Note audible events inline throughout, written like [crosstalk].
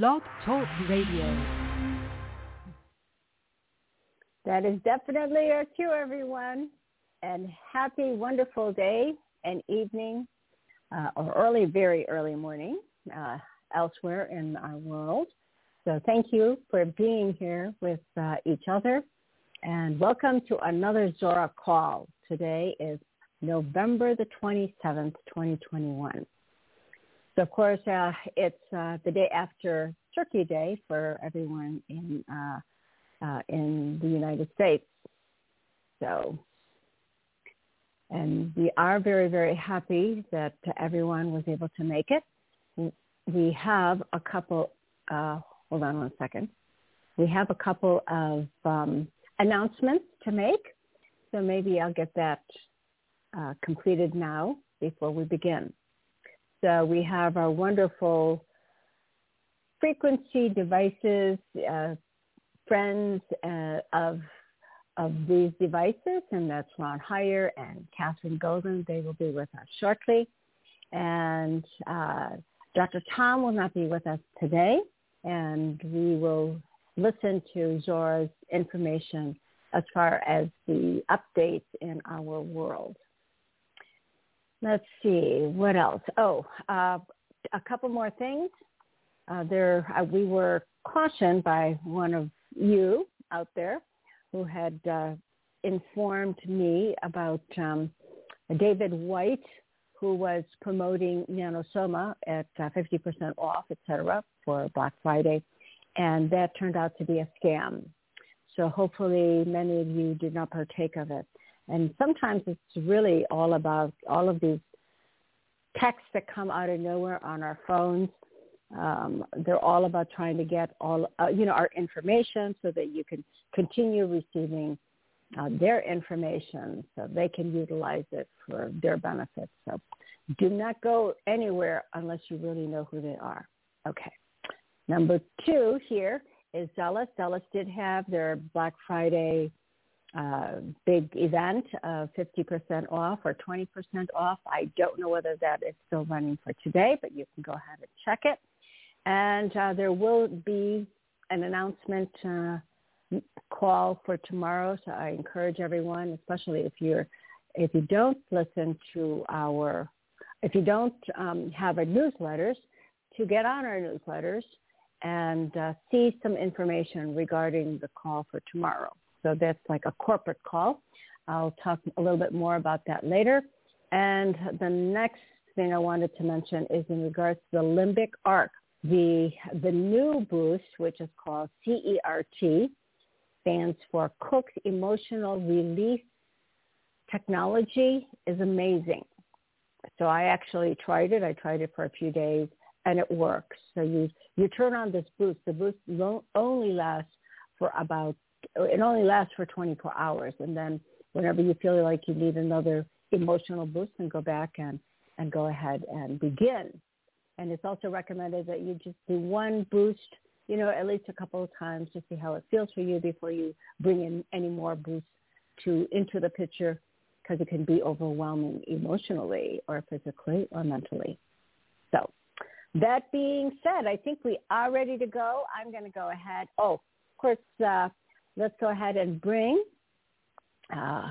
Blog Talk Radio. That is definitely our cue, everyone. And happy, wonderful day and evening, uh, or early, very early morning uh, elsewhere in our world. So thank you for being here with uh, each other. And welcome to another Zorra call. Today is November the 27th, 2021. So of course, uh, it's uh, the day after Turkey Day for everyone in uh, uh, in the United States. So, and we are very very happy that everyone was able to make it. We have a couple. Uh, hold on one second. We have a couple of um, announcements to make. So maybe I'll get that uh, completed now before we begin. So we have our wonderful frequency devices, uh, friends uh, of of these devices, and that's Ron Hyer and Catherine Golden. They will be with us shortly. And uh, Dr. Tom will not be with us today, and we will listen to Zorra's information as far as the updates in our world. Let's see, what else? Oh, uh, a couple more things. Uh, there, uh, we were cautioned by one of you out there who had uh, informed me about um, David White, who was promoting Nanosoma at uh, 50% off, et cetera, for Black Friday. And that turned out to be a scam. So hopefully many of you did not partake of it. And sometimes it's really all about all of these texts that come out of nowhere on our phones. Um, they're all about trying to get all, uh, you know, our information so that you can continue receiving uh, their information so they can utilize it for their benefit. So do not go anywhere unless you really know who they are. Okay. Number two here is Zealous. Zealous did have their Black Friday uh, big event of 50% off or 20% off. I don't know whether that is still running for today, but you can go ahead and check it. And uh, there will be an announcement uh, call for tomorrow. So I encourage everyone, especially if you're if you don't listen to our if you don't um, have our newsletters, to get on our newsletters and uh, see some information regarding the call for tomorrow. So that's like a corporate call. I'll talk a little bit more about that later. And the next thing I wanted to mention is in regards to the limbic arc. The, the new boost, which is called CERT, stands for Cook's Emotional Release Technology, is amazing. So I actually tried it. I tried it for a few days and it works. So you, you turn on this boost. The boost only lasts for about it only lasts for 24 hours. And then whenever you feel like you need another emotional boost, and go back and, and go ahead and begin. And it's also recommended that you just do one boost, you know, at least a couple of times to see how it feels for you before you bring in any more boosts to into the picture because it can be overwhelming emotionally or physically or mentally. So that being said, I think we are ready to go. I'm going to go ahead. Oh, of course, uh, let's go ahead and bring uh,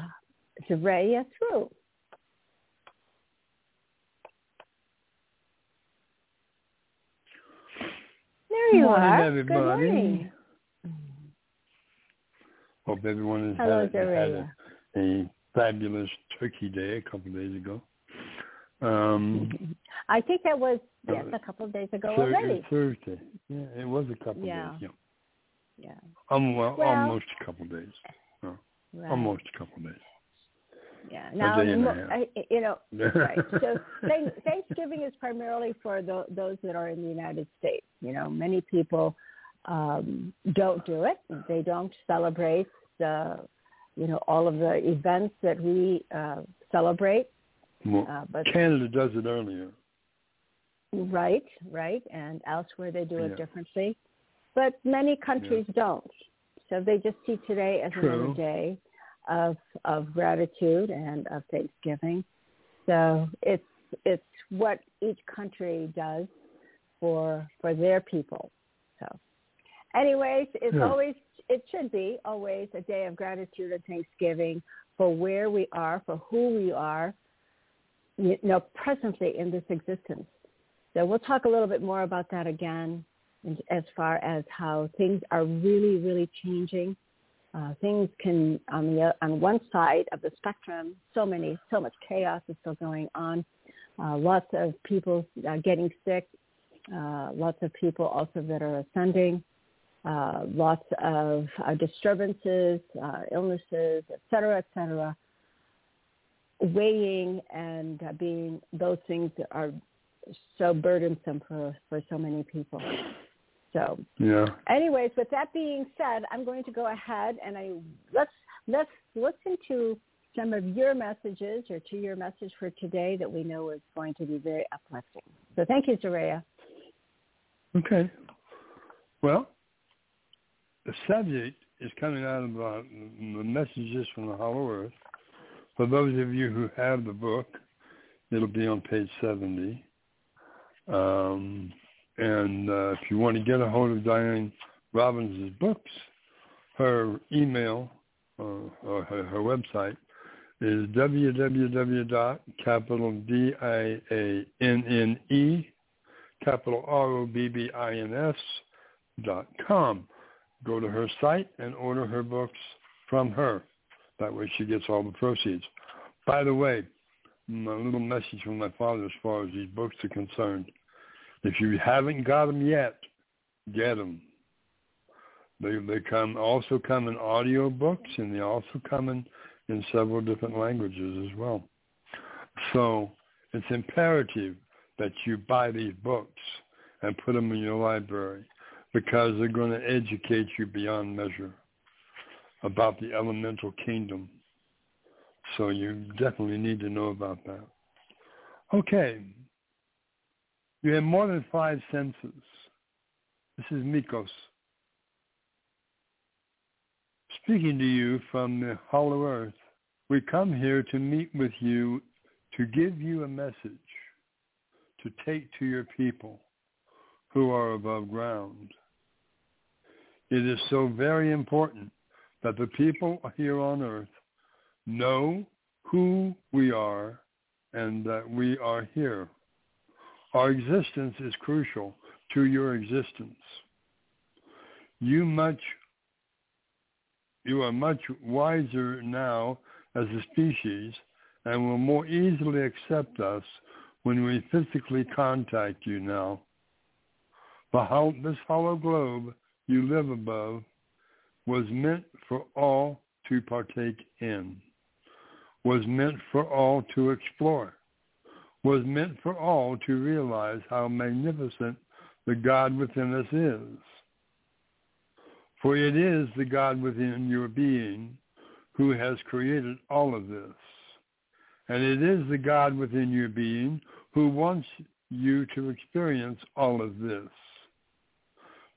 Zaraya through. There you morning, are. Everybody. Good morning. Hope everyone has Hello, had, had a, a fabulous Turkey Day a couple of days ago. Um, [laughs] I think that was yes Uh, a couple of days ago Thur- already. Thursday. Yeah, it was a couple Yeah. of days. Yeah, Yeah. um, well, Well- almost a couple of days. Right. Almost a couple of days. Yeah. Now, day and a half. I, you know, [laughs] right. So thank, Thanksgiving is primarily for the, those that are in the United States. You know, many people um, don't do it. They don't celebrate the, you know, all of the events that we uh, celebrate. Well, Uh, but Canada does it earlier. right, right, and elsewhere they do it Yeah. differently. But many countries don't. So they just see today as another day of of gratitude and of Thanksgiving. So it's it's what each country does for for their people. So anyways, it's yeah. always it should be always a day of gratitude and thanksgiving for where we are, for who we are, you know, presently in this existence. So we'll talk a little bit more about that again as far as how things are really, really changing. Uh, things can, on the on one side of the spectrum, so many, so much chaos is still going on. Uh, lots of people uh, getting sick. Uh, lots of people also that are ascending. Uh, lots of disturbances, illnesses, et cetera, et cetera. Weighing and being those things are so burdensome for, for so many people. So, yeah. Anyways, with that being said, I'm going to go ahead and I let's let's listen to some of your messages or to your message for today that we know is going to be very uplifting. So, thank you, Zaraya. Okay. Well, the subject is coming out of uh, the messages from the Hollow Earth. For those of you who have the book, it'll be on page 70. Um, and uh, if you want to get a hold of Dianne Robbins' books, her email uh, or her, her website is www.capital D-I-A-N-N-E capital R-O-B-B-I-N-S dot com. Go to her site and order her books from her. That way she gets all the proceeds. By the way, a little message from my father as far as these books are concerned. If you haven't got them yet, get them. They they come also come in audio books and they also come in in several different languages as well. So it's imperative that you buy these books and put them in your library because they're going to educate you beyond measure about the elemental kingdom. So you definitely need to know about that. Okay, you have more than five senses. This is Mikos. Speaking to you from the hollow earth, we come here to meet with you to give you a message to take to your people who are above ground. It is so very important that the people here on earth know who we are and that we are here our existence is crucial to your existence. You much you are much wiser now as a species and will more easily accept us when we physically contact you now. The, this hollow globe you live above was meant for all to partake in, was meant for all to explore was meant for all to realize how magnificent the God within us is. For it is the God within your being who has created all of this. And it is the God within your being who wants you to experience all of this.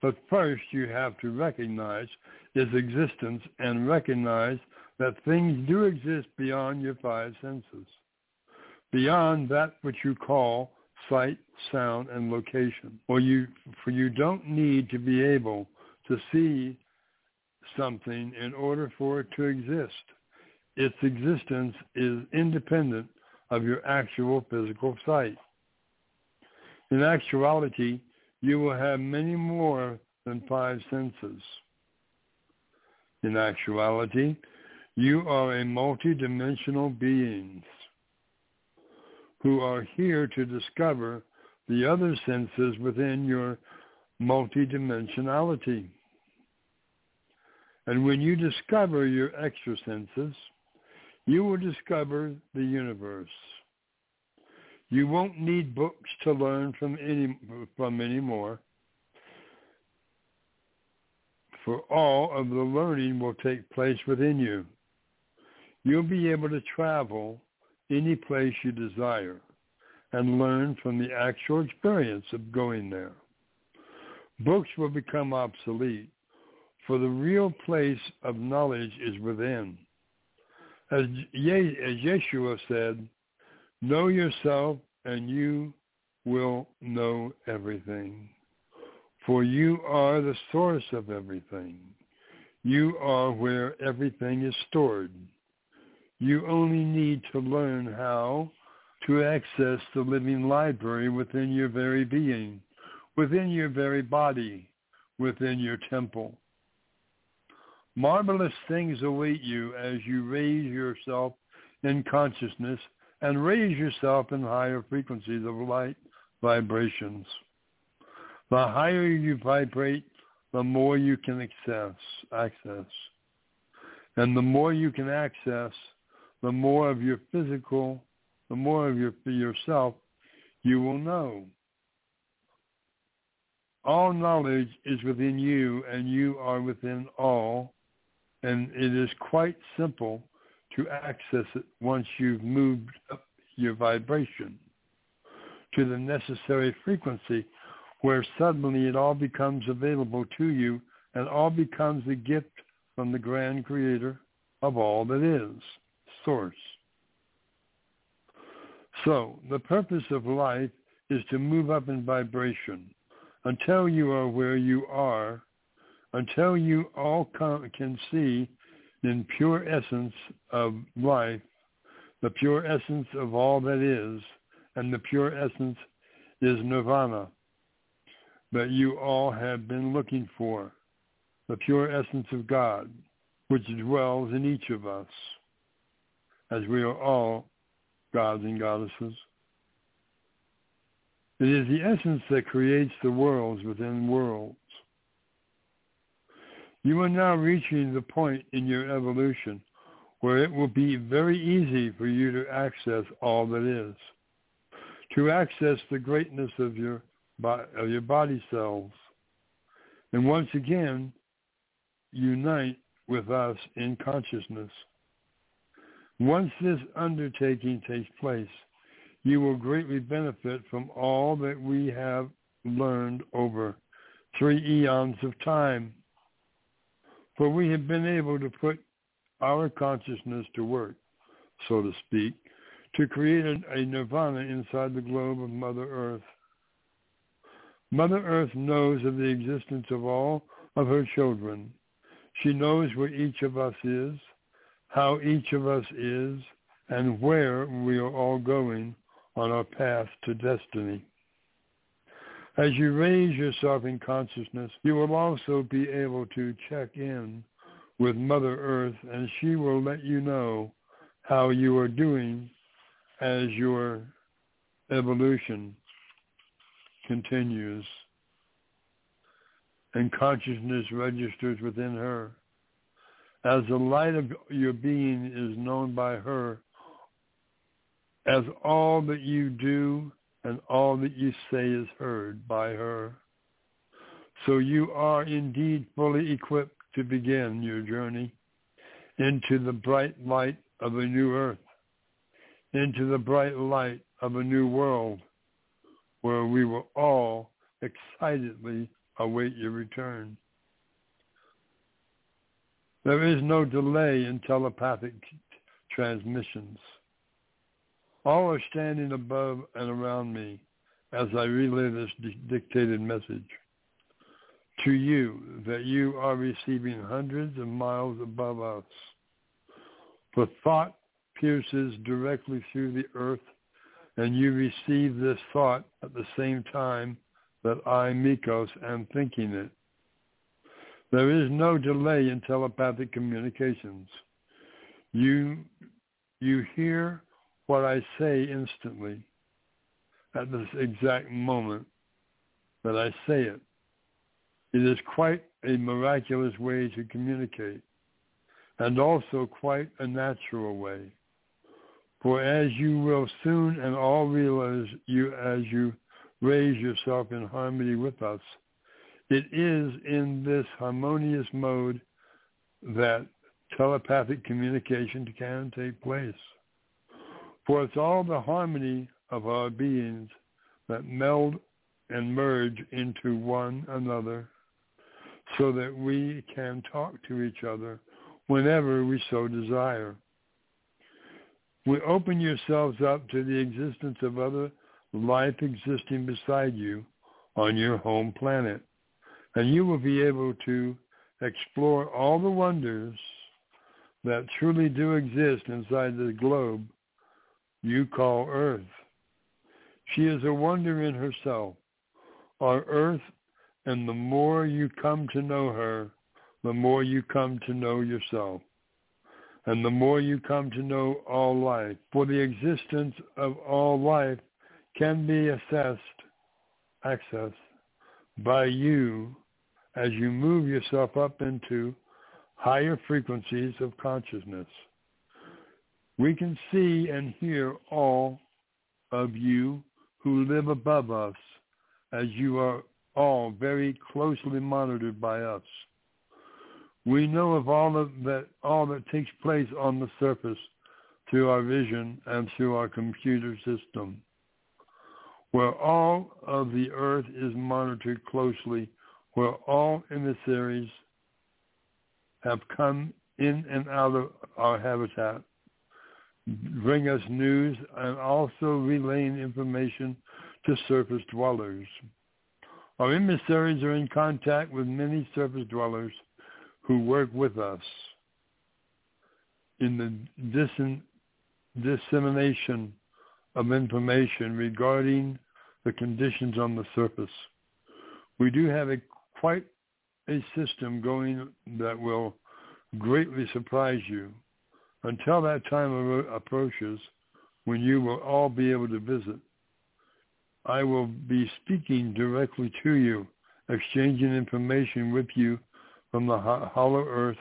But first you have to recognize its existence and recognize that things do exist beyond your five senses beyond that which you call sight, sound, and location. For you, for you don't need to be able to see something in order for it to exist. Its existence is independent of your actual physical sight. In actuality, you will have many more than five senses. In actuality, you are a multidimensional being who are here to discover the other senses within your multidimensionality. And when you discover your extra senses, you will discover the universe. You won't need books to learn from any from anymore. For all of the learning will take place within you. You'll be able to travel any place you desire and learn from the actual experience of going there. Books will become obsolete, for the real place of knowledge is within. As, Ye- as Yeshua said, know yourself and you will know everything. For you are the source of everything. You are where everything is stored. You only need to learn how to access the living library within your very being, within your very body, within your temple. Marvelous things await you as you raise yourself in consciousness and raise yourself in higher frequencies of light vibrations. The higher you vibrate, the more you can access, access. And the more you can access, the more of your physical, the more of your yourself you will know. All knowledge is within you and you are within all. And it is quite simple to access it once you've moved up your vibration to the necessary frequency where suddenly it all becomes available to you and all becomes a gift from the grand creator of all that is, source. So the purpose of life is to move up in vibration until you are where you are, until you all can see in pure essence of life, the pure essence of all that is, and the pure essence is nirvana that you all have been looking for, the pure essence of God, which dwells in each of us, as we are all gods and goddesses. It is the essence that creates the worlds within worlds. You are now reaching the point in your evolution where it will be very easy for you to access all that is, to access the greatness of your, of your body cells, and once again unite with us in consciousness. Once this undertaking takes place, you will greatly benefit from all that we have learned over three eons of time. For we have been able to put our consciousness to work, so to speak, to create a, nirvana inside the globe of Mother Earth. Mother Earth knows of the existence of all of her children. She knows where each of us is, how each of us is, and where we are all going on our path to destiny. As you raise yourself in consciousness, you will also be able to check in with Mother Earth and she will let you know how you are doing as your evolution continues and consciousness registers within her. As the light of your being is known by her, as all that you do and all that you say is heard by her. So you are indeed fully equipped to begin your journey into the bright light of a new earth, into the bright light of a new world, where we will all excitedly await your return. There is no delay in telepathic transmissions. All are standing above and around me as I relay this dictated message to you that you are receiving hundreds of miles above us. For thought pierces directly through the earth, and you receive this thought at the same time that I, Mikos, am thinking it. There is no delay in telepathic communications. You, you hear what I say instantly at this exact moment that I say it. It is quite a miraculous way to communicate and also quite a natural way. For as you will soon and all realize you as you raise yourself in harmony with us, it is in this harmonious mode that telepathic communication can take place. For it's all the harmony of our beings that meld and merge into one another so that we can talk to each other whenever we so desire. We open yourselves up to the existence of other life existing beside you on your home planet And you will be able to explore all the wonders that truly do exist inside the globe you call Earth. She is a wonder in herself, our Earth, and the more you come to know her, the more you come to know yourself. And the more you come to know all life, for the existence of all life can be assessed, accessed by you as you move yourself up into higher frequencies of consciousness. We can see and hear all of you who live above us as you are all very closely monitored by us. We know of all of that all that takes place on the surface through our vision and through our computer system. Where all of the earth is monitored closely, where all emissaries have come in and out of our habitat, bring us news and also relaying information to surface dwellers. Our emissaries are in contact with many surface dwellers who work with us in the dis- dissemination of information regarding the conditions on the surface. We do have a quite a system going that will greatly surprise you. Until that time approaches when you will all be able to visit, I will be speaking directly to you, exchanging information with you from the hollow earth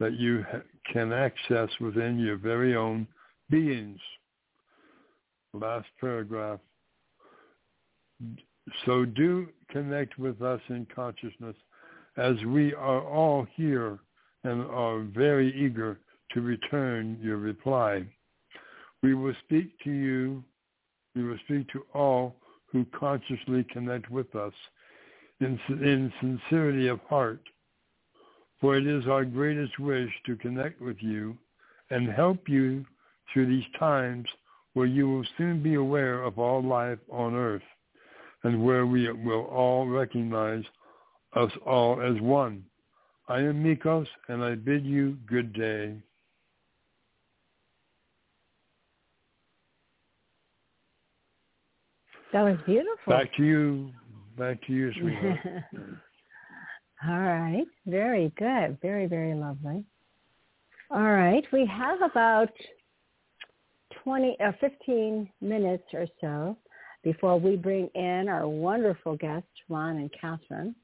that you can access within your very own beings. Last paragraph. So do connect with us in consciousness as we are all here and are very eager to return your reply. We will speak to you, we will speak to all who consciously connect with us in, in sincerity of heart. For it is our greatest wish to connect with you and help you through these times where you will soon be aware of all life on earth and where we will all recognize us all as one. I am Mikos and I bid you good day. That was beautiful. Back to you. Back to you, [laughs] sweetheart. All right. Very good. Very, very lovely. All right. We have about 20 or uh, 15 minutes or so before we bring in our wonderful guests, Ron and Catherine.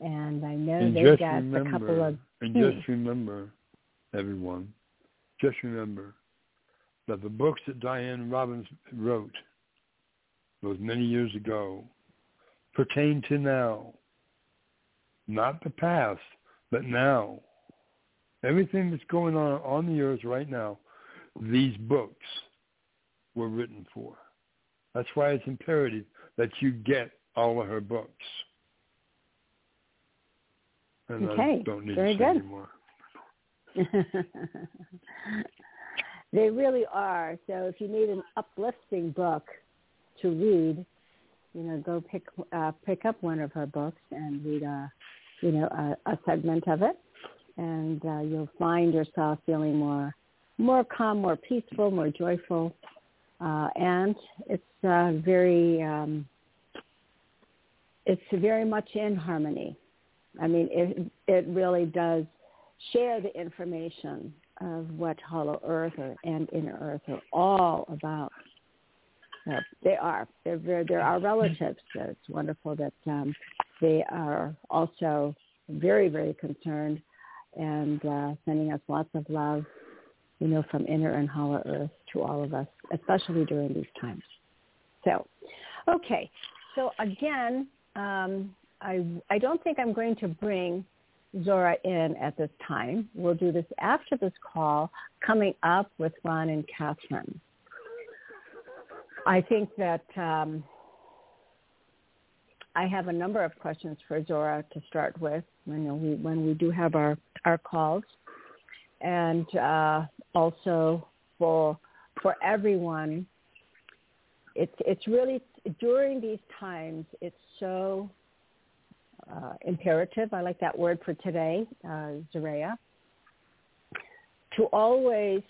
And I know and they've got remember, a couple of... And hmm. just remember, everyone, just remember that the books that Dianne Robbins wrote those many years ago pertain to now not the past, but now. Everything that's going on on the earth right now, these books were written for. That's why it's imperative that you get all of her books. And okay. I don't need Very to say good. anymore. [laughs] they really are. So if you need an uplifting book to read, you know, go pick uh, pick up one of her books and read a, you know, a, a segment of it, and uh, you'll find yourself feeling more, more calm, more peaceful, more joyful, uh, and it's uh, very, um, it's very much in harmony. I mean, it it really does share the information of what Hollow Earth or, and Inner Earth are all about. Uh, they are. They're, they're, they're our relatives. So it's wonderful that um, they are also very, very concerned and uh, sending us lots of love, you know, from inner and hollow earth to all of us, especially during these times. So, okay. So again, um, I, I don't think I'm going to bring Zorra in at this time. We'll do this after this call coming up with Ron and Catherine. I think that um, I have a number of questions for Zorra to start with when we when we do have our our calls, and uh, also for for everyone. It's it's really during these times it's so uh, imperative. I like that word for today, uh, Zaraya. To always,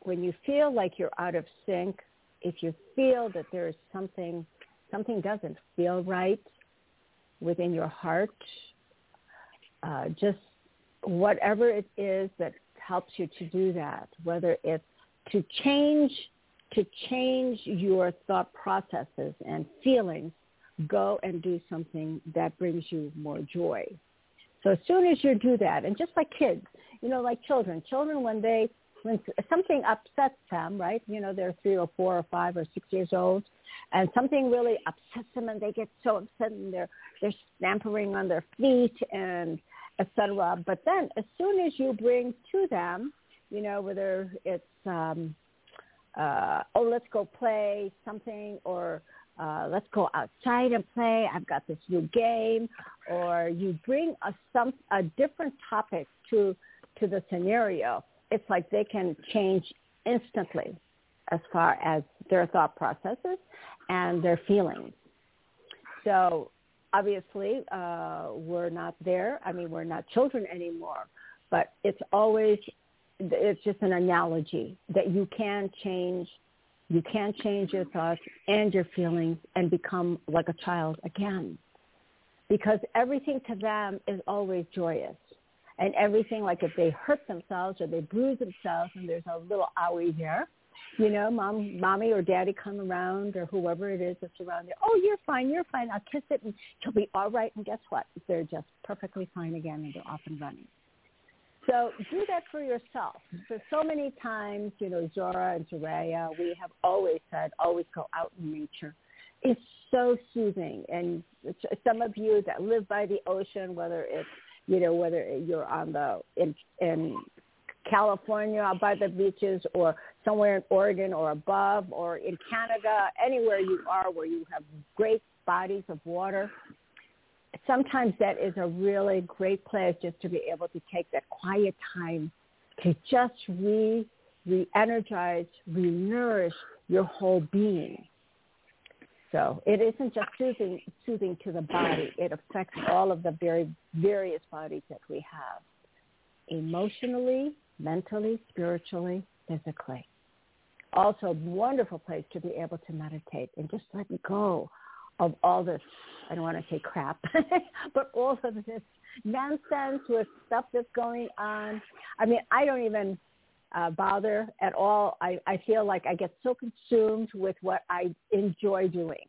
when you feel like you're out of sync, if you feel that there is something, something doesn't feel right within your heart, uh, just whatever it is that helps you to do that, whether it's to change to change your thought processes and feelings, go and do something that brings you more joy. So as soon as you do that, and just like kids, you know, like children, children when they when something upsets them, right? You know, they're three or four or five or six years old, and something really upsets them, and they get so upset, and they're they're stampering on their feet and etc. But then, as soon as you bring to them, you know, whether it's um, uh, oh, let's go play something, or uh, let's go outside and play. I've got this new game, or you bring a some a different topic to to the scenario. It's like they can change instantly as far as their thought processes and their feelings. So obviously, uh, we're not there. I mean, we're not children anymore, but it's always it's just an analogy that you can change you can change your thoughts and your feelings and become like a child again. Because everything to them is always joyous. And everything like if they hurt themselves or they bruise themselves and there's a little owie there you know mom mommy or daddy come around or whoever it is that's around there oh you're fine you're fine i'll kiss it and she'll be all right and guess what they're just perfectly fine again and they're off and running so do that for yourself. For so many times, you know, Zorra and Zaraya, we have always said, always go out in nature. It's so soothing. And some of you that live by the ocean, whether it's, you know, whether you're on the, in, in California by the beaches or somewhere in Oregon or above or in Canada, anywhere you are where you have great bodies of water, sometimes that is a really great place just to be able to take that quiet time to just re re-energize, re-nourish your whole being. So it isn't just soothing, soothing to the body. It affects all of the very various bodies that we have, emotionally, mentally, spiritually, physically. Also, a wonderful place to be able to meditate and just let go of all this, I don't want to say crap, [laughs] but all of this nonsense with stuff that's going on. I mean, I don't even uh, bother at all. I, I feel like I get so consumed with what I enjoy doing.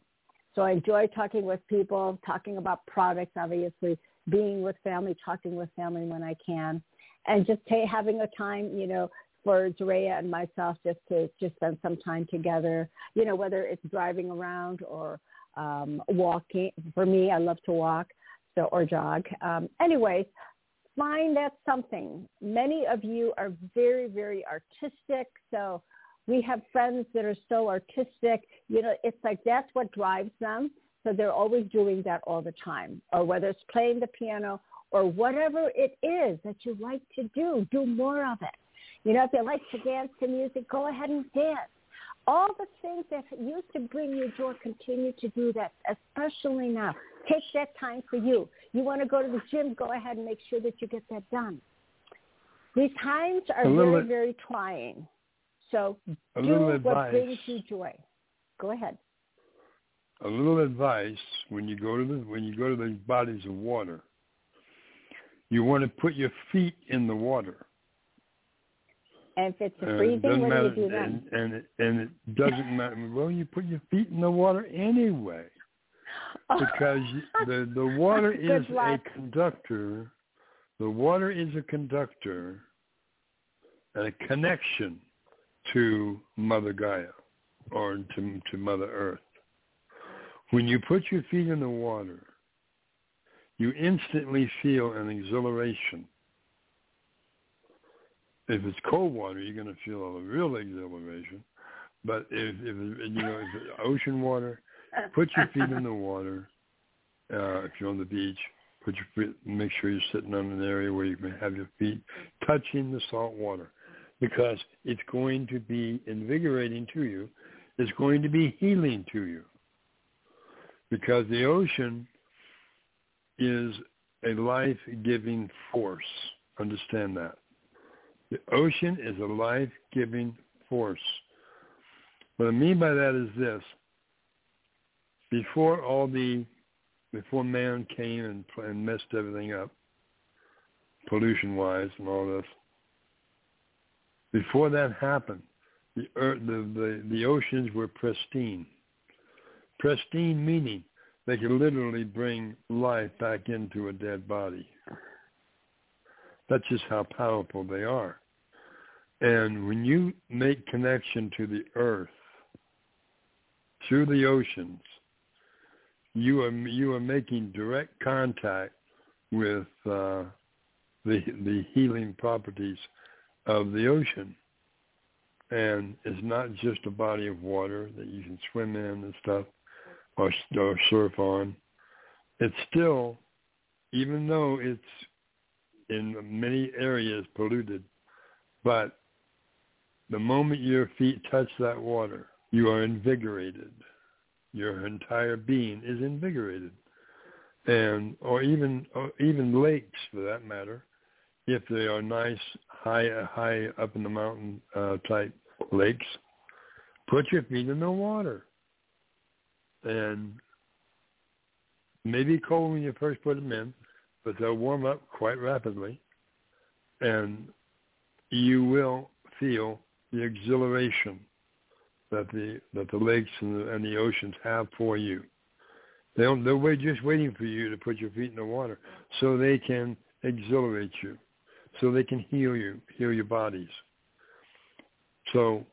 So I enjoy talking with people, talking about products, obviously, being with family, talking with family when I can, and just t- having a time, you know, for Drea and myself just to just spend some time together, you know, whether it's driving around or um, walking. For me, I love to walk, so or jog. Um, anyways, find that something. Many of you are very, very artistic, so we have friends that are so artistic. You know, it's like that's what drives them. So they're always doing that all the time, or whether it's playing the piano or whatever it is that you like to do, do more of it. You know, if you like to dance to music, go ahead and dance all the things that used to bring you joy, continue to do that, especially now. Take that time for you. You want to go to the gym, go ahead and make sure that you get that done. These times are very, very trying. So do what advice. brings you joy. Go ahead. A little advice when you go to the when you go to these bodies of water. You want to put your feet in the water. And if it's a freezing, what matter, do you do then? And, and, it, and it doesn't matter. Well, you put your feet in the water anyway. Oh, because [laughs] the, the water is a conductor. The water is a conductor and a connection to Mother Gaia or to, to Mother Earth. When you put your feet in the water, you instantly feel an exhilaration if it's cold water, you're going to feel a real exhilaration. But if, if you know, if it's ocean water, put your feet in the water. Uh, if you're on the beach, put your feet. Make sure you're sitting on an area where you can have your feet touching the salt water, because it's going to be invigorating to you. It's going to be healing to you, because the ocean is a life-giving force. Understand that. The ocean is a life-giving force. What I mean by that is this. Before all the, before man came and, and messed everything up, pollution-wise and all this, before that happened, the, earth, the, the, the oceans were pristine. Pristine meaning they can literally bring life back into a dead body. That's just how powerful they are. And when you make connection to the earth through the oceans, you are you are making direct contact with uh, the the healing properties of the ocean, and it's not just a body of water that you can swim in and stuff or, or surf on. It's still, even though it's in many areas polluted, but the moment your feet touch that water, you are invigorated. Your entire being is invigorated. And or even or even lakes for that matter, if they are nice high high up in the mountain uh, type lakes, put your feet in the water. And maybe cold when you first put them in, but they'll warm up quite rapidly. And you will feel the exhilaration that the that the lakes and the, and the oceans have for you. They'll they're wait, just waiting for you to put your feet in the water so they can exhilarate you, so they can heal you, heal your bodies. So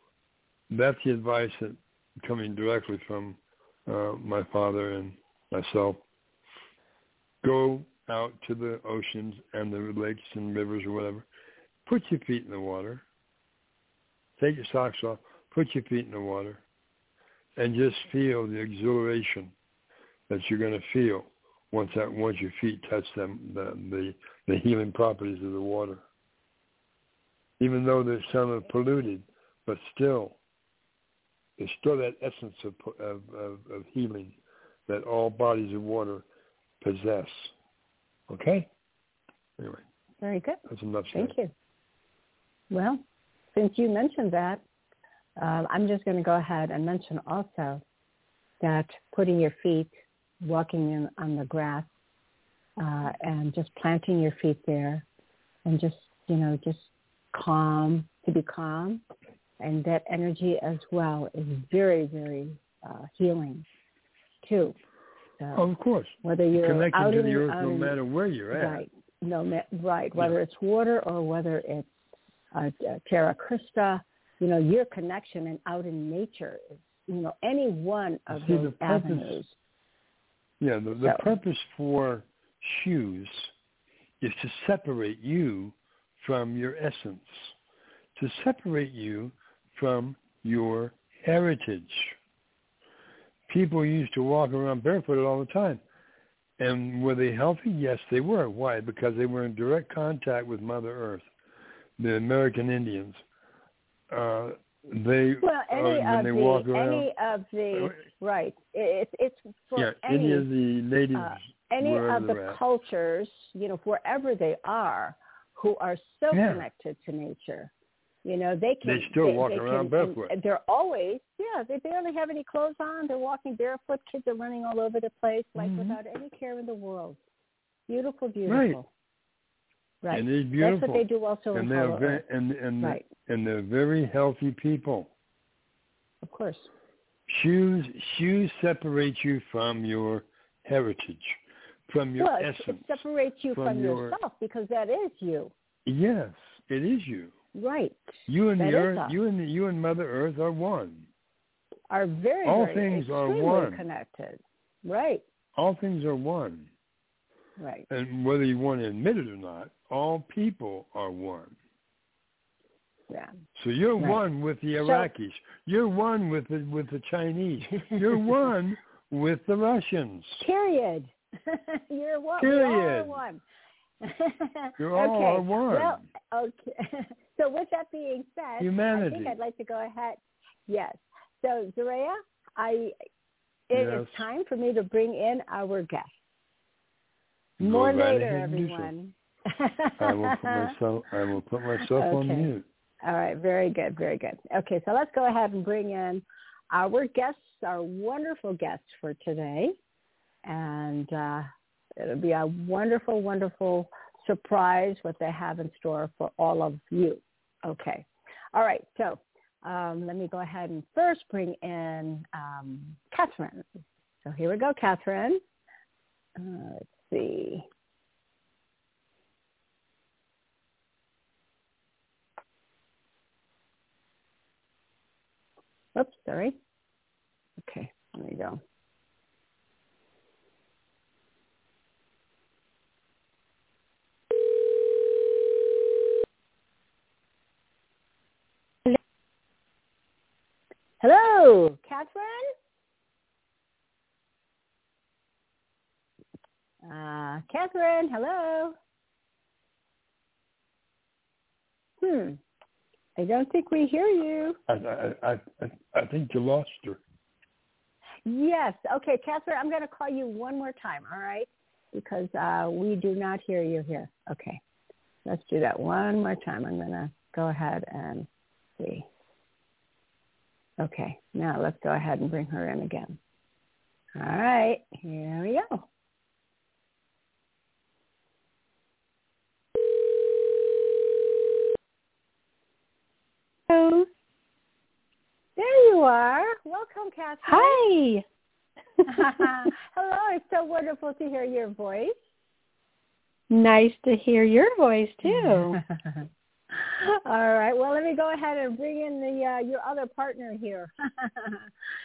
that's the advice that coming directly from uh, my father and myself. Go out to the oceans and the lakes and rivers or whatever. Put your feet in the water Take your socks off, put your feet in the water, and just feel the exhilaration that you're going to feel once that once your feet touch them, the the, the healing properties of the water. Even though there's some are polluted, but still, there's still that essence of, of, of, of healing that all bodies of water possess. Okay? Anyway. Very good. That's enough. Thank you. Well, since you mentioned that, uh, I'm just going to go ahead and mention also that putting your feet, walking in on the grass, uh, and just planting your feet there, and just you know just calm to be calm, and that energy as well is very very uh, healing too. So of course, whether you're connected out to in, the earth, no in, matter where you're at, right? No, right. Whether it's water or whether it's uh, Terra Christa, you know, your connection and out in nature is, you know, any one of See, those purpose, avenues. Yeah, the, the so. purpose for shoes is to separate you from your essence, to separate you from your heritage. People used to walk around barefooted all the time. And were they healthy? Yes, they were. Why? Because they were in direct contact with Mother Earth the American Indians. Uh, they well, any uh, of they the walk around, any of the right. It's it's for yeah, any, any of the natives, uh, any of the at. cultures, you know, wherever they are, who are so yeah. connected to nature. You know, they can. They still they, walk they around can, barefoot. They're always, yeah. They barely have any clothes on. They're walking barefoot. Kids are running all over the place, like mm-hmm. without any care in the world. Beautiful, beautiful. Right. Right. And it's beautiful. That's what they do also and in they're very, Earth. and and right. and they're very healthy people. Of course. Shoes shoes separate you from your heritage, from your well, essence. It separates you from, from your, yourself because that is you. Yes, it is you. Right. You and that the earth, you and the, you and Mother Earth are one. Are very all very things are one. connected. Right. All things are one. Right. And whether you want to admit it or not, all people are one. Yeah. So you're right. one with the Iraqis. So, you're one with the with the Chinese. You're [laughs] one with the Russians. Period. [laughs] you're one. Period. We are one. You're [laughs] okay. all one. Well, okay. [laughs] so with that being said, Humanity. I think I'd like to go ahead. Yes. So Zaraya, I it yes. is time for me to bring in our guest. More right later, ahead and do so. everyone. I will put myself. [laughs] I will put myself on Okay. mute. All right, very good, very good. Okay, so let's go ahead and bring in our guests, our wonderful guests for today. And uh, it'll be a wonderful, wonderful surprise what they have in store for all of you. Okay. All right, so um, let me go ahead and first bring in um, Catherine. So here we go, Catherine. Uh, let's see. Oops, sorry. Okay, there we go. Hello, Catherine. Uh, Catherine, hello. Hmm. I don't think we hear you. I I I I, I think you lost her. Yes. Okay, Catherine, I'm going to call you one more time, all right? Because uh, we do not hear you here. Okay. Let's do that one more time. I'm going to go ahead and see. Okay. Now let's go ahead and bring her in again. All right. Here we go. Hello. There you are. Welcome, Catherine. Hi. [laughs] Hello. It's so wonderful to hear your voice. Nice to hear your voice too. [laughs] [laughs] All right. Well, let me go ahead and bring in the uh, your other partner here. [laughs]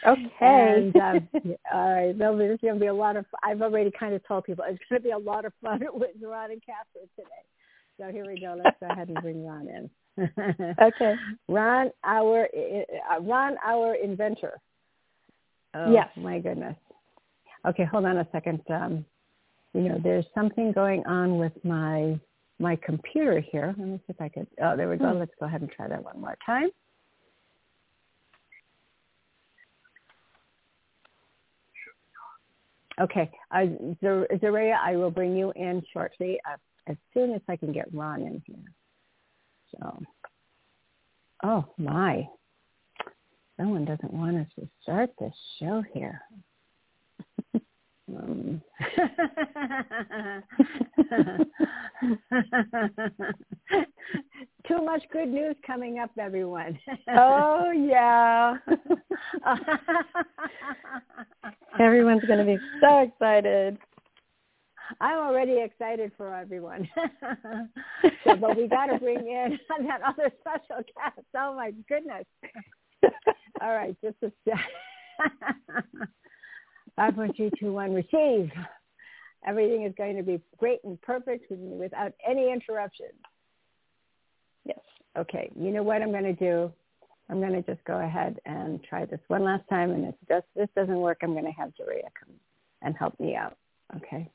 Okay. And, um, [laughs] all right. There'll be, there's going to be a lot of. I've already kind of told people it's going to be a lot of fun with Ron and Catherine today. So here we go. Let's go ahead and bring Ron in. Okay. Ron, our uh, Ron, our inventor. Oh, Yes. My goodness. Okay, hold on a second. Um, you know, there's something going on with my my computer here. Let me see if I could. Oh, there we go. Hmm. Let's go ahead and try that one more time. Okay, uh, Zaraya, I will bring you in shortly uh, as soon as I can get Ron in here. So, oh my, someone doesn't want us to start this show here. Um. [laughs] Too much good news coming up, everyone. oh yeah. [laughs] Everyone's going to be so excited. I'm already excited for everyone. [laughs] so, but we got to bring in that other special guest. Oh my goodness! All right, just a sec. 5.221, receive. Everything is going to be great and perfect without any interruption. Yes. Okay. You know what I'm going to do? I'm going to just go ahead and try this one last time. And if just, this doesn't work, I'm going to have Zaraya come and help me out. Okay.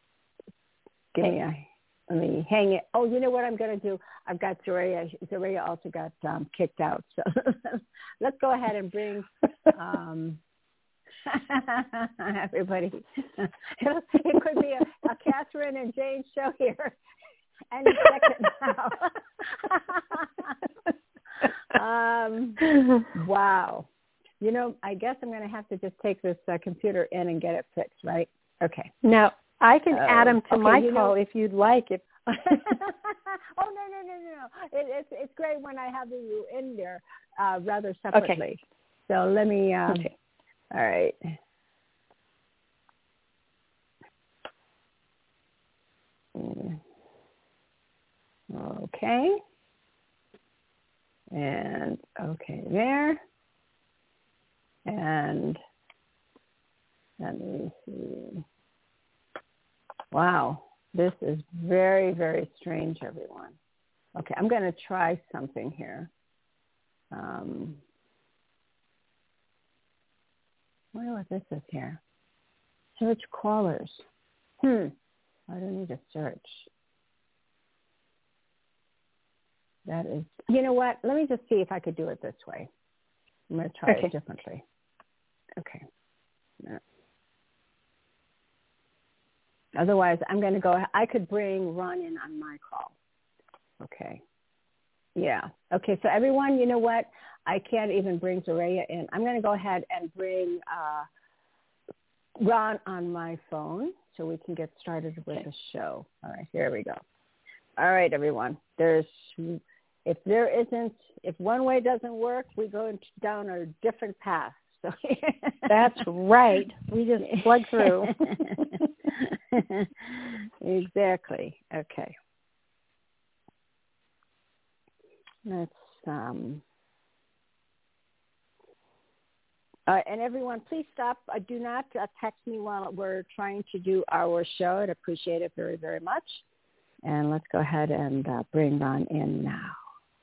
Give hey. me a, let me hang it. Oh, you know what I'm going to do? I've got Zaraya. Zaraya also got um, kicked out. So [laughs] let's go ahead and bring [laughs] um, [laughs] everybody. [laughs] it could be a, a Catherine and Jane show here any second now. [laughs] um, wow. You know, I guess I'm going to have to just take this uh, computer in and get it fixed, right? Okay. Now, I can Oh, add them to okay, my you know- call if you'd like. If oh no no no no no! It, it's it's great when I have you in there uh, rather separately. Okay. So let me. Um, Okay. All right. Okay. And okay there. And let me see. Wow, this is very, very strange, everyone. Okay, I'm going to try something here. Um, I wonder what this is here. Search callers. Hmm. I don't need to search. That is, you know what? Let me just see if I could do it this way. I'm going to try Okay. it differently. Okay. No. Otherwise, I'm going to go. I could bring Ron in on my call. Okay. Yeah. Okay. So everyone, you know what? I can't even bring Zaraya in. I'm going to go ahead and bring uh, Ron on my phone so we can get started with okay. the show. All right. Here we go. All right, everyone. There's if there isn't if one way doesn't work, we go down a different path. So [laughs] that's right. We just plug through. [laughs] exactly. Okay. Let's um uh, and everyone, please stop. Uh, do not uh, text me while we're trying to do our show. I'd appreciate it very, very much. And let's go ahead and uh, bring Ron in now.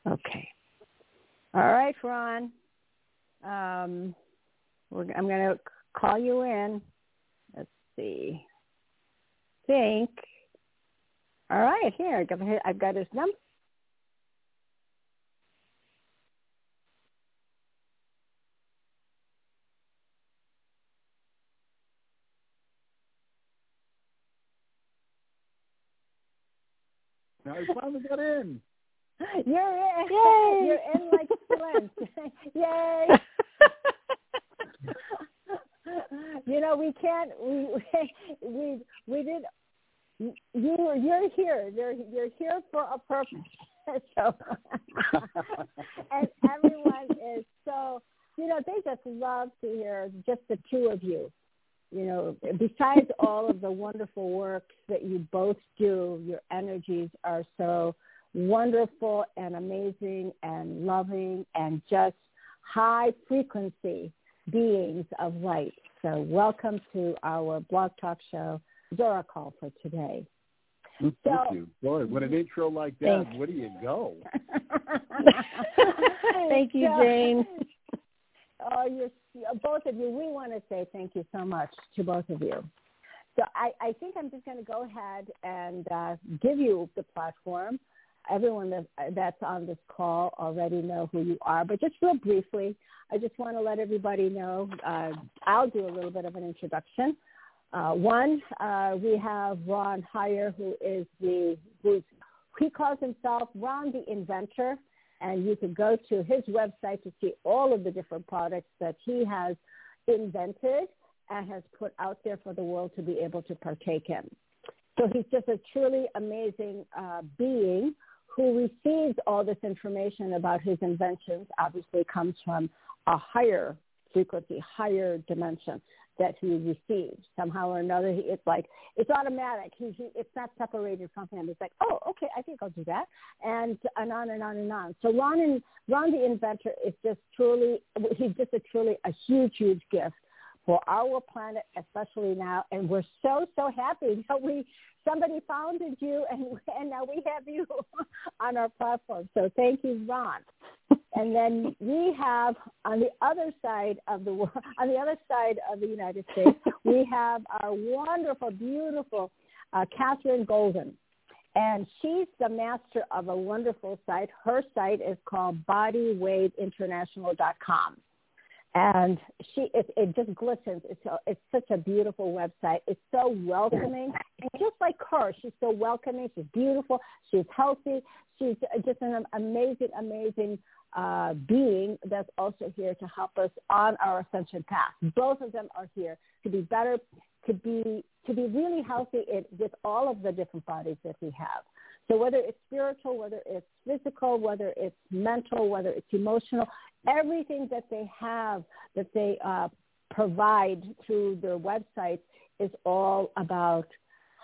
Okay. All right, Ron. Um, I'm going to call you in. Let's see. Think. All right, here. I've got his number. Now he finally got in. [laughs] You're in. Yay. You're in like Flint. [laughs] Yay. [laughs] you know, we can't. We we we did. You you're here. You're you're here for a purpose. so, and everyone is so. You know, they just love to hear just the two of you. You know, besides all of the wonderful work that you both do, your energies are so wonderful and amazing and loving and just high frequency beings of light. So welcome to our blog talk show, Zorra Call for today. Mm, thank so, you. Boy, what an intro like that. Where do you go? [laughs] thank you, Jane. Oh, you're both of you. We want to say thank you so much to both of you. So I, I think I'm just going to go ahead and uh, give you the platform everyone that, that's on this call already know who you are, but just real briefly, I just want to let everybody know. Uh, I'll do a little bit of an introduction. Uh, one, uh, we have Ron Hyer, who is the who's he calls himself Ron the Inventor, and you can go to his website to see all of the different products that he has invented and has put out there for the world to be able to partake in. So he's just a truly amazing uh, being who receives all this information about his inventions obviously comes from a higher frequency, higher dimension that he received somehow or another. He, it's like it's automatic. He, he it's not separated from him. It's like, oh, okay, I think I'll do that, and and on and on and on. So Ron and Ron the inventor is just truly he's just a truly a huge huge gift for our planet, especially now. And we're so, so happy [laughs] that we somebody founded you [laughs] and, and now we have you [laughs] on our platform. So thank you, Ron. and then we have on the other side of the world, [laughs] on the other side of the United States, we have our wonderful, beautiful uh, Catherine Golden. And she's the master of a wonderful site. Her site is called bodywaveinternational.com and she it, it just glistens. It's a, it's such a beautiful website. It's so welcoming, and just like her, she's so welcoming. She's beautiful. She's healthy. She's just an amazing, amazing uh, being that's also here to help us on our ascension path. Both of them are here to be better, to be to be really healthy in, with all of the different bodies that we have. So whether it's spiritual, whether it's physical, whether it's mental, whether it's emotional, everything that they have that they uh, provide through their websites is all about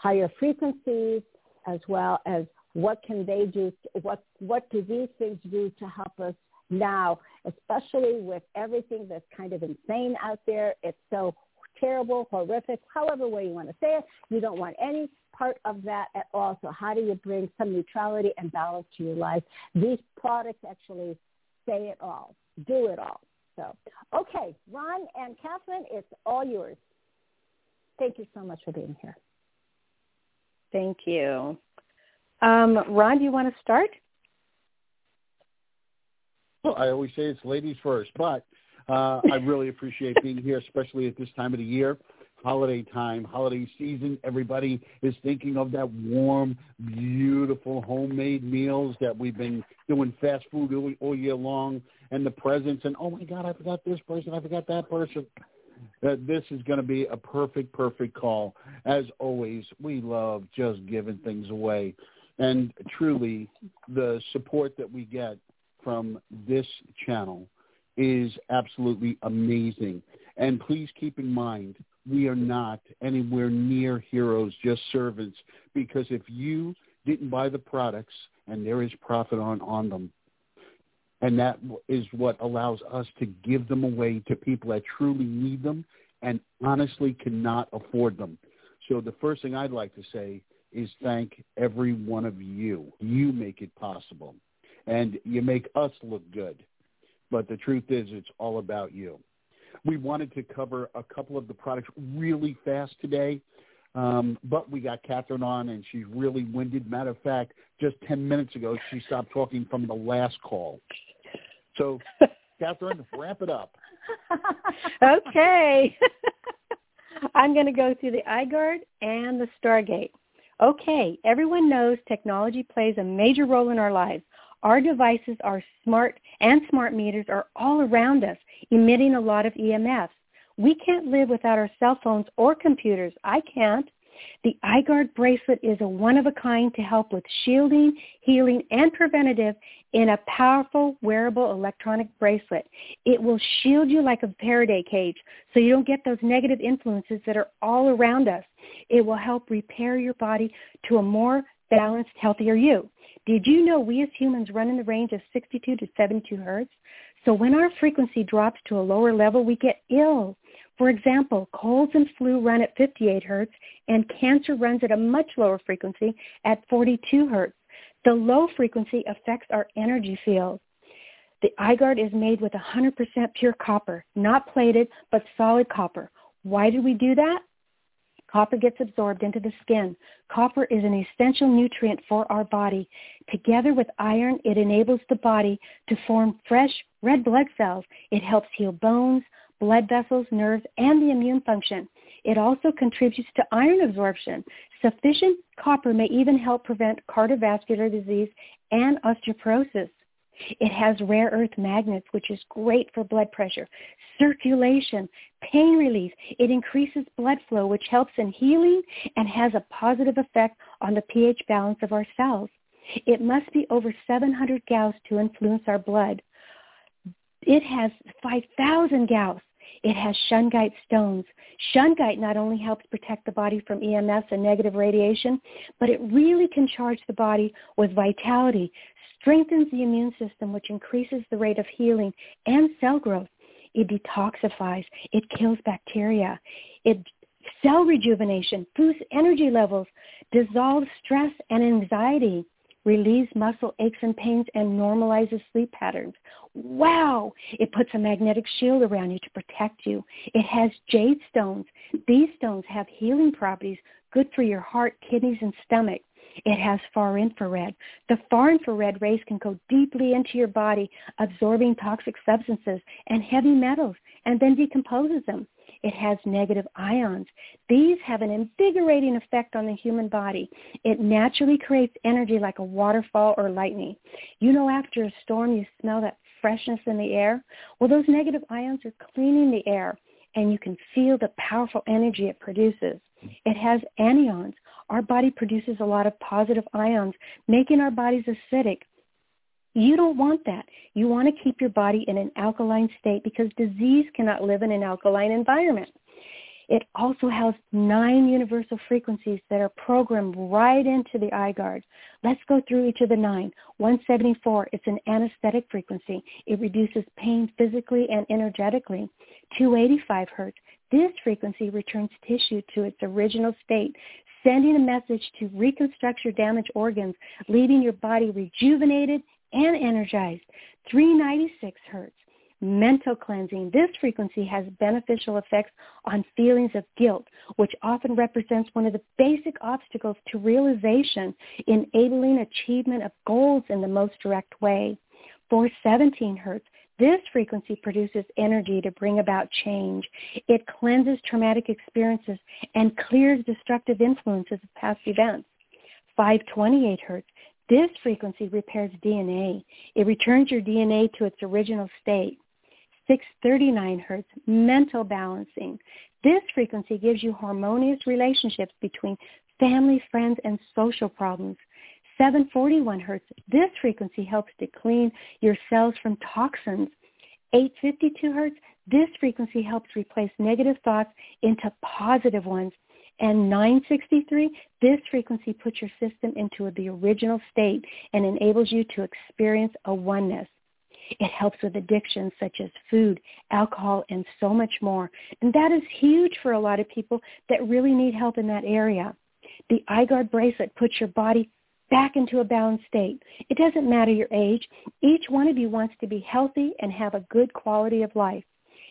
higher frequencies as well as what can they do, what, what do these things do to help us now, especially with everything that's kind of insane out there. It's so terrible, horrific, however way you want to say it. You don't want any part of that at all. So how do you bring some neutrality and balance to your life? These products actually say it all, do it all. So, okay, Ron and Catherine, it's all yours. Thank you so much for being here. Thank you. Um, Ron, do you want to start? Well, I always say it's ladies first, but uh, I really appreciate being here, especially at this time of the year. holiday time, holiday season. Everybody is thinking of that warm, beautiful homemade meals that we've been doing fast food all, all year long, and the presents. And oh my God, I forgot this person. I forgot that person. that this is going to be a perfect, perfect call. As always, we love just giving things away. And truly, the support that we get from this channel is absolutely amazing. And please keep in mind, we are not anywhere near heroes, just servants. Because if you didn't buy the products, and there is profit on, on them, and that is what allows us to give them away to people that truly need them and honestly cannot afford them. So the first thing I'd like to say is thank every one of you. You make it possible. And you make us look good. But the truth is it's all about you. We wanted to cover a couple of the products really fast today. Um, but we got Catherine on, and she's really winded. Matter of fact, just 10 minutes ago, she stopped talking from the last call. So, [laughs] Catherine, wrap it up. okay. [laughs] I'm going to go through the iGuard and the Stargate. Okay, everyone knows technology plays a major role in our lives. Our devices are smart and smart meters are all around us, emitting a lot of EMFs. We can't live without our cell phones or computers. I can't. The iGuard bracelet is a one-of-a-kind to help with shielding, healing, and preventative in a powerful wearable electronic bracelet. It will shield you like a Faraday cage so you don't get those negative influences that are all around us. It will help repair your body to a more balanced, healthier you. Did you know we as humans run in the range of 62 to 72 hertz? So when our frequency drops to a lower level, we get ill. For example, colds and flu run at 58 hertz, and cancer runs at a much lower frequency at 42 hertz. The low frequency affects our energy field. The iGuard is made with 100% pure copper, not plated, but solid copper. Why do we do that? Copper gets absorbed into the skin. Copper is an essential nutrient for our body. Together with iron, it enables the body to form fresh red blood cells. It helps heal bones, blood vessels, nerves, and the immune function. It also contributes to iron absorption. Sufficient copper may even help prevent cardiovascular disease and osteoporosis. It has rare earth magnets, which is great for blood pressure, circulation, pain relief. It increases blood flow, which helps in healing and has a positive effect on the pH balance of our cells. It must be over 700 Gauss to influence our blood. It has 5,000 Gauss. It has shungite stones. Shungite not only helps protect the body from EMS and negative radiation, but it really can charge the body with vitality, strengthens the immune system, which increases the rate of healing and cell growth. It detoxifies. It kills bacteria. It cell rejuvenation, boosts energy levels, dissolves stress and anxiety, relieves muscle aches and pains, and normalizes sleep patterns. Wow! It puts a magnetic shield around you to protect you. It has jade stones. These stones have healing properties good for your heart, kidneys, and stomach. It has far infrared. The far infrared rays can go deeply into your body, absorbing toxic substances and heavy metals, and then decomposes them. It has negative ions. These have an invigorating effect on the human body. It naturally creates energy like a waterfall or lightning. You know after a storm you smell that freshness in the air? Well, those negative ions are cleaning the air, and you can feel the powerful energy it produces. It has anions. Our body produces a lot of positive ions, making our bodies acidic. You don't want that. You want to keep your body in an alkaline state because disease cannot live in an alkaline environment. It also has nine universal frequencies that are programmed right into the iGuard. Let's go through each of the nine. 174, it's an anesthetic frequency. It reduces pain physically and energetically. 285 hertz, this frequency returns tissue to its original state, sending a message to reconstruct your damaged organs, leaving your body rejuvenated and energized. 396 hertz. Mental cleansing. This frequency has beneficial effects on feelings of guilt, which often represents one of the basic obstacles to realization, enabling achievement of goals in the most direct way. 417 hertz. This frequency produces energy to bring about change. It cleanses traumatic experiences and clears destructive influences of past events. 528 hertz. This frequency repairs DNA. It returns your DNA to its original state. 639 hertz, mental balancing. This frequency gives you harmonious relationships between family, friends, and social problems. 741 hertz, this frequency helps to clean your cells from toxins. 852 hertz, this frequency helps replace negative thoughts into positive ones. And 963, this frequency puts your system into the original state and enables you to experience a oneness. It helps with addictions such as food, alcohol, and so much more. And that is huge for a lot of people that really need help in that area. The iGuard bracelet puts your body back into a balanced state. It doesn't matter your age. Each one of you wants to be healthy and have a good quality of life.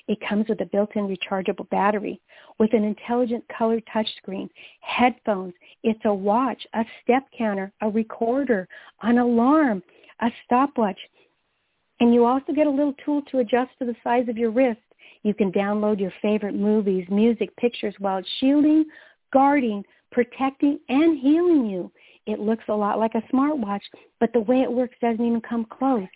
It comes with a built-in rechargeable battery, with an intelligent color touchscreen, headphones. It's a watch, a step counter, a recorder, an alarm, a stopwatch. And you also get a little tool to adjust to the size of your wrist. You can download your favorite movies, music, pictures while shielding, guarding, protecting, and healing you. It looks a lot like a smartwatch, but the way it works doesn't even come close.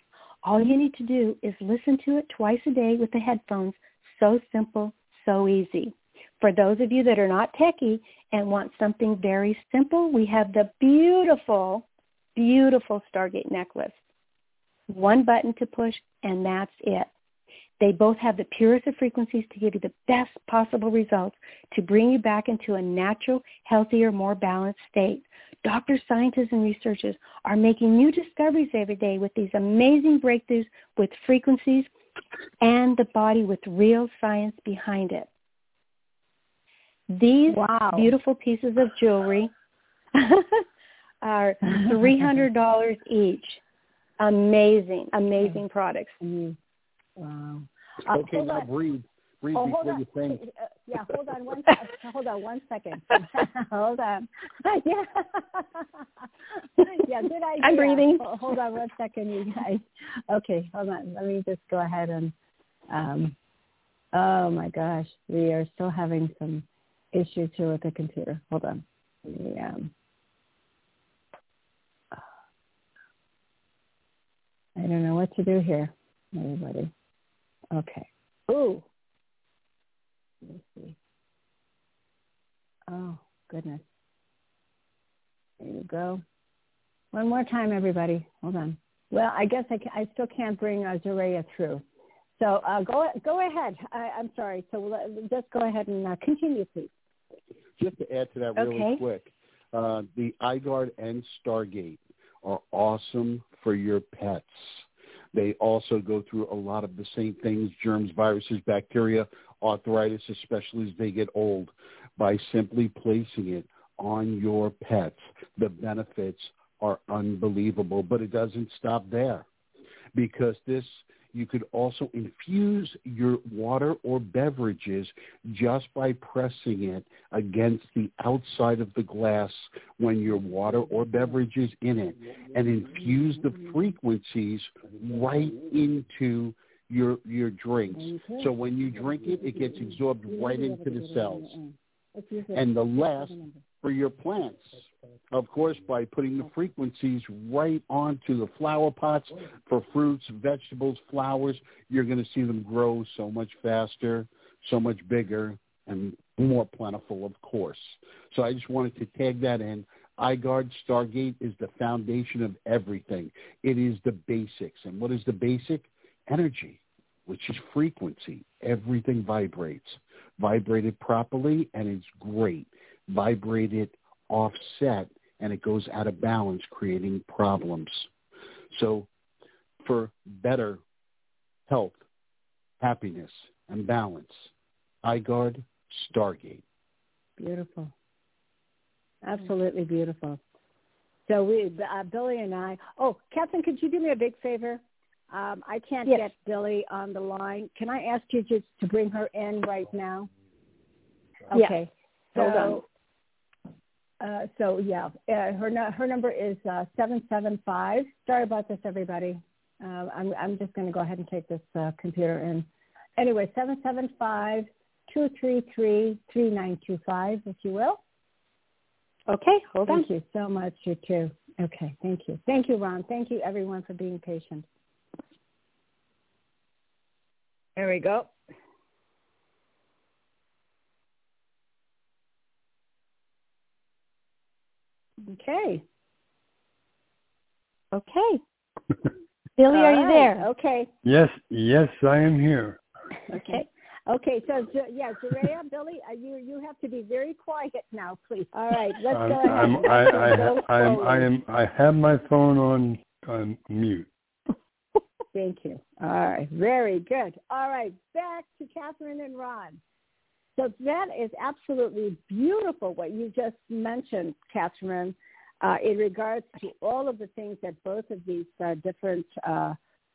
All you need to do is listen to it twice a day with the headphones. So simple, so easy. For those of you that are not techie and want something very simple, we have the beautiful, beautiful Stargate necklace. One button to push, and that's it. They both have the purest of frequencies to give you the best possible results to bring you back into a natural, healthier, more balanced state. Doctors, scientists, and researchers are making new discoveries every day with these amazing breakthroughs with frequencies and the body with real science behind it. These wow. beautiful pieces of jewelry [laughs] are [laughs] $300 each. Amazing, amazing products. Mm-hmm. Wow. Uh, okay, now breathe. Breathe oh, before you think. Uh, yeah, hold on one. [laughs] hold on one second. [laughs] hold on. [laughs] Yeah. yeah, good idea. I'm breathing. Hold on one second, you guys. Okay, hold on. Let me just go ahead and. Um, oh my gosh, we are still having some issues here with the computer. Hold on. Yeah. I don't know what to do here, everybody. Okay. Ooh. Let me see. Oh, goodness. There you go. One more time, everybody. Hold on. Well, I guess I, can, I still can't bring uh, Zaraya through. So uh, go go ahead. I, I'm sorry. So just go ahead and uh, continue, please. Just to add to that really Okay. quick, uh, the iGuard and Stargate are awesome for your pets. They also go through a lot of the same things, germs, viruses, bacteria, arthritis, especially as they get old, by simply placing it on your pets. The benefits are unbelievable, but it doesn't stop there because this you could also infuse your water or beverages just by pressing it against the outside of the glass when your water or beverage is in it and infuse the frequencies right into your your drinks. So when you drink it, it gets absorbed right into the cells. And the last for your plants, of course, by putting the frequencies right onto the flower pots for fruits, vegetables, flowers, you're going to see them grow so much faster, so much bigger, and more plentiful, of course. So I just wanted to tag that in. iGuard Stargate is the foundation of everything. It is the basics. And what is the basic? Energy, which is frequency. Everything vibrates. Vibrate it properly, and it's great. Vibrate it offset, and it goes out of balance, creating problems. So for better health, happiness, and balance, iGuard Stargate. Beautiful. Absolutely beautiful. So we, uh, Billy and I. Oh, Catherine, could you do me a big favor? Um, I can't Yes. get Billy on the line. Can I ask you just to bring her in right now? Yeah. Okay. Hold So, uh, so yeah, uh, her nu- her number is uh, seven seven five. Sorry about this, everybody. Uh, I'm, I'm just going to go ahead and take this uh, computer in. Anyway, seven seven five two three three three nine two five, if you will. Okay, hold thank on. Thank you so much, you too. Okay, thank you. Thank you, Ron. Thank you, everyone, for being patient. There we go. Okay. Okay. [laughs] Billy, are you there? Okay. Yes, yes, I am here. [laughs] Okay. Okay, so yeah, Zaraya, Billy, uh, you you have to be very quiet now, please. All right, let's I'm, go ahead. I'm, Let's I, [laughs] I, go I, am, I am, I have my phone on, on mute. Thank you. All right, very good. All right, back to Catherine and Ron. So that is absolutely beautiful what you just mentioned, Catherine, uh, in regards to all of the things that both of these uh, different uh,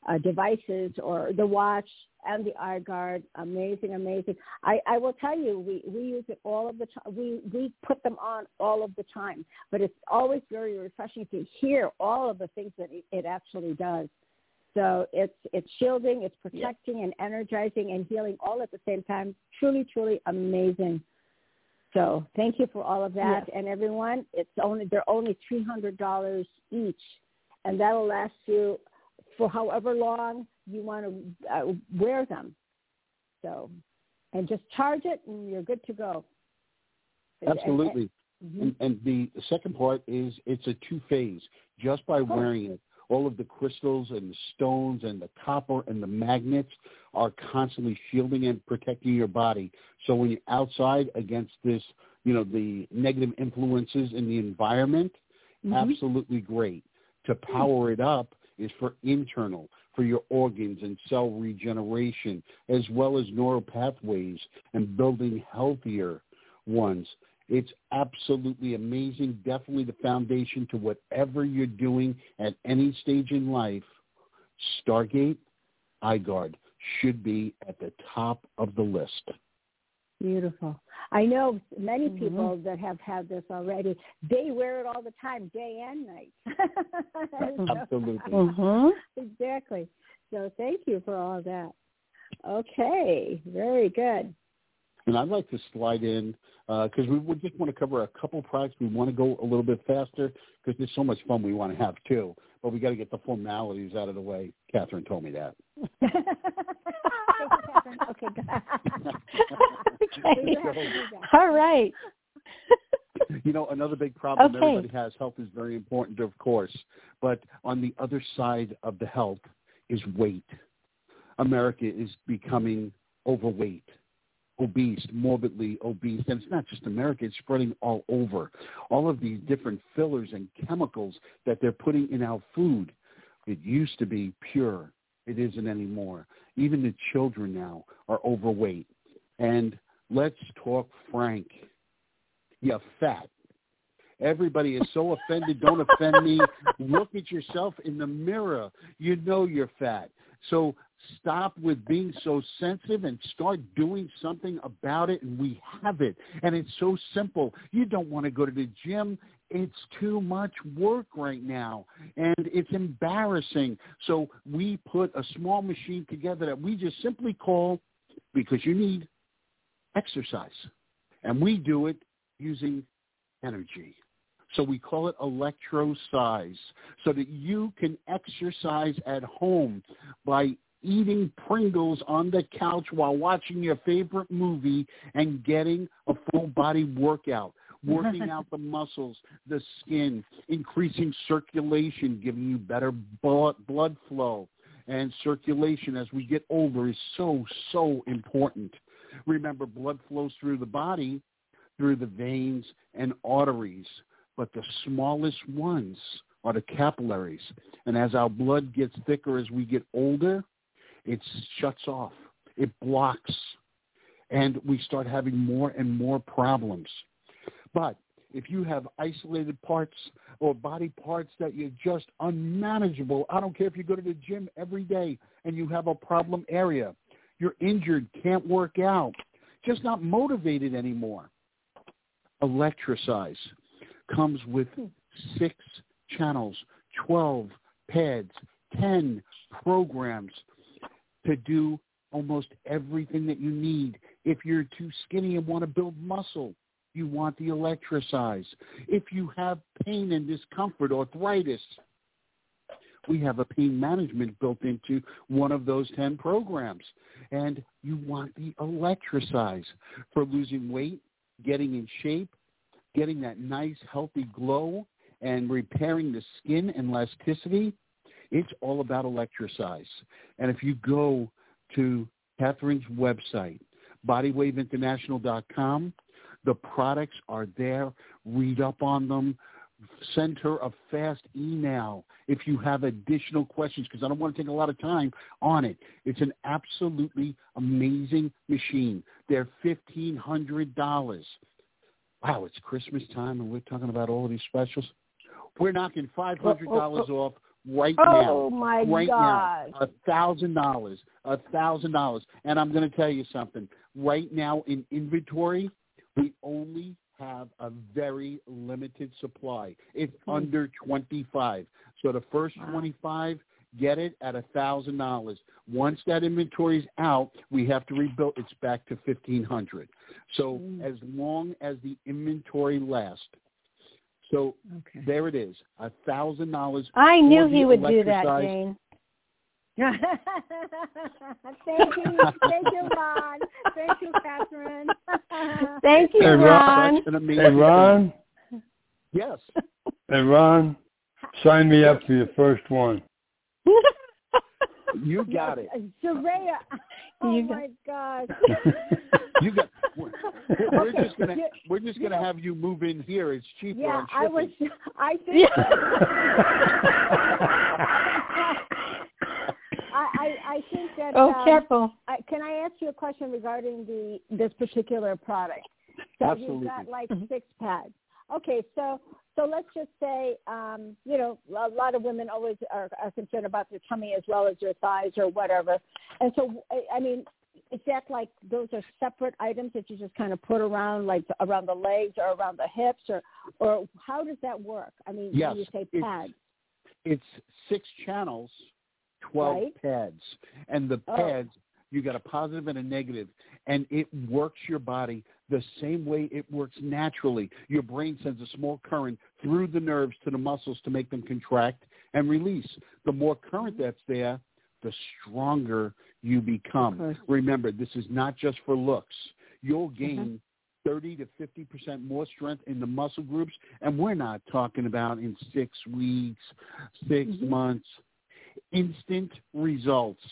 uh, devices or the watch and the iGuard, amazing, amazing. I, I will tell you, we, we use it all of the time. We, we put them on all of the time, but it's always very refreshing to hear all of the things that it, it actually does. So it's it's shielding, it's protecting and energizing and healing all at the same time. Truly, truly amazing. So thank you for all of that. Yes. And everyone, it's only they're only three hundred dollars each, and that'll last you for however long you want to uh, wear them. So, and just charge it, and you're good to go. Absolutely. And, And, and the second part is it's a two phase. Just by wearing it, all of the crystals and the stones and the copper and the magnets are constantly shielding and protecting your body. So when you're outside against this, you know, the negative influences in the environment, Mhm. absolutely great. To power it up is for internal, for your organs and cell regeneration, as well as neural pathways and building healthier ones. It's absolutely amazing. Definitely the foundation to whatever you're doing at any stage in life. Stargate, iGuard should be at the top of the list. Beautiful. I know many Mhm. people that have had this already. They wear it all the time, day and night. [laughs] Absolutely. Mm-hmm. exactly. So thank you for all that. Okay, very good. And I'd like to slide in uh, because we would just want to cover a couple products. We want to go a little bit faster because there's so much fun we want to have too. But we got to get the formalities out of the way. Catherine told me that. [laughs] okay, good. Okay. We have to do that. All right. you know, another big problem Okay. everybody has, health is very important, of course. But on the other side of the health is weight. America is becoming overweight, obese, morbidly obese. And it's not just America, it's spreading all over. All of these different fillers and chemicals that they're putting in our food. It used to be pure. It isn't anymore. Even the children now are overweight. And let's talk frank. You're fat. Everybody is so offended. Don't offend me. [laughs] Look at yourself in the mirror. You know you're fat. So stop with being so sensitive and start doing something about it. And we have it. And it's so simple. You don't want to go to the gym. It's too much work right now. And it's embarrassing. So we put a small machine together that we just simply call, because you need exercise. And we do it using energy. So we call it electrosize so that you can exercise at home by eating Pringles on the couch while watching your favorite movie and getting a full body workout, [laughs] working out the muscles, the skin, increasing circulation, giving you better blood blood flow. And circulation as we get older is so, so important. Remember, blood flows through the body through the veins and arteries, but the smallest ones are the capillaries. And as our blood gets thicker as we get older, it shuts off, it blocks, and we start having more and more problems. But if you have isolated parts or body parts that you're just unmanageable, I don't care if you go to the gym every day and you have a problem area, you're injured, can't work out, just not motivated anymore. Electrosize comes with six channels, 12 pads, 10 programs to do almost everything that you need. If you're too skinny and want to build muscle, you want the electrosize. If you have pain and discomfort, arthritis, we have a pain management built into one of those 10 programs. And you want the electrosize for losing weight, getting in shape, getting that nice healthy glow, and repairing the skin and elasticity. It's all about electrosize. And if you go to Catherine's website, bodywaveinternational.com, the products are there. Read up on them. Send her a fast email if you have additional questions because I don't want to take a lot of time on it. It's an absolutely amazing machine. They're $1,500. Wow, it's Christmas time and we're talking about all of these specials. We're knocking $500 off right now. Oh my right God! now, a thousand dollars, a thousand dollars. And I'm going to tell you something. Right now in inventory, we only have a very limited supply. It's Hmm. under 25. So the first Wow. 25, get it at a thousand dollars. Once that inventory's out, we have to rebuild. It's back to 1500. So Mm. as long as the inventory lasts. So Okay. there it is, a thousand dollars. I knew he would do that. Jane. [laughs] Thank you, thank you, Ron. Thank you, Catherine. Thank you, Hey, Ron. Ron. Such Hey. Ron. Yes. Hey, Ron. Sign me up for your first one. You got it. [laughs] Soraya. Oh [laughs] You got- my God. You got. We're, we're Okay, just gonna we're just gonna have you move in here. It's cheaper. Yeah, on I was. [laughs] I think. I, I I think that. oh, um, careful. I, can I ask you a question regarding the this particular product? So Absolutely. you've got like Mhm. six pads. Okay, so so let's just say, um, you know, a lot of women always are, are concerned about their tummy as well as their thighs or whatever. And so, I- I mean, is that like those are separate items that you just kind of put around, like around the legs or around the hips, or or how does that work? I mean, Yes, when you say it's- pads, It's six channels, twelve Right. pads, and the Oh. pads you got a positive and a negative, and it works your body the same way it works naturally. Your brain sends a small current through the nerves to the muscles to make them contract and release. The more current mm-hmm. that's there, the stronger you become. Remember, this is not just for looks. You'll gain 30 to 50% more strength in the muscle groups, and we're not talking about in six weeks, 6 Mhm. months. Instant results.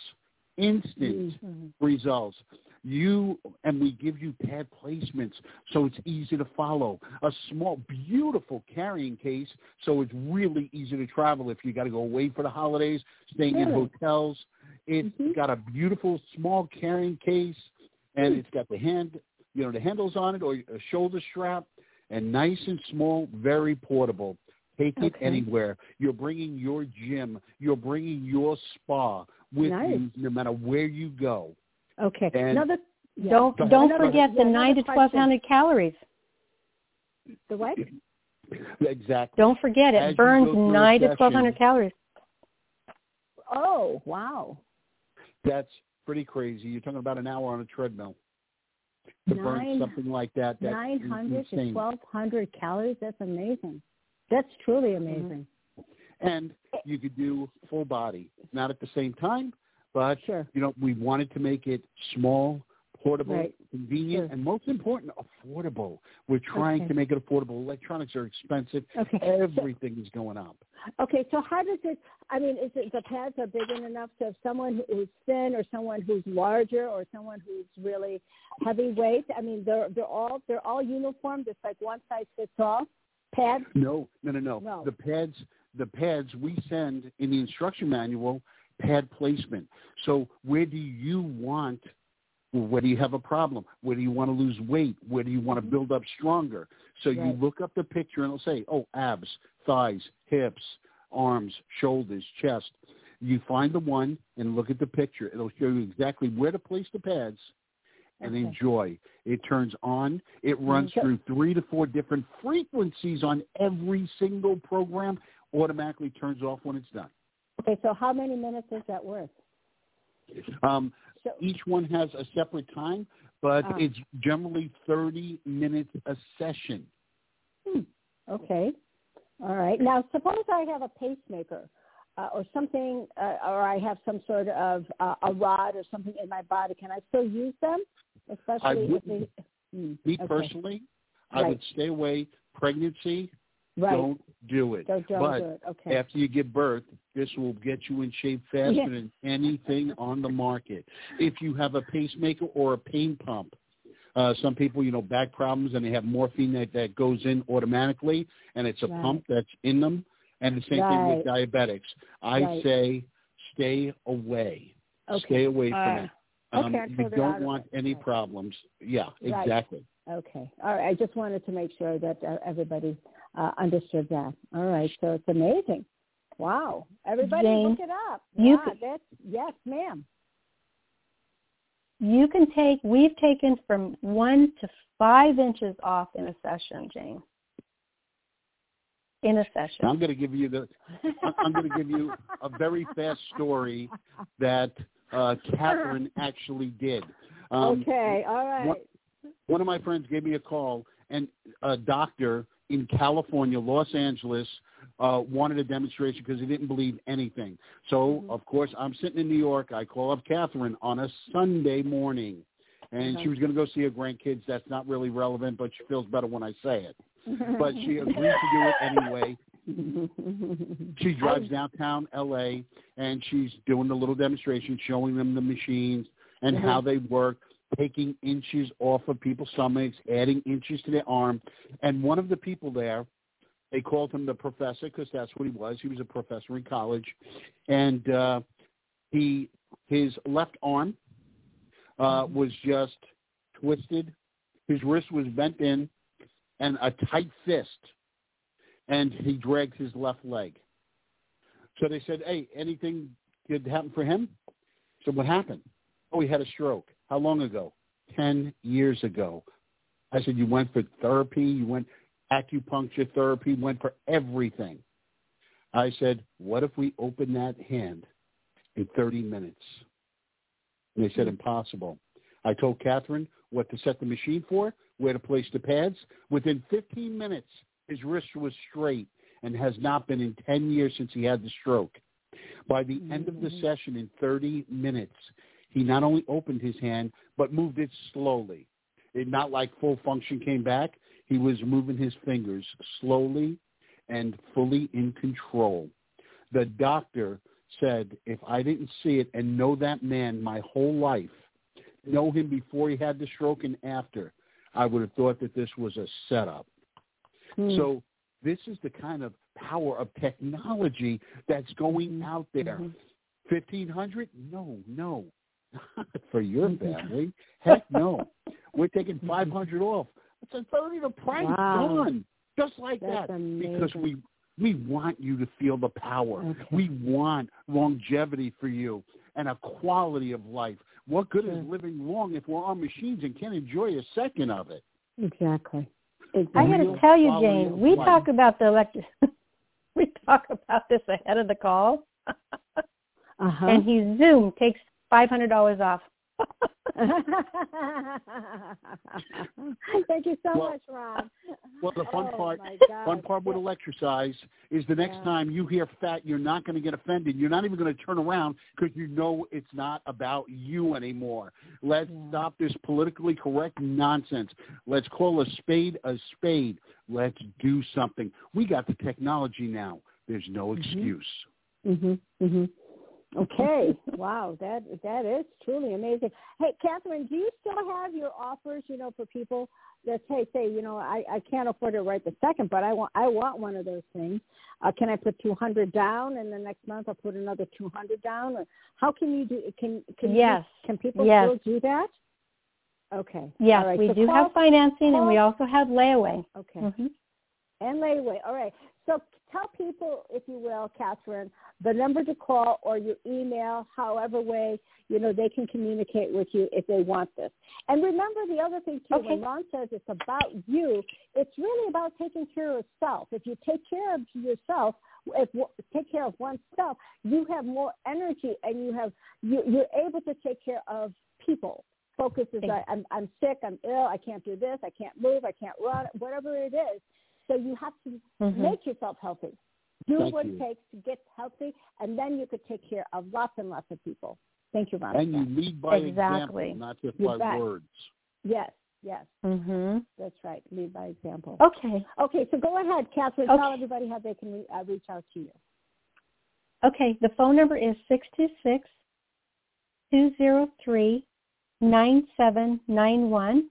Instant Mhm. results. You and we give you pad placements so it's easy to follow. A small, beautiful carrying case so it's really easy to travel if you got to go away for the holidays, staying in hotels. It's Mhm. got a beautiful small carrying case, and Hmm. it's got the hand, you know, the handles on it or a shoulder strap, and nice and small, very portable. Take it Okay. anywhere. You're bringing your gym. You're bringing your spa with Nice. you, no matter where you go. Okay. And- Another. yeah. Don't Go ahead. don't forget the another nine to twelve hundred calories. The what? Exactly. Don't forget it you burns go through a nine to twelve hundred calories. Oh, wow. That's pretty crazy. You're talking about an hour on a treadmill to burn something like that. That's Nine hundred to twelve hundred calories. That's amazing. That's truly Mm-hmm. amazing. And you could do full body, not at the same time, but Sure. you know we wanted to make it small, portable, Right. convenient, Sure. and most important, affordable. We're trying Okay. to make it affordable. Electronics are expensive. Okay. So, Everything is going up. okay. So how does it? I mean, is it the pads are big enough so if someone who's thin or someone who's larger or someone who's really heavyweight? I mean, they're they're all they're all uniform. It's like one size fits all. Pads. No, no, no, no. No. The pads, the pads we send in the instruction manual, pad placement. So where do you want? Where do you have a problem? Where do you want to lose weight? Where do you want to mm-hmm. build up stronger? So you look up the picture and it'll say, oh, abs, thighs, hips, arms, shoulders, chest. You find the one and look at the picture. It'll show you exactly where to place the pads and Okay. enjoy. It turns on. It runs Okay. through three to four different frequencies on every single program. Automatically turns off when it's done. Okay, so how many minutes is that worth? Um, So, each one has a separate time, but Ah. it's generally 30 minutes a session. hmm, okay, all right. Now, suppose I have a pacemaker uh, or something, uh, or I have some sort of uh, a rod or something in my body. Can I still use them? Especially if they. Hmm, Me okay. personally, I Right. would stay away. Pregnancy, Right. don't do it. Don't, don't but do it. Okay. after you give birth, this will get you in shape faster Yeah. than anything on the market. If you have a pacemaker or a pain pump, uh, some people, you know, back problems and they have morphine that, that goes in automatically and it's a Right. pump that's in them. And the same thing with diabetics. I Right. say stay away. Okay. Stay away from All it. Um, Okay, you until they're out don't want it. any Right. problems. Yeah, Right. exactly. Okay. All right. I just wanted to make sure that uh, everybody uh, understood that. All right. So it's amazing. Wow. Everybody Jane, look it up. you yeah, could- that's yes, ma'am. You can take, we've taken from one to five inches off in a session, Jane. In a session. I'm going to give you the. I- I'm going to give you a very fast story that uh, Catherine [laughs] actually did. Um, okay. All right. one- One of my friends gave me a call, and a doctor in California, Los Angeles, uh, wanted a demonstration because he didn't believe anything. So, Mhm. of course, I'm sitting in New York. I call up Catherine on a Sunday morning, and she was going to go see her grandkids. That's not really relevant, but she feels better when I say it. [laughs] But she agreed to do it anyway. She drives downtown LA and she's doing the little demonstration, showing them the machines and how they work, taking inches off of people's stomachs, adding inches to their arm. And one of the people there, they called him the professor because that's what he was. He was a professor in college, and uh, he his left arm uh, was just twisted. His wrist was bent in, and a tight fist and he dragged his left leg. So they said, "Hey, anything could happen for him?" So what happened? Oh, he had a stroke. How long ago? Ten years ago. I said, "You went for therapy. You went acupuncture therapy. Went for everything." I said, "What if we open that hand in 30 minutes?" And they said, "Impossible." I told Catherine what to set the machine for, where to place the pads. Within 15 minutes, his wrist was straight and has not been in 10 years since he had the stroke. By the end of the Mhm. session, in 30 minutes, he not only opened his hand, but moved it slowly. It not like full function came back. He was moving his fingers slowly and fully in control. The doctor said, if I didn't see it and know that man my whole life, know him before he had the stroke and after, I would have thought that this was a setup. Hmm. So this is the kind of power of technology that's going out there. Mhm. Fifteen hundred? No, no, [laughs] for your [laughs] family. Heck no. We're taking five hundred off. It's a third of the price. Wow. Done. Just like That's that. amazing. Because we we want you to feel the power. Okay. We want longevity for you and a quality of life. What good Sure. is living long if we're on machines and can't enjoy a second of it? Exactly. I exactly. got to tell you, Jane, we life. talk about the electric. [laughs] we talk about this ahead of the call, Uh-huh. and he Zoom takes five hundred dollars off. [laughs] Thank you so Well- much, Rob. Well, the fun Oh, part, my fun part with electrosize is the next Yeah. time you hear fat, you're not going to get offended. You're not even going to turn around because you know it's not about you anymore. Let's Yeah. stop this politically correct nonsense. Let's call a spade a spade. Let's do something. We got the technology now. There's no Mhm. excuse. Mhm. Mhm. Okay. wow, that that is truly amazing. Hey, Catherine, do you still have your offers? You know, for people that say, say, you know, I I can't afford it right the second, but I want I want one of those things. Uh, can I put two hundred down, and the next month I'll put another two hundred down? Or how can you do? Can can Yes. You, can people Yes. still do that? Okay. Yes, right. we So do call- have financing, and we also have layaway. Okay. hmm and layaway. All right. So tell people, if you will, Catherine, the number to call or your email, however way, you know, they can communicate with you if they want this. And remember the other thing too, Okay. when Ron says it's about you, it's really about taking care of self. If you take care of yourself, if take care of oneself, you have more energy and you have you, you're able to take care of people. Focus is like, I'm I'm sick, I'm ill, I can't do this, I can't move, I can't run, whatever it is. So you have to mm-hmm. make yourself healthy. Do Thank what you. it takes to get healthy, and then you could take care of lots and lots of people. Thank you, Monica. And you lead by exactly. example, not just You by bet. words. Yes, yes, Mhm. that's right. Lead by example. Okay. Okay, so go ahead, Catherine. Okay. Tell everybody how they can re- uh, reach out to you. Okay. The phone number is six two six two zero three nine seven nine one,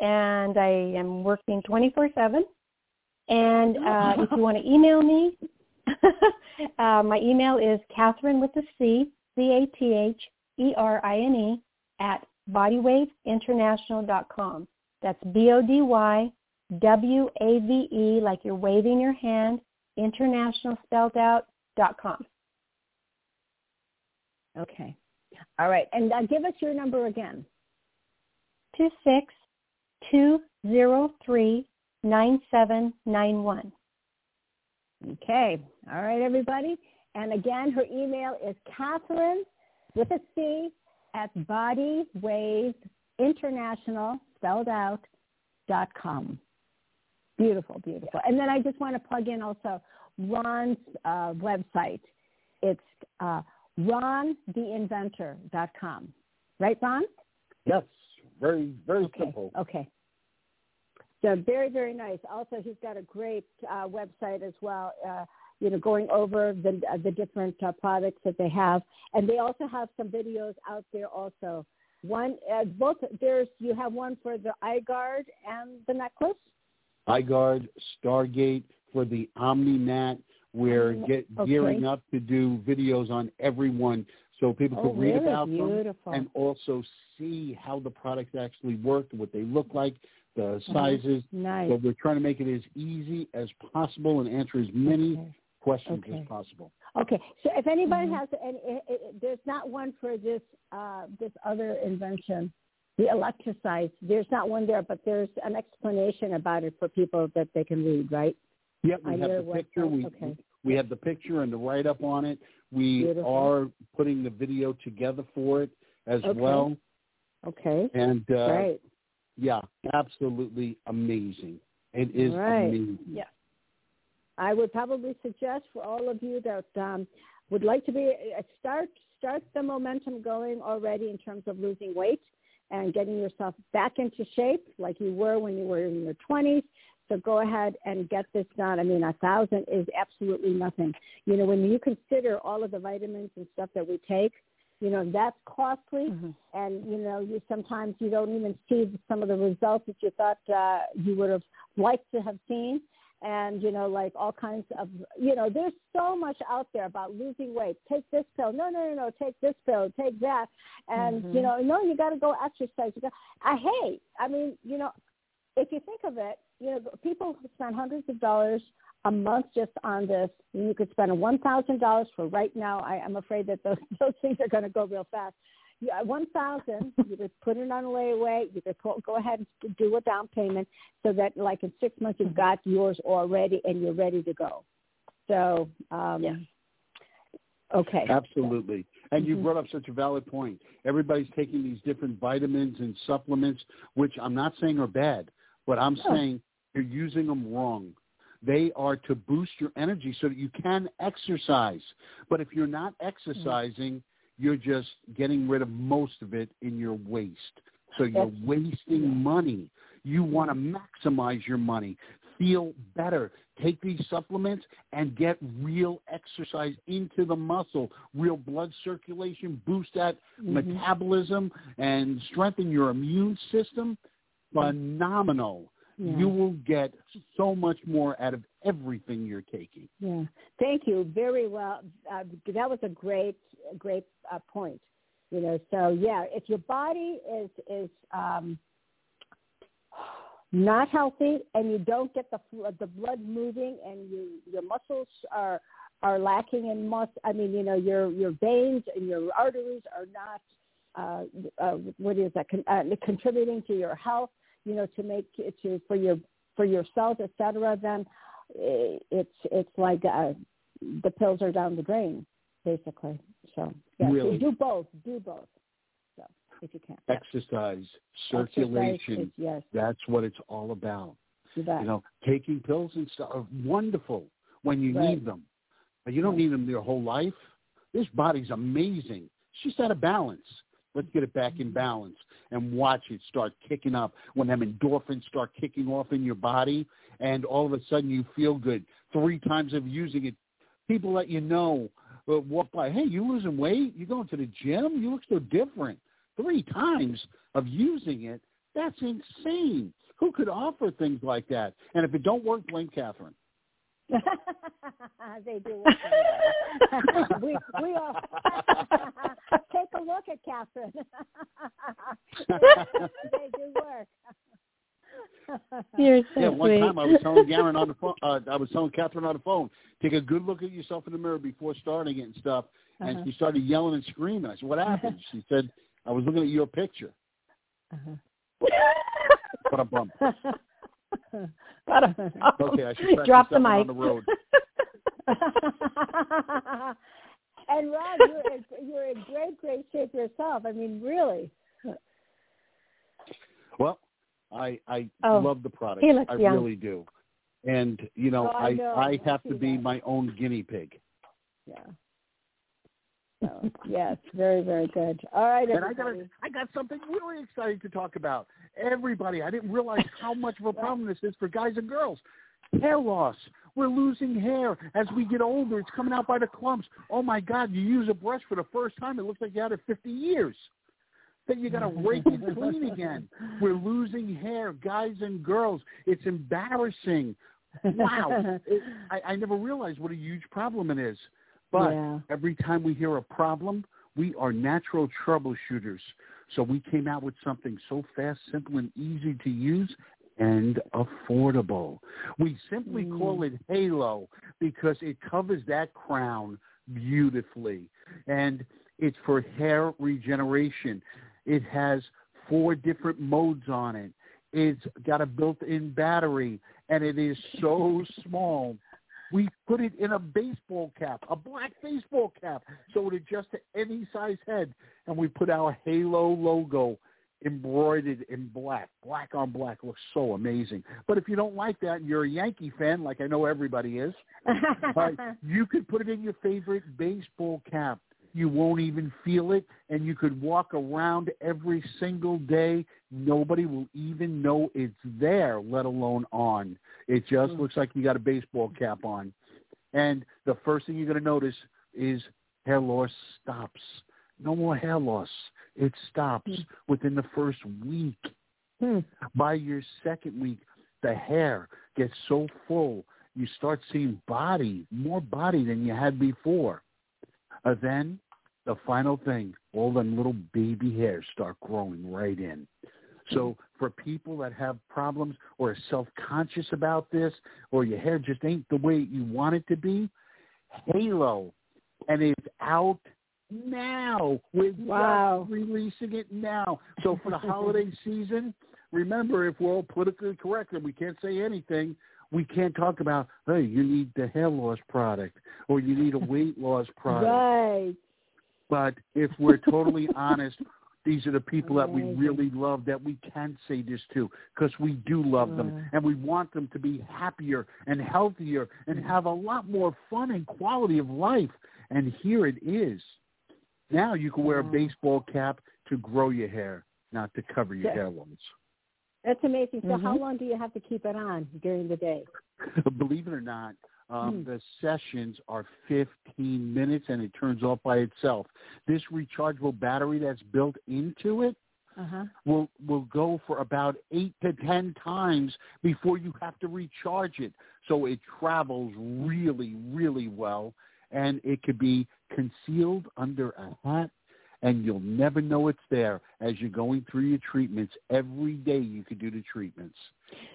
and I am working twenty four seven. And uh, if you want to email me, [laughs] uh, my email is Catherine with a C, C A T H E R I N E at bodywaveinternational.com. That's B O D Y W A V E, like you're waving your hand, international spelled out dot com. Okay. All right, and uh, give us your number again. Two six two zero three nine seven nine one. Okay. All right, everybody. And again, her email is Catherine with a C at bodywaveinternational spelled out dot com. Beautiful, beautiful. And then I just want to plug in also Ron's uh, website. It's uh, rontheinventor.com. Right, Ron? Yes, very, very Okay. simple. Okay. So very, very nice. Also, he's got a great uh, website as well. Uh, you know, going over the uh, the different uh, products that they have, and they also have some videos out there. Also, one uh, both there's you have one for the eye guard and the necklace. Eye guard, Stargate for the OmniNat. We're get, okay. gearing up to do videos on everyone so people Oh, can read really about them and also see how the products actually worked, what they look like, the Mm-hmm. sizes. nice. So we're trying to make it as easy as possible and answer as many Okay. questions Okay. as possible. Okay, so if anybody Mhm. has, and it, it, there's not one for this uh, this other invention, the electrosize. There's not one there, but there's an explanation about it for people that they can read, right? Yep, we On have the picture. website? We, Okay. We have the picture and the write up on it. We Beautiful. are putting the video together for it as Okay. well. Okay, And uh, great. yeah, absolutely amazing. It is Right. amazing. Yeah. I would probably suggest for all of you that um, would like to be uh, start start the momentum going already in terms of losing weight and getting yourself back into shape like you were when you were in your 20s. So go ahead and get this done. I mean, a thousand is absolutely nothing. You know, when you consider all of the vitamins and stuff that we take, you know, that's costly Mhm. and you know you sometimes you don't even see some of the results that you thought uh, you would have liked to have seen and you know like all kinds of you know there's so much out there about losing weight take this pill no no no no take this pill take that and Mhm. you know no you got to go exercise you got i hey i mean you know if you think of it you know people spend hundreds of dollars a month just on this you could spend one thousand dollars for right now i i'm afraid that those [laughs] those things are going to go real fast yeah, one thousand. You could put it on a layaway. You could po- go ahead and do a down payment, so that like in six months you've got yours already and you're ready to go. So, um, Yeah. okay, Absolutely. And you Mhm. brought up such a valid point. Everybody's taking these different vitamins and supplements, which I'm not saying are bad, but I'm No. saying you're using them wrong. They are to boost your energy so that you can exercise. But if you're not exercising, you're just getting rid of most of it in your waste. So you're wasting money. You want to maximize your money. Feel better. Take these supplements and get real exercise into the muscle, real blood circulation, boost that Mhm. metabolism, and strengthen your immune system. Phenomenal. Yeah. You will get so much more out of everything you're taking. Yeah. Thank you. Very well. Uh, that was a great, great uh, point. You know, so yeah, if your body is is um, [sighs] not healthy and you don't get the the blood moving and you your muscles are are lacking in mus I mean, you know, your your veins and your arteries are not uh, uh, what is that con- uh, contributing to your health, you know, to make it to for your for yourself, cells, et cetera, then it's it's like uh, the pills are down the drain, basically. So yes, Really? do both. Do both. So if you can. Exercise, circulation. Exercise is- yes, That's what it's all about. that. You know, taking pills and stuff are wonderful when you Right. need them, but you don't Right. need them your whole life. This body's amazing. It's just out of balance. Let's get it back Mm-hmm. in balance and watch it start kicking up when them endorphins start kicking off in your body, and all of a sudden you feel good. Three times of using it, people let you know uh, walk by. Hey, you losing weight? You going to the gym? You look so different. Three times of using it. That's insane. Who could offer things like that? And if it don't work, blame Catherine. [laughs] they do. [laughs] We we all [laughs] take a look at Catherine. they do work. You're so Yeah, one sweet. time I was telling Garen on the phone, uh, I was telling Catherine on the phone, take a good look at yourself in the mirror before starting it and stuff. And Uh-huh. she started yelling and screaming. I said, "What happened?" She said, "I was looking at your picture." What a bump. [laughs] Got him. [laughs] Okay, I should [laughs] Drop the mic. on the road. and Rob, you're in, you're in great, great shape yourself. I mean, really. Well, I I Oh, love the product. he looks I young. really do. And you know, Oh, I I know. I I have see to be that. my own guinea pig. Yeah. So, yes, very, very good. All right, And I got I got something really exciting to talk about. Everybody, I didn't realize how much of a problem this is for guys and girls. Hair loss. We're losing hair as we get older. It's coming out by the clumps. Oh my God! You use a brush for the first time, it looks like you had it 50 years. Then you got to rake it clean again. We're losing hair, guys and girls. It's embarrassing. Wow! [laughs] It, I, I never realized what a huge problem it is. But Yeah. every time we hear a problem, we are natural troubleshooters. So we came out with something so fast, simple, and easy to use and affordable. We simply Mm. call it Halo because it covers that crown beautifully. And it's for hair regeneration. It has four different modes on it. It's got a built-in battery, and it is so small. We put it in a baseball cap, a black baseball cap, so it adjusts to any size head. And we put our Halo logo embroidered in black. Black on black looks so amazing. But if you don't like that and you're a Yankee fan, like I know everybody is, [laughs] uh, you could put it in your favorite baseball cap. You won't even feel it, and you could walk around every single day. Nobody will even know it's there, let alone on. It just looks like you got a baseball cap on. And the first thing you're going to notice is hair loss stops. No more hair loss. It stops within the first week. Hmm. By your second week, the hair gets so full, you start seeing body, more body than you had before. Uh, then the final thing, all them little baby hairs start growing right in. So for people that have problems or are self-conscious about this, or your hair just ain't the way you want it to be, Halo, and it's out now. We're Wow. releasing it now. So for the holiday [laughs] season, remember if we're all politically correct and we can't say anything, we can't talk about, hey, you need the hair loss product or you need a weight loss [laughs] product. Right. But if we're totally [laughs] honest, these are the people that we really love that we can say this to because we do love them and we want them to be happier and healthier and have a lot more fun and quality of life. And here it is. Now you can wear a baseball cap to grow your hair, not to cover your hair loss. That's amazing. So how Mhm. long do you have to keep it on during the day? [laughs] Believe it or not, um, Hmm. the sessions are 15 minutes and it turns off by itself. This rechargeable battery that's built into it Uh-huh. will will go for about eight to ten times before you have to recharge it. So it travels really, really well, and it could be concealed under a hat, and you'll never know it's there as you're going through your treatments. Every day you could do the treatments,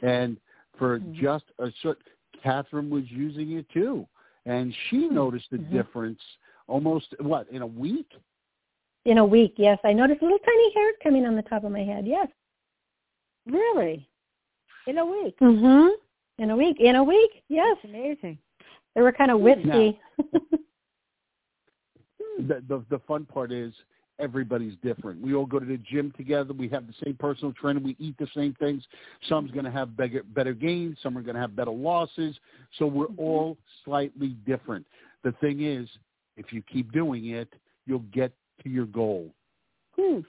and for Mhm. just a short, Catherine was using it too, and she noticed the Mhm. difference almost what in a week. In a week, yes. I noticed little tiny hairs coming on the top of my head. Yes. Really? In a week? Mhm. In a week. In a week. Yes. That's amazing. They were kind of wispy. [laughs] the, the the fun part is everybody's different. We all go to the gym together. We have the same personal trainer. We eat the same things. Some's going to have better, better gains. Some are going to have better losses. So we're Mm-hmm. all slightly different. The thing is, if you keep doing it, you'll get to your goal. Hmm.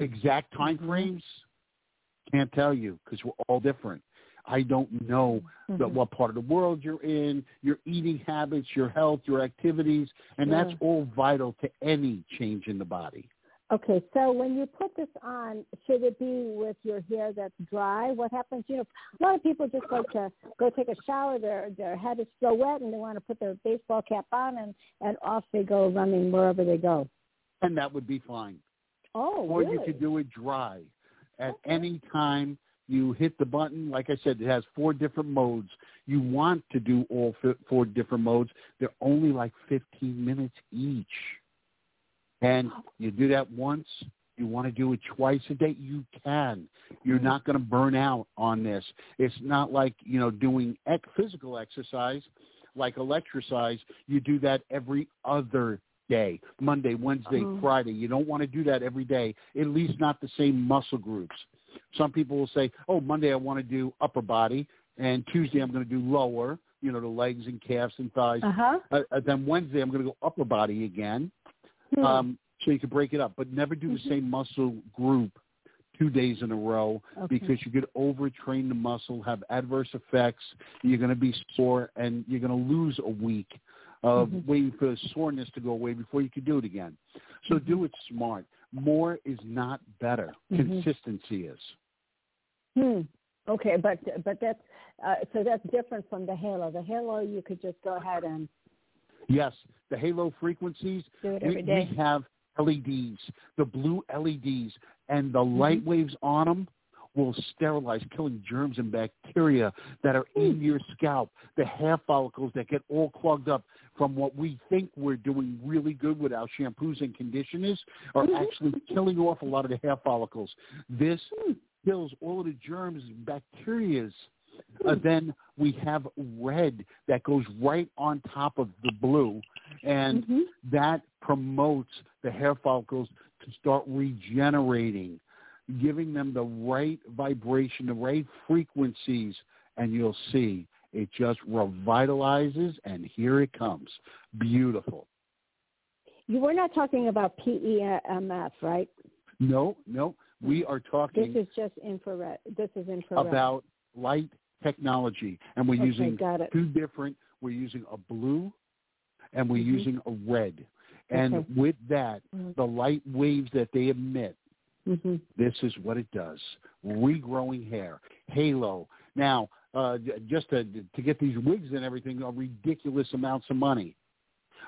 Exact time Mm-hmm. frames, can't tell you because we're all different. I don't know Mm-hmm. the, what part of the world you're in, your eating habits, your health, your activities, and that's all vital to any change in the body. Okay, so when you put this on, should it be with your hair that's dry? What happens? You know, a lot of people just like to go take a shower. Their their head is still wet, and they want to put their baseball cap on, and and off they go running wherever they go. And that would be fine. Oh, or really? you could do it dry. At any time you hit the button, like I said, it has four different modes. You want to do all four different modes. They're only like 15 minutes each. And you do that once. You want to do it twice a day, you can. You're not going to burn out on this. It's not like, you know, doing ec- physical exercise like electrosize. You do that every other day, Monday, Wednesday, Oh. Friday. You don't want to do that every day, at least not the same muscle groups. Some people will say, oh, Monday I want to do upper body, and Tuesday I'm going to do lower, you know, the legs and calves and thighs. Uh-huh. Uh, uh, then Wednesday I'm going to go upper body again. Hmm. Um, so you can break it up, but never do the same muscle group two days in a row Okay. because you could overtrain the muscle, have adverse effects. You're going to be sore, and you're going to lose a week of Mhm. waiting for the soreness to go away before you can do it again. So do it smart. More is not better. Mhm. Consistency is. Hmm. Okay, but but that's uh, so that's different from the halo. The halo you could just go ahead and Yes, the halo frequencies. Do it we, every day. we have LEDs, the blue LEDs, and the Mm-hmm. light waves on them will sterilize, killing germs and bacteria that are in your scalp. The hair follicles that get all clogged up from what we think we're doing really good with our shampoos and conditioners are Mm-hmm. actually killing off a lot of the hair follicles. This kills all of the germs and bacterias. Uh, then we have red that goes right on top of the blue, and Mhm. that promotes the hair follicles to start regenerating, giving them the right vibration, the right frequencies, and you'll see it just revitalizes, and here it comes. Beautiful. you were not talking about PEMF, right? No, no, we are talking. This is just infrared. This is infrared. about light technology, and we're Okay, using two different. We're using a blue, and we're Mhm. using a red. And Okay. with that, Mhm. the light waves that they emit hmm This is what it does. Regrowing hair. Halo. Now, uh, just to, to get these wigs and everything are ridiculous amounts of money.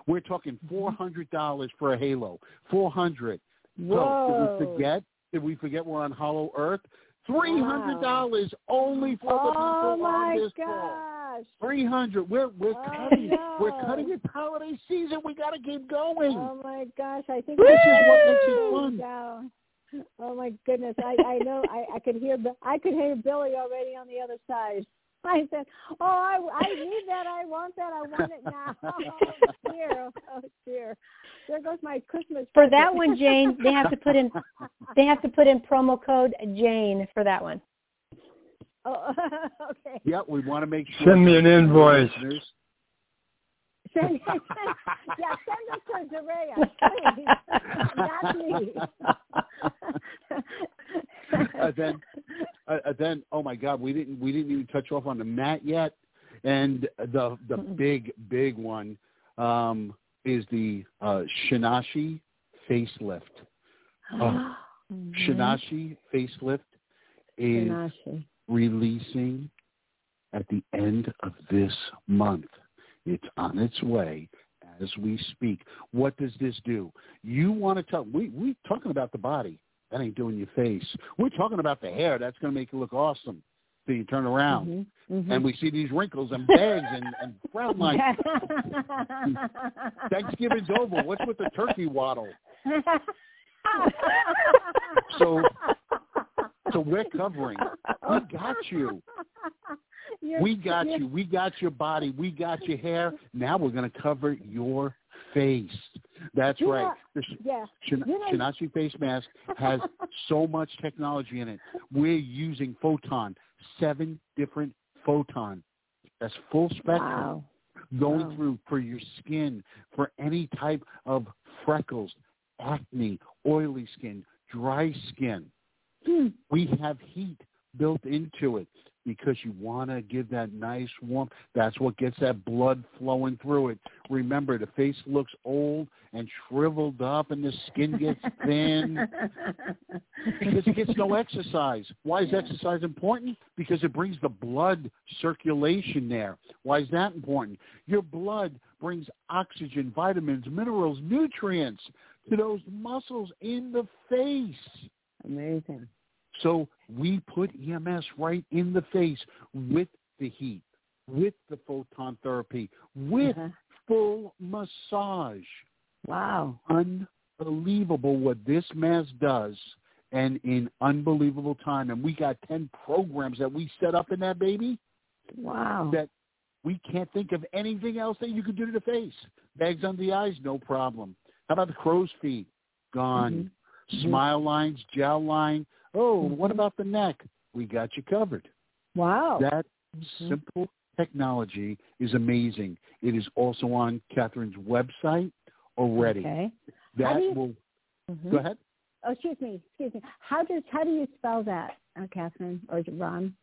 We're talking four hundred dollars for a halo. Four hundred. So did we forget? Did we forget we're on Hollow Earth? Three hundred dollars only for the Oh people my on this call. gosh! Three hundred. We're we're Oh, cutting. no. We're cutting it holiday season. We got to keep going. Oh my gosh! I think This is what makes it fun. down. Oh my goodness! I I know I I could hear Bi- I could hear Billy already on the other side. [laughs] I said, "Oh, I I need that. I want that. I want it now." [laughs] Oh dear! Oh dear! There goes my Christmas. For that one, Jane, they have to put in they have to put in promo code Jane for that one. Oh, [laughs] okay. Yeah, we want to make sure. Send me an invoice. Send, send, [laughs] yeah, send us to Zaraya, [laughs] please. Not me. uh, then, uh, uh, then, oh my God, we didn't we didn't even touch off on the mat yet, and the the big big one um, is the uh, Shinashi facelift. Uh, [gasps] Shinashi facelift is Shinashi. releasing at the end of this month. It's on its way as we speak. What does this do? You want to tell we we talking about the body. That ain't doing your face. We're talking about the hair. That's going to make you look awesome. So you turn around Mhm, mhm. and we see these wrinkles and bags and, and frown lines. [laughs] [laughs] Thanksgiving's over. What's with the turkey waddle? [laughs] So so we're covering. We got you. [laughs] You're- we got you. We got your body. We got your hair. Now we're going to cover your face. That's You right. The Yeah. Shin- You know- face mask has [laughs] so much technology in it. We're using photon, seven different photon. That's full spectrum Wow. going Wow. through for your skin, for any type of freckles, acne, oily skin, dry skin. Hmm. We have heat built into it because you want to give that nice warmth. That's what gets that blood flowing through it. Remember, the face looks old and shriveled up and the skin gets [laughs] thin because it gets no exercise. Why is exercise important? Because it brings the blood circulation there. Why is that important? Your blood brings oxygen, vitamins, minerals, nutrients to those muscles in the face. Amazing. So we put EMS right in the face with the heat, with the photon therapy, with Uh-huh. full massage. Wow. Unbelievable what this mask does and in unbelievable time. And we got 10 programs that we set up in that baby Wow. that we can't think of anything else that you could do to the face. Bags under the eyes, no problem. How about the crow's feet? Gone. Mhm. Smile lines, gel line. Oh, what Mhm. about the neck? We got you covered. Wow. That Mhm. simple technology is amazing. It is also on Catherine's website already. Okay. That you- will Mhm. go ahead. Oh, excuse me. Excuse me. How does how do you spell that, uh, Catherine or Ron?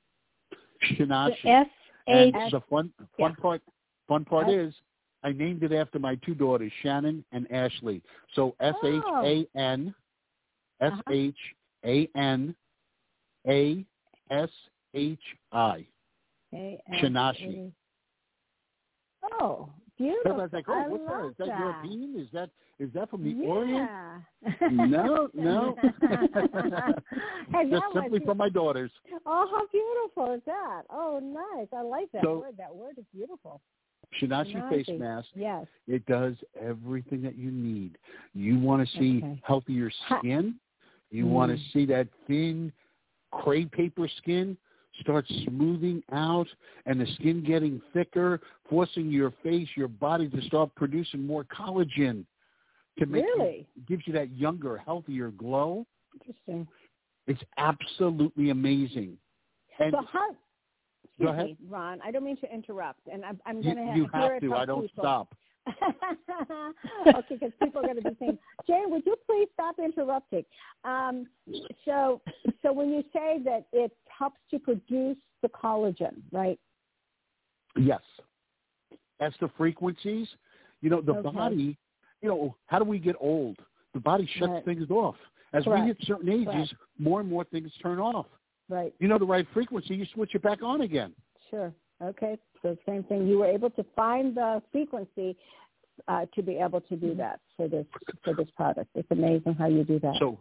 Shinashi. S H the fun fun Yeah. part fun part Yes. is I named it after my two daughters, Shannon and Ashley. So S H A N S Uh-huh. H A N A S H I. A- Shinashi. Oh, beautiful. Everybody's like, oh, I what's that? Is that, European? Is that is that from the yeah. Orient? [laughs] No, no. [laughs] hey, Just that simply was, from my daughters. oh, how beautiful is that? Oh, nice. I like that So- word. That word is beautiful. Shinashi face mask. Yes. It does everything that you need. You want to see Okay. healthier skin. You want Mm. to see that thin crepe paper skin start smoothing out and the skin getting thicker, forcing your face, your body to start producing more collagen to make you- Really? gives you that younger, healthier glow. Interesting. It's absolutely amazing. And so how? Excuse Go ahead. me, Ron. I don't mean to interrupt, and I'm, I'm going to you have it to. I don't people. stop. [laughs] okay, because people are going to be saying, Jane, would you please stop interrupting? Um, so, so when you say that it helps to produce the collagen, right? Yes. That's the frequencies. You know, the Okay. body, you know, how do we get old? The body shuts Right. things off. As Correct. we hit certain ages, Correct. more and more things turn off. Right. You know the right frequency, you switch it back on again. Sure. Okay. So same thing. You were able to find the frequency uh, to be able to do that for this for this product. It's amazing how you do that. So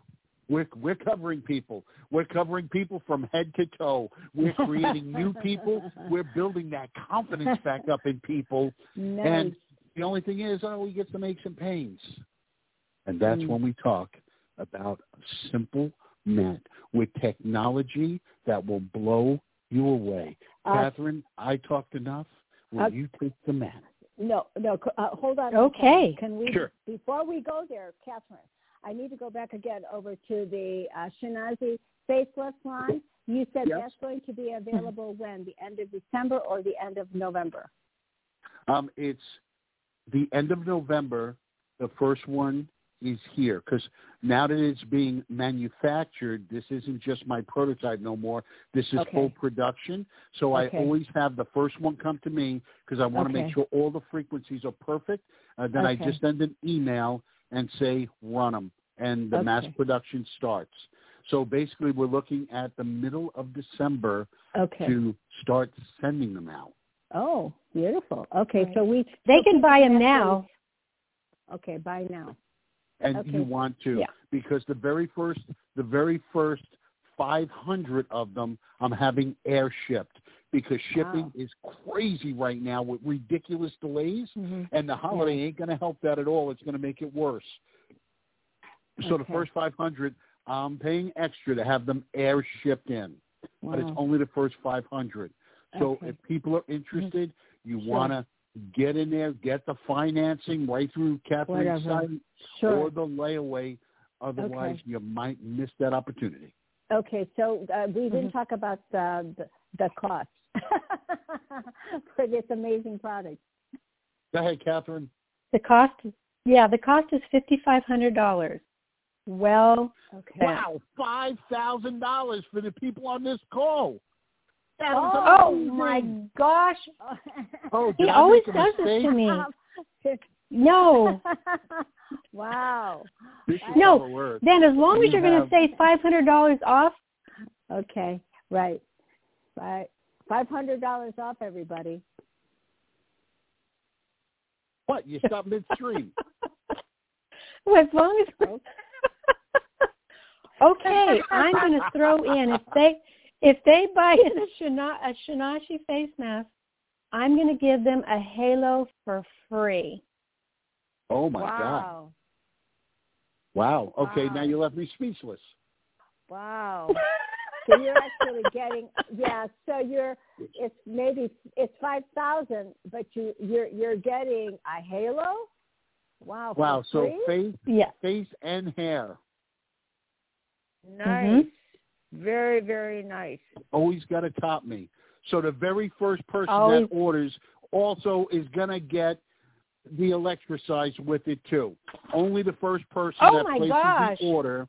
we're we're covering people. We're covering people from head to toe. We're creating new people. We're building that confidence [laughs] back up in people. nice. And the only thing is, oh, we get some aches and pains. And that's Mm. when we talk about a simple mat with technology that will blow you away. Uh, Catherine, I talked enough. Will uh, you take the mat? No, no. Uh, hold on. Okay. Can we? Sure. Before we go there, Catherine, I need to go back again over to the uh, Shinashi faceless line. You said Yes. that's going to be available when? The end of December or the end of November? Um, it's the end of November. The first one is here because now that it's being manufactured, this isn't just my prototype no more. This is Okay. full production. So Okay. I always have the first one come to me because I want to Okay. make sure all the frequencies are perfect. Uh, then I just send an email and say run them, and the mass production starts. So basically, we're looking at the middle of December Okay. to start sending them out. Oh, beautiful. Okay, Right. so we They so can buy them actually- now. Okay, buy now. And Okay. you want to Yeah. because the very first the very first 500 of them I'm having air shipped because shipping Wow. is crazy right now with ridiculous delays Mm-hmm. and the holiday ain't going to help that at all it's going to make it worse so the first 500 I'm paying extra to have them air shipped in but it's only the first 500 So Okay. if people are interested, you Sure. want to get in there, get the financing right through Catherine's Whatever. site Sure. or the layaway. Otherwise, Okay. you might miss that opportunity. Okay, so uh, we didn't Mhm. talk about the the, the cost [laughs] for this amazing product. Go ahead, Catherine. The cost, yeah, the cost is fifty-five hundred dollars. Well, Okay. Wow, five thousand dollars for the people on this call. That is oh amazing. my gosh, Oh, he always does this to me. [laughs] No, wow. No, how then as long as You you're going to have- say five hundred dollars off, Okay, right, right. Five hundred dollars off, everybody. What? You stop midstream. [laughs] well, as long as okay, [laughs] I'm going to throw in if they if they buy in a, Shina, a Shinashi face mask, I'm going to give them a halo for free. Oh my God! wow. Wow. Okay, Wow. now you left me speechless. Wow. [laughs] so you're actually getting yeah, so you're it's maybe it's five thousand, but you you're you're getting a halo? Wow. Wow. So free? face, Yes. face and hair. nice. Mm-hmm. Very, very nice. Always got to top me. So the very first person Always. that orders also is gonna get the electrosize with it too. Only the first person Oh that places gosh. the order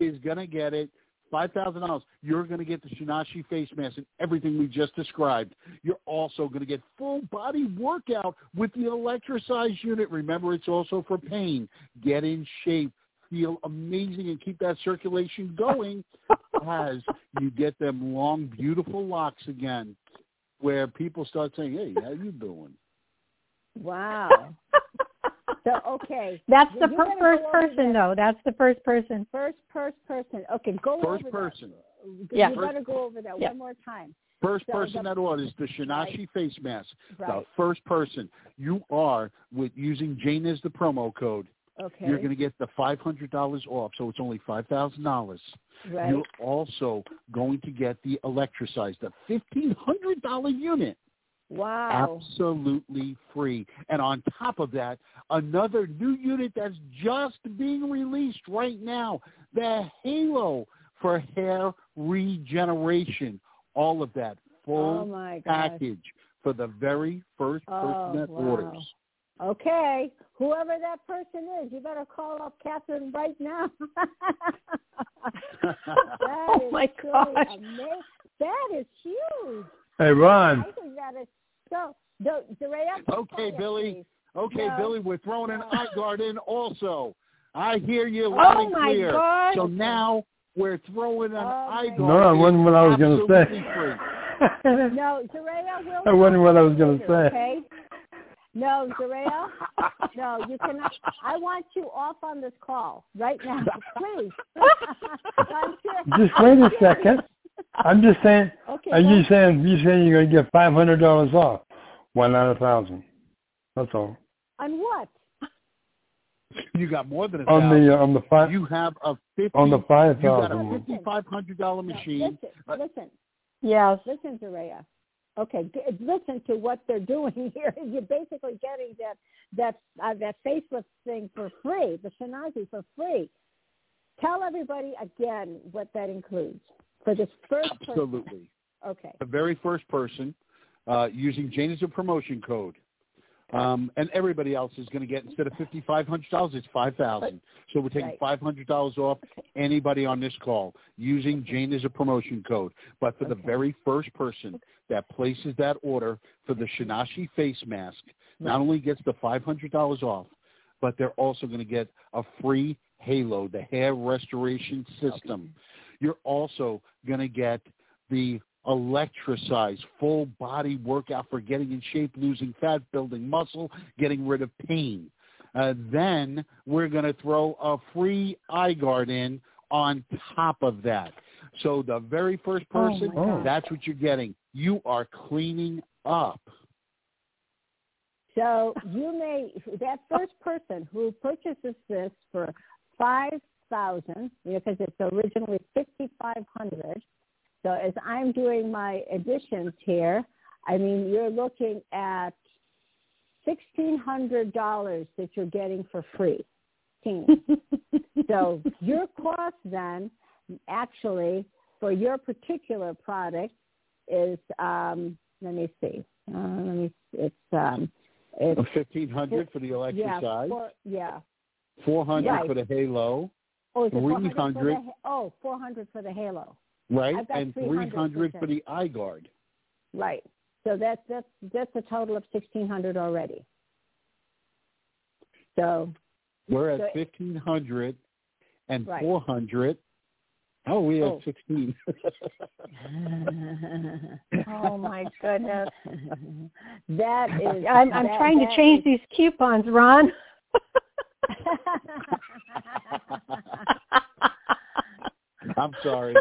is gonna get it. Five thousand dollars. You're gonna get the Shinashi face mask and everything we just described. You're also gonna get full body workout with the electrosize unit. Remember, it's also for pain. Get in shape, feel amazing, and keep that circulation going [laughs] as you get them long, beautiful locks again, where people start saying, "Hey, how you doing?" Wow. [laughs] so okay. That's You- the per- first person, that. though. That's the first person. First first person. Okay, go First over person. that. Yeah. You gotta go over that Yeah. one more time. First So person the- that orders the Shinashi face mask, Right. the first person, you are with using Jane as the promo code. Okay. You're going to get the five hundred dollars off, so it's only five thousand dollars. right. You're also going to get the Electrosize, the fifteen hundred dollar unit, Wow. absolutely free. And on top of that, another new unit that's just being released right now, the Halo for hair regeneration. All of that full Oh my package for the very first person Oh, that wow. orders. Okay, whoever that person is, you better call up Catherine right now. [laughs] That [laughs] Oh, my truly gosh. ama- That is huge. Hey, Ron. I think that is so. Do, Dorea, Okay, Billy. please. Okay, No. Billy, we're throwing an eye guard in also. I hear you Oh loud and my clear. gosh. So now we're throwing an Oh eye my guard No, I in wasn't what I was gonna say. absolutely free. No, Dorea will. [laughs] I wonder what I was gonna say. Okay. No, Dorea. No, you cannot. I want you off on this call right now, please. [laughs] Just wait a second. I'm just saying. Okay. Are you saying you saying you're gonna get five hundred dollars off? One out of thousand. That's all. on what? You got more than a On thousand. the uh, on the five you have a fifty. on the five you got a thousand. one. fifty-five hundred dollar machine. listen, Uh, listen, yes. listen, Zaraya. Okay, g- listen to what they're [laughs] doing here. You're basically getting that that uh, that facelift thing for free, the Shinashi for free. Tell everybody again what that includes for this first person. Absolutely. Okay. The very first person uh, using Jane as a promotion code. Um, and everybody else is going to get instead of fifty five hundred dollars, it's five thousand. So we're taking Right. five hundred dollars off anybody on this call using Jane as a promotion code. But for the very first person that places that order for the Shinashi face mask, not only gets the five hundred dollars off, but they're also going to get a free Halo, the hair restoration system. You're also going to get the Electrosize full body workout for getting in shape, losing fat, building muscle, getting rid of pain. Uh, then we're going to throw a free eye guard in on top of that. So the very first Oh, person, gosh. that's what you're getting. You are cleaning up. So you may that first person who purchases this for five thousand because it's originally fifty five hundred. So as I'm doing my additions here, I mean, you're looking at $1,600 that you're getting for free. [laughs] so your cost then actually for your particular product is, um, let me see, uh, let me, it's, um, it's 1500 for the electric yeah, side. four, yeah. 400 Right. for the halo, Oh, is it 400 for 300. the, oh, 400 for the halo. Right? And 300 300 for the eye guard. Right. So that's that's that's a total of sixteen hundred already. So We're at So- 1500 and Right. 400. Oh, we have Oh. 16. [laughs] [laughs] Oh my goodness. that [laughs] is. I'm, I'm that- trying to change is- these coupons, Ron. I'm sorry.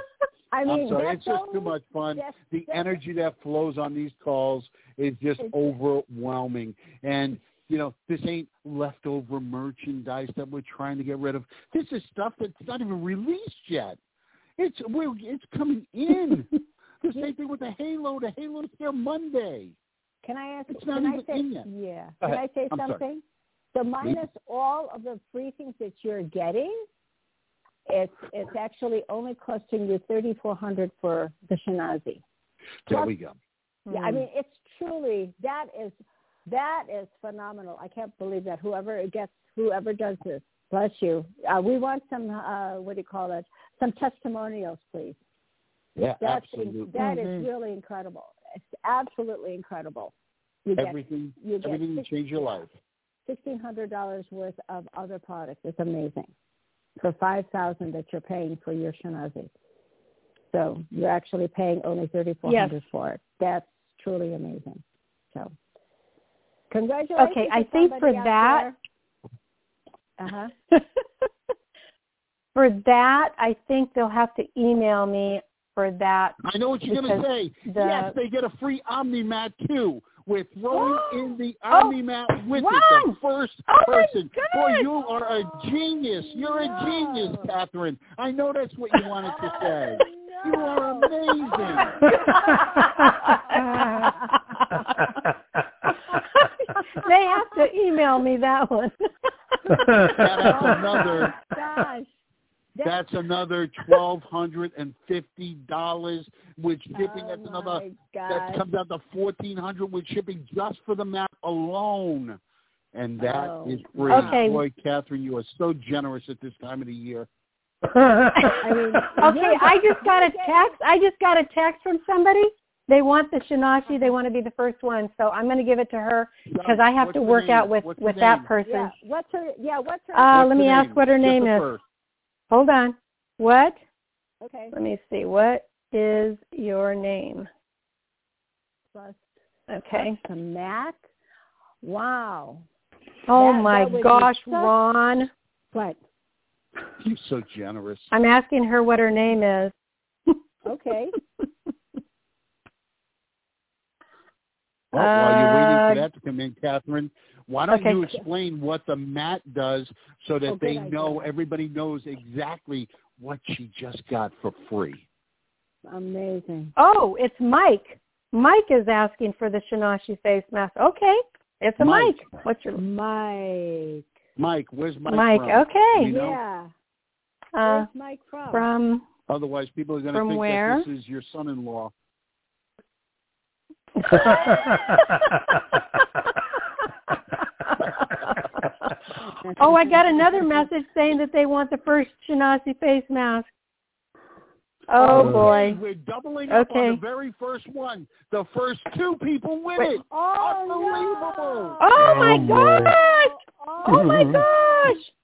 I mean, I'm sorry. that's It's just too much fun. that's- The that's- energy that flows on these calls is just It's- overwhelming. And, you know, this ain't leftover merchandise that we're trying to get rid of. This is stuff that's not even released yet. It's we're, it's coming in. [laughs] the same thing with the Halo. The Halo's here Monday. Can I ask? It's not can I even say, in yet. Yeah. Can I say I'm sorry. something? So minus all of the free things that you're getting, it's it's actually only costing you thirty four hundred for the Shinashi. There Plus- we go. Yeah, I mean it's truly that is that is phenomenal. I can't believe that whoever gets whoever does this, bless you. Uh, we want some uh, what do you call it? Some testimonials, please. Yeah, That's absolutely. that is Mhm. really incredible. It's absolutely incredible. You get everything, you get everything to six- change your life. sixteen hundred dollars worth of other products. It's amazing for five thousand that you're paying for your Shinashi. So you're actually paying only thirty four hundred for it. That's truly amazing. So congratulations. Okay, to I think for that- Uh-huh. [laughs] For that, I think they'll have to email me for that. I know what you're going to say. the- yes, they get a free OmniMat too. We're throwing [gasps] in the Oh, OmniMat with it. Ron! The first Oh, person. Boy, you are a genius. You're a genius, Catherine. I know that's what you wanted to [laughs] say. You are amazing. [laughs] they have to email me that one. That's Oh, another. Gosh. That's another [laughs] twelve hundred and fifty dollars with shipping. oh that's another. my That comes out to fourteen hundred with shipping just for the map alone, and that is Oh, free. Okay. Boy, Catherine, you are so generous at this time of the year. [laughs] I mean, [laughs] okay, I just got a text. I just got a text from somebody. They want the shinashi. They want to be the first one, so I'm going to give it to her because I have What's to work name? out with What's with that person. Yeah. What's her? Yeah. What's her? Uh, What's let the me ask what her Just name is. first. Hold on. What? okay. Let me see. What is your name? Plus, Okay. plus the mat. Wow. Oh That- my that gosh, such- Ron. What? You're so generous. I'm asking her what her name is. Okay. Well, while you're waiting Uh, for that to come in, Catherine, why don't okay. you explain what the mat does so that Oh, they idea. know, everybody knows exactly what she just got for free? Amazing. Oh, it's Mike. Mike is asking for the Shinashi face mask. Okay. It's a Mike. Mike. What's your Mike. Mike, where's Mike, Mike? from? Okay. You know? Yeah. Uh, Mike from? from Otherwise, people are going to think where? that this is your son-in-law. [laughs] [laughs] [laughs] oh, I got another message saying that they want the first Shinashi face mask. Oh Okay, boy. We're doubling up on Okay. the very first one. The first two people win Wait. it. Oh, Unbelievable. Oh my Oh, gosh! no. Oh my gosh! Oh, [laughs]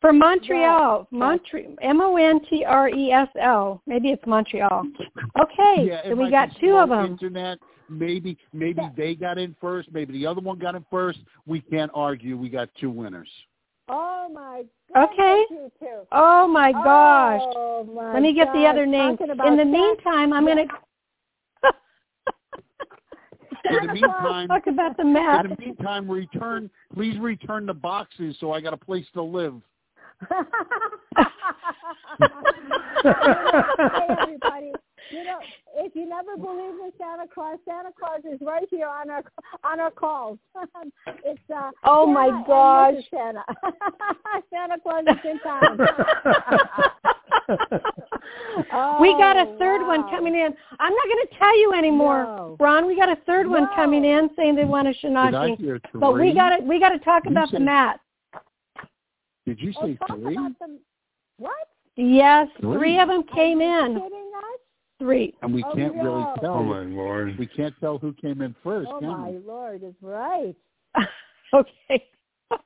From Montreal, Montreal, M O N T R E S L. Maybe it's Montreal. Okay, Yeah, so we might got two of them. Internet. Maybe maybe they got in first. Maybe the other one got in first. We can't argue. We got two winners. Oh my goodness, Okay. Oh my oh, gosh! Oh my Let me get the other name. In the sex. meantime, I'm gonna In the meantime, [laughs] talk about the map. in the meantime, return. Please return the boxes so I got a place to live. [laughs] [laughs] hey everybody. You know, if you never believe in Santa Claus, Santa Claus is right here on our on our calls. [laughs] it's uh Oh Santa my gosh. Santa. [laughs] Santa Claus is in town. [laughs] we got a Oh, third one coming in. I'm not going to tell you anymore, No. Ron. We got a third one coming in saying they want a Did shinashi. But we got to we got to talk You about the said- mat. Did you Oh, say talk three? What? Yes, Three? three of them came Are you in. kidding us? Three. And we Oh, can't no. really oh, tell. Oh my lord. We can't tell who came in first, Oh can my we? lord, is right. [laughs] okay. [laughs]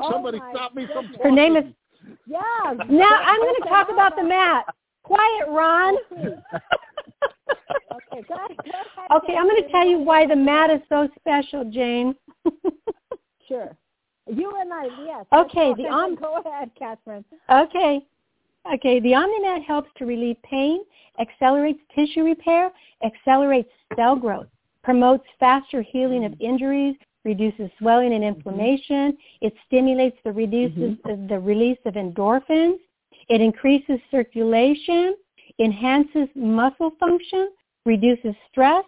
Oh, Somebody my stop me from talking. Her name is Yeah. [laughs] Now I'm going to talk about the mat. Quiet, Ron. Okay, go ahead. Go ahead Okay, I'm going to tell you why the mat is so special, Jane. Sure. You and I, yes. Okay, the ahead. om- Go ahead, Catherine. Okay. Okay, the OmniMat helps to relieve pain, accelerates tissue repair, accelerates cell growth, promotes faster healing of mm-hmm. injuries, reduces swelling and mm-hmm. inflammation. It stimulates the reduces mm-hmm. the release of endorphins. It increases circulation, enhances muscle function, reduces stress,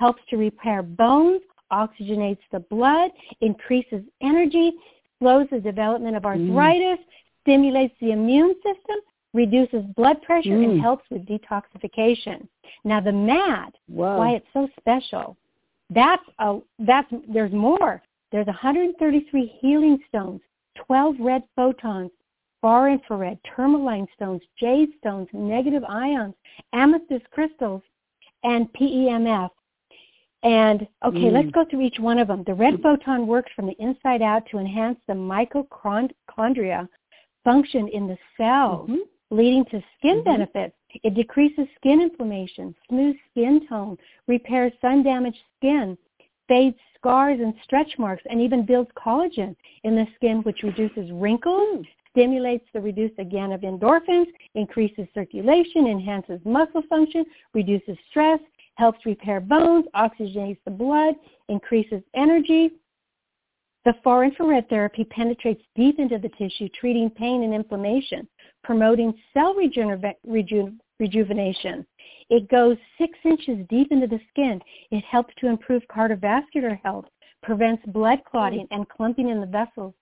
helps to repair bones, oxygenates the blood, increases energy, slows the development of arthritis, stimulates the immune system, reduces blood pressure, and Mm. helps with detoxification. Now the mat, Whoa. why it's so special, that's a, that's there's more. There's 133 healing stones, 12 red photons, far infrared, tourmaline stones, jade stones, negative ions, amethyst crystals, and PEMF. And okay, Mm. let's go through each one of them. The red photon works from the inside out to enhance the mitochondria function in the cells, Mhm. Leading to skin Mhm. benefits. It decreases skin inflammation, smooths skin tone, repairs sun-damaged skin, fades scars and stretch marks, and even builds collagen in the skin, which reduces wrinkles, stimulates the release again of endorphins, increases circulation, enhances muscle function, reduces stress, helps repair bones, oxygenates the blood, increases energy. The far infrared therapy penetrates deep into the tissue, treating pain and inflammation, promoting cell reju- rejuvenation. It goes six inches deep into the skin. It helps to improve cardiovascular health, prevents blood clotting and clumping in the vessels,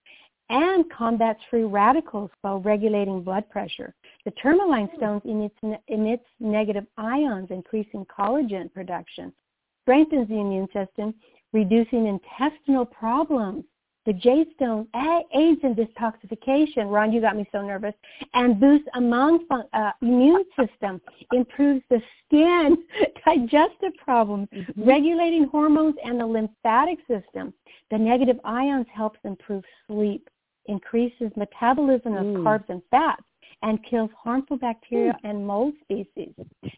and combats free radicals while regulating blood pressure. The tourmaline stones emits negative ions, increasing collagen production, strengthens the immune system, reducing intestinal problems. The jade stone aids in detoxification. Ron, you got me so nervous. And boosts immune, fun- uh, immune system, improves the skin, [laughs] digestive problems, Mm-hmm. regulating hormones and the lymphatic system. The negative ions helps improve sleep, increases metabolism of Mm. carbs and fats, and kills harmful bacteria and mold species.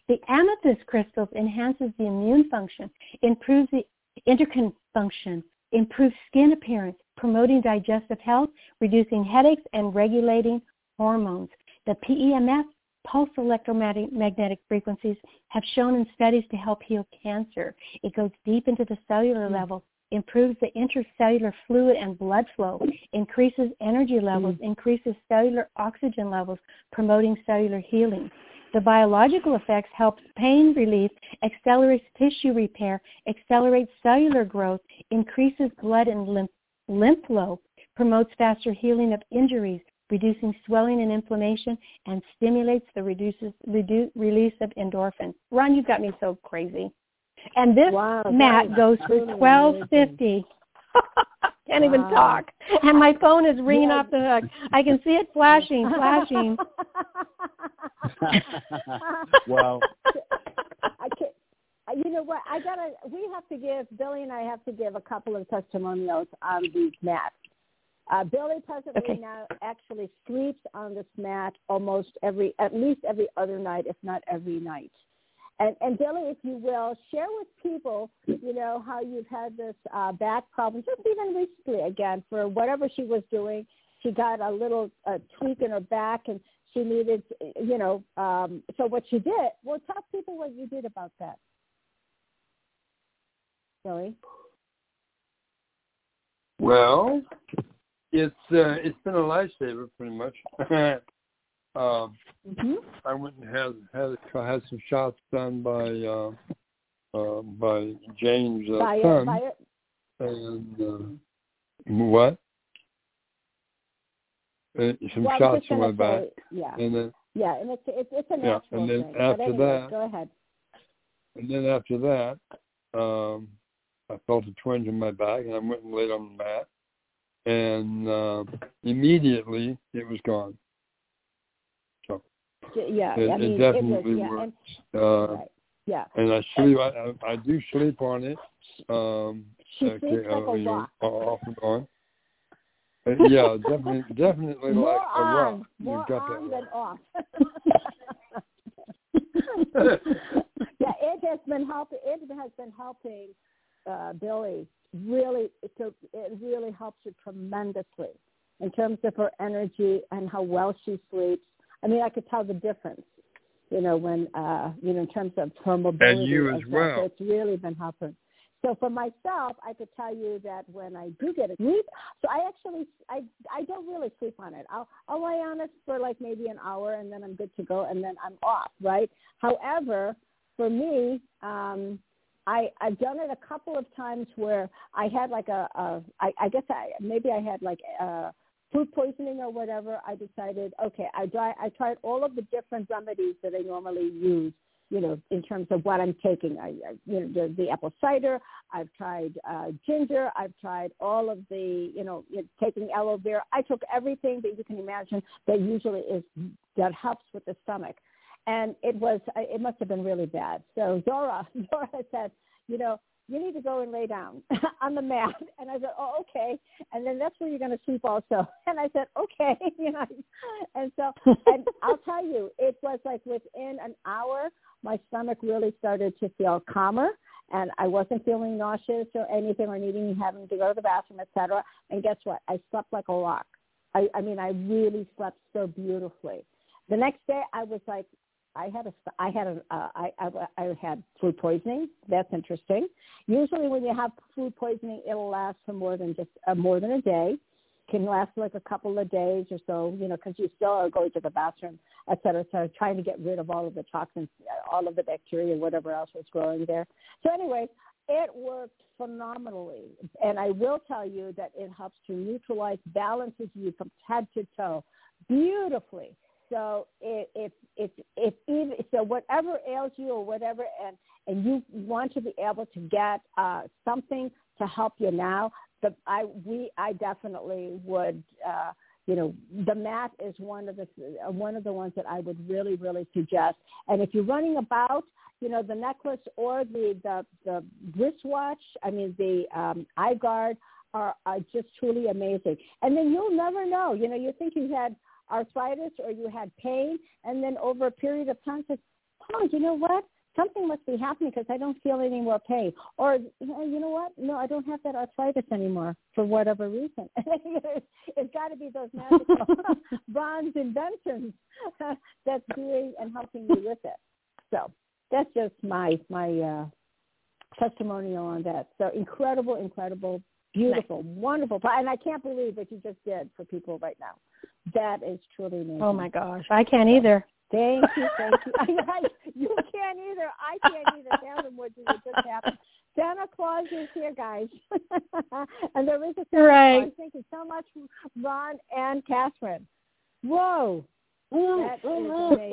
The amethyst crystals enhances the immune function, improves the endocrine function, improves skin appearance, promoting digestive health, reducing headaches, and regulating hormones. The PEMF, pulse electromagnetic frequencies, have shown in studies to help heal cancer. It goes deep into the cellular hmm. level, improves the intercellular fluid and blood flow, increases energy levels, hmm. increases cellular oxygen levels, promoting cellular healing. The biological effects helps pain relief, accelerates tissue repair, accelerates cellular growth, increases blood and lymph, lymph flow, promotes faster healing of injuries, reducing swelling and inflammation, and stimulates the reduces, redu- release of endorphins. Ron, you've got me so crazy. And this Wow, that mat is goes for twelve fifty. [laughs] Can't even talk. And my phone is ringing Yeah. off the hook. I can see it flashing, flashing. [laughs] [laughs] well, I can you know what? I gotta. We have to give Billy and I have to give a couple of testimonials on these mats. Uh, Billy presently Okay. now actually sleeps on this mat almost every, at least every other night, if not every night. And, and Billy, if you will, share with people, you know, how you've had this uh, back problem, just even recently, again, for whatever she was doing. She got a little uh, tweak in her back, and she needed, you know, um, so what she did. Well, tell people what you did about that. Billy. Well, it's uh, it's been a lifesaver pretty much. [laughs] um, mm-hmm. I went and had had had some shots done by uh, uh, by James' uh, by, son, by, and uh, what? Uh, some well, shots in my back, yeah, and then yeah, and it's it's, it's a yeah, and then thing. after anyway, that, go ahead. And then after that, um, I felt a twinge in my back, and I went and laid on the mat, and uh, immediately it was gone. So yeah, it, I mean, it definitely it was, yeah, worked. and, uh, right, yeah. And I sleep. I, I, I do sleep on it. Um, she okay, sleeps like uh, a you know, rock. off and on. Uh, yeah, definitely, [laughs] definitely more like a on, rock. more You've got on that than off. [laughs] [laughs] yeah, it has been helping. It has been helping uh, Billy really. So it really helps her tremendously in terms of her energy and how well she sleeps. I mean, I could tell the difference. You know, when uh, you know, in terms of her mobility and you as well. well. So it's really been helping. So for myself, I could tell you that when I do get a sleep, so I actually I I don't really sleep on it. I'll I'll lay on it for like maybe an hour and then I'm good to go and then I'm off, right? However, for me, um, I I've done it a couple of times where I had like a, a I, I guess I maybe I had like uh food poisoning or whatever. I decided okay, I try I tried all of the different remedies that I normally use you know, in terms of what I'm taking. I, I you know, the, the apple cider. I've tried uh, ginger. I've tried all of the, you know, taking aloe vera. I took everything that you can imagine that usually is that helps with the stomach, and it was uh, it must have been really bad. So Zorra, [laughs] Zorra said, you know, you need to go and lay down [laughs] on the mat. And I said, oh, okay. And then that's where you're going to sleep also. [laughs] And I said, okay. You know, and so, and I'll tell you, it was like within an hour, my stomach really started to feel calmer and I wasn't feeling nauseous or anything or needing having to go to the bathroom, etc. And guess what? I slept like a rock. I, I mean, I really slept so beautifully. The next day, I was like I had a I had a uh, I, I I had food poisoning. That's interesting. Usually, when you have food poisoning, it'll last for more than just uh, more than a day. Can last like a couple of days or so, you know, because you still are going to the bathroom, et cetera, so trying to get rid of all of the toxins, all of the bacteria, whatever else was growing there. So anyway, it worked phenomenally, and I will tell you that it helps to neutralize, balances you from head to toe beautifully so if if if, even so whatever ails you or whatever and and you want to be able to get uh, something to help you now, the I we I definitely would uh, you know the mat is one of the uh, one of the ones that I would really really suggest. And if you're running about, you know the necklace or the the the wristwatch, I mean the um, eye guard are, are just truly amazing. And then you'll never know. You know, you think you had arthritis or you had pain, and then over a period of time says, oh, you know what? Something must be happening because I don't feel any more pain. Or, you know what? No, I don't have that arthritis anymore for whatever reason. [laughs] it's got to be those magical [laughs] bronze inventions [laughs] that's doing and helping you with it. So that's just my my uh, testimonial on that. So incredible, incredible, beautiful, nice. wonderful. And I can't believe what you just did for people right now. That is truly amazing. Oh my gosh, I can't either. Thank you, [laughs] thank you. [laughs] I, you can't either. I can't either fathom what just happened. Santa Claus is here, guys, [laughs] and there is a Santa right. Claus. Thank you so much, Ron and Catherine. Whoa. That is amazing.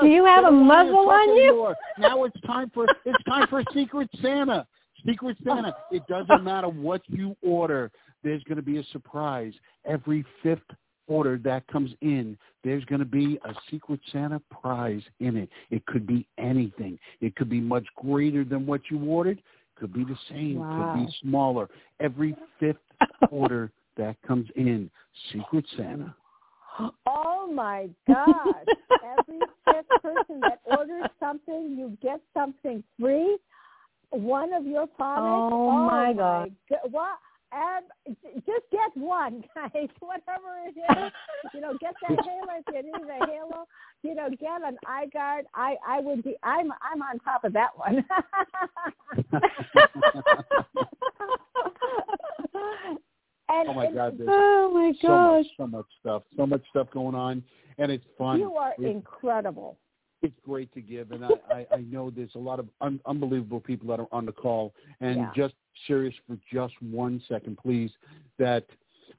Do you have a muzzle on you? Now it's time for it's time for Secret Santa. Secret Santa. It doesn't matter what you order there's going to be a surprise. Every fifth order that comes in, there's going to be a Secret Santa prize in it. It could be anything. It could be much greater than what you ordered. Could be the same. Wow. Could be smaller. Every fifth [laughs] order that comes in, Secret Santa. Oh my God! Every fifth person that orders something, you get something free. One of your products. Oh, oh my God! What? Um, just get one, [laughs] guys. Whatever it is, you know, get that halo if you need a halo. You know, get an eye guard. I I would be. I'm I'm on top of that one. [laughs] And, oh my and, God, there's Oh my so much, gosh. so much stuff, so much stuff going on, and it's fun. You are It's- incredible. It's great to give, and I, I, I know there's a lot of un- unbelievable people that are on the call. And Yeah. just serious for just one second, please. That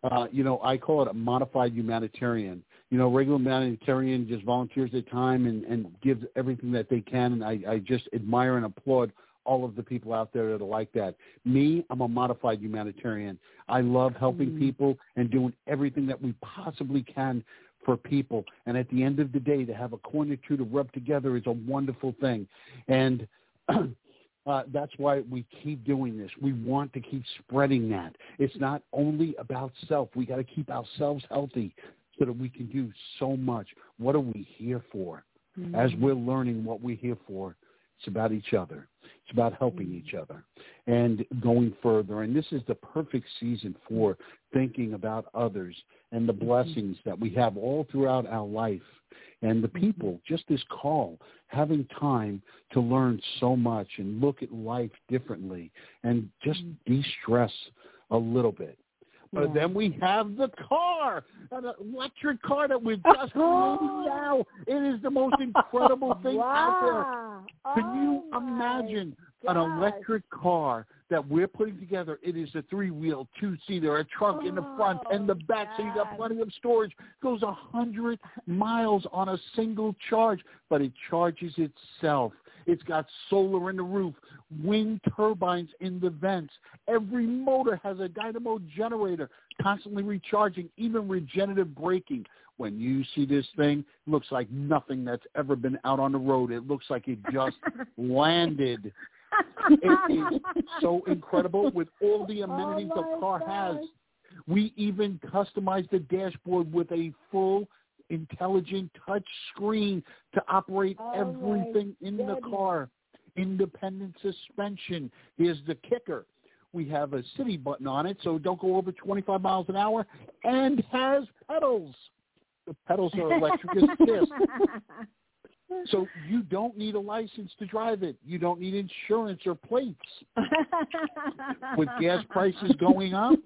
uh, you know, I call it a modified humanitarian. You know, regular humanitarian just volunteers their time and, and gives everything that they can, and I, I just admire and applaud all of the people out there that are like that. Me, I'm a modified humanitarian. I love helping Mm. people and doing everything that we possibly can for people. And at the end of the day, to have a coin or two to rub together is a wonderful thing. And [clears throat] uh, that's why we keep doing this. We want to keep spreading that. It's not only about self. We got to keep ourselves healthy so that we can do so much. What are we here for? As we're learning what we're here for, it's about each other. It's about helping each mm. other and going further. And this is the perfect season for thinking about others and the mm-hmm. blessings that we have all throughout our life. And the mm-hmm. people, just this call, having time to learn so much and look at life differently and just mm. de-stress a little bit. But Yeah. then we have the car, an electric car that we're just creating now. It is the most incredible [laughs] thing out there. Can you Oh, my imagine an electric car that we're putting together? It is a three-wheel, two-seater, a trunk in the front and the oh, back, so you got Oh, plenty of storage. Goes a hundred miles on a single charge, but it charges itself. It's got solar in the roof, wind turbines in the vents. Every motor has a dynamo generator constantly recharging, even regenerative braking. When you see this thing, it looks like nothing that's ever been out on the road. It looks like it just [laughs] landed. It is so incredible with all the amenities Oh, the car has. We even customized the dashboard with a full intelligent touch screen to operate Oh, everything in the car. Independent suspension. Here's the kicker. We have a city button on it, so don't go over 25 miles an hour, and has pedals. The pedals are electric as. [laughs] So you don't need a license to drive it. You don't need insurance or plates. With gas prices going up,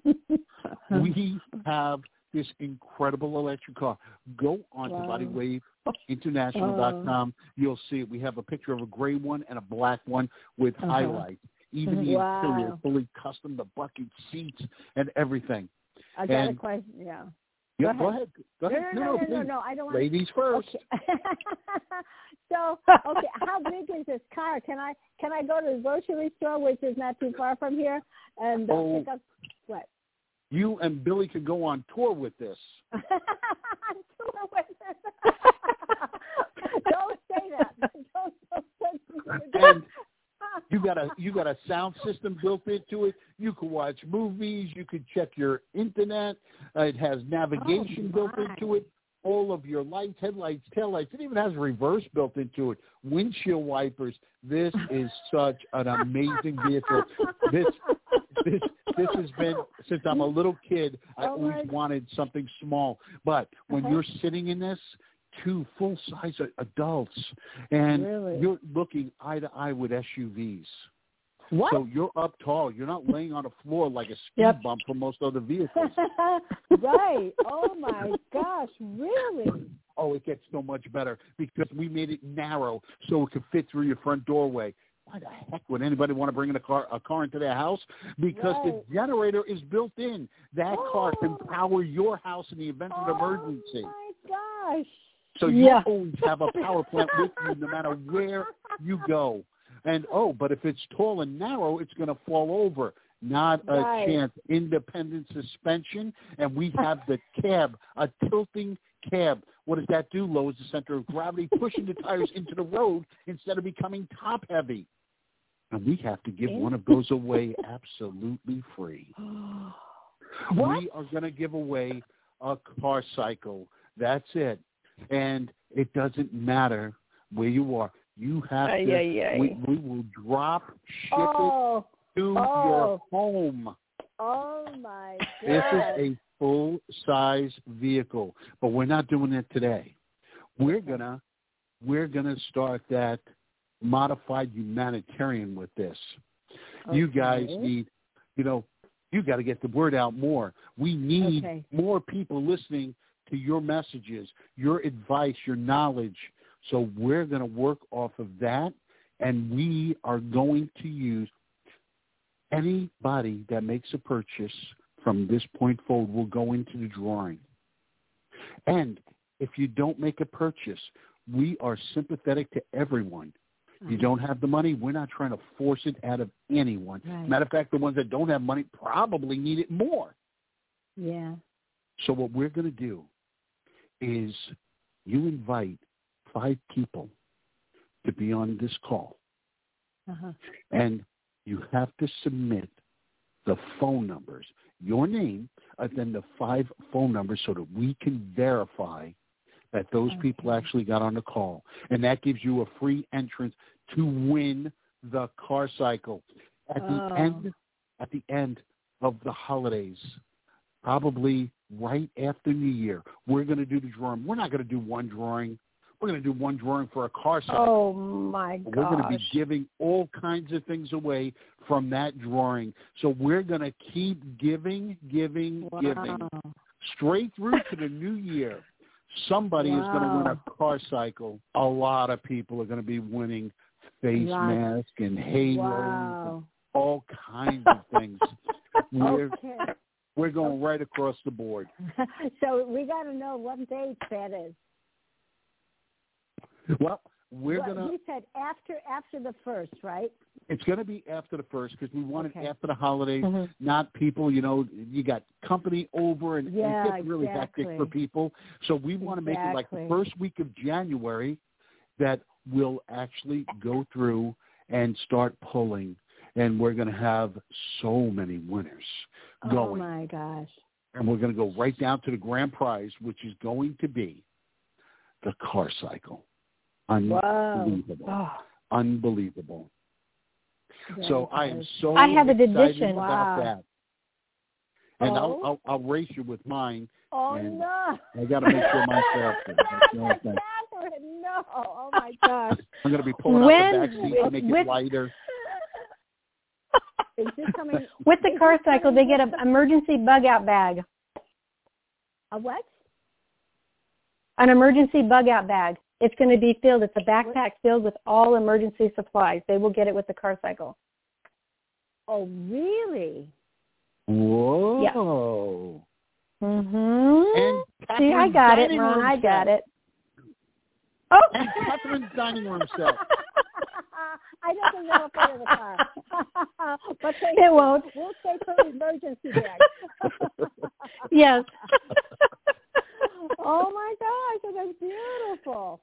we have this incredible electric car. Go on Wow. to bodywaveinternational.com. You'll see it. We have a picture of a gray one and a black one with Uh-huh. highlights. Even the Wow. interior fully custom, the bucket seats and everything. I got a question. Yeah. Go go ahead. ahead. Go ahead. no, no, no, no, no. I don't want. Ladies first. [laughs] So, okay, how big is this car? Can I can I go to the grocery store, which is not too far from here, and uh, Oh. pick up what? You and Billy could go on tour with this. [laughs] Doing with this. [laughs] don't say that. Don't, don't, don't, you got a you got a sound system built into it. You can watch movies. You can check your internet. Uh, it has navigation Oh, built into it. All of your lights, headlights, taillights. It even has reverse built into it. Windshield wipers. This is such an amazing vehicle. This this this has been since I'm a little kid. I Oh, always wanted something small. But when Uh-huh. you're sitting in this, two full size adults, and Really? you're looking eye to eye with SUVs. what? So you're up tall. You're not laying on a floor like a speed Yep. bump for most other vehicles. [laughs] right. Oh my gosh, really? oh, it gets so much better because we made it narrow so it could fit through your front doorway. Why the heck would anybody want to bring in a car a car into their house? Because Right. the generator is built in. That car can Oh. power your house in the event of an emergency. Oh my gosh. So you Yeah. always have a power plant with you no matter where you go. And oh, but if it's tall and narrow, it's going to fall over. Not a Right. chance. Independent suspension, and we have the cab, a tilting cab. What does that do? Lowers the center of gravity, pushing the tires into the road instead of becoming top heavy. And we have to give one of those away absolutely free. [gasps] What? We are going to give away a car cycle. That's it. And it doesn't matter where you are. You have Ay, to. ay, ay. We, we will drop, ship Oh, it to oh. your home. oh my This is a full size vehicle, but we're not doing it today. We're gonna we're gonna start that modified humanitarian with this. You guys need, you know, You got to get the word out more. We need Okay. more people listening to your messages, your advice, your knowledge. So we're going to work off of that, and we are going to use anybody that makes a purchase from this point forward will go into the drawing. And if you don't make a purchase, we are sympathetic to everyone. You don't have the money, we're not trying to force it out of anyone. Right. Matter of fact, the ones that don't have money probably need it more. Yeah. So what we're going to do is you invite five people to be on this call, Uh-huh. and you have to submit the phone numbers, your name, and then the five phone numbers so that we can verify that those people actually got on the call. And that gives you a free entrance to win the car cycle. At the Oh. end at the end of the holidays, probably right after New Year, we're going to do the drawing. We're not going to do one drawing. We're going to do one drawing for a car cycle. Oh my gosh. We're going to be giving all kinds of things away from that drawing. So we're going to keep giving, giving, giving straight through to the new year. Somebody is going to win a car cycle. A lot of people are going to be winning face Lots. mask and halos, Wow. all kinds of things. [laughs] we're Okay. We're going right across the board. [laughs] so we got to know what date that is. Well, we're Well, gonna. You said after after the first, right? It's going to be after the first because we want Okay. it after the holidays. Mhm. Not people, you know, you got company over and Yeah, it gets really hectic for people. So we want to make it like the first week of January that we'll actually go through and start pulling. And we're going to have so many winners Oh my gosh. and we're going to go right down to the grand prize, which is going to be the car cycle. Unbelievable. Oh. Unbelievable. Very So I am so I have an excited addition. about Wow. that. And I'll, Oh. I'll I'll race you with mine. Oh and no. I got to make sure mine's [laughs] faster. [laughs] That's the only thing. Catherine, no. Oh my gosh. I'm going to be pulling When- out the back seat to make with- it lighter. Is this coming? [laughs] With the car cycle, they get an emergency bug out bag. a what? An emergency bug out bag. It's going to be filled. It's a backpack filled with all emergency supplies. They will get it with the car cycle. Oh really? Whoa. Mm-hmm. See, I got it, dining Ron. I got it. Oh. And Catherine's dining room set. [laughs] [laughs] I don't think that'll fit in the car. [laughs] but thank It you. won't. We'll take her emergency bag. [laughs] Yes. oh my gosh, that is beautiful.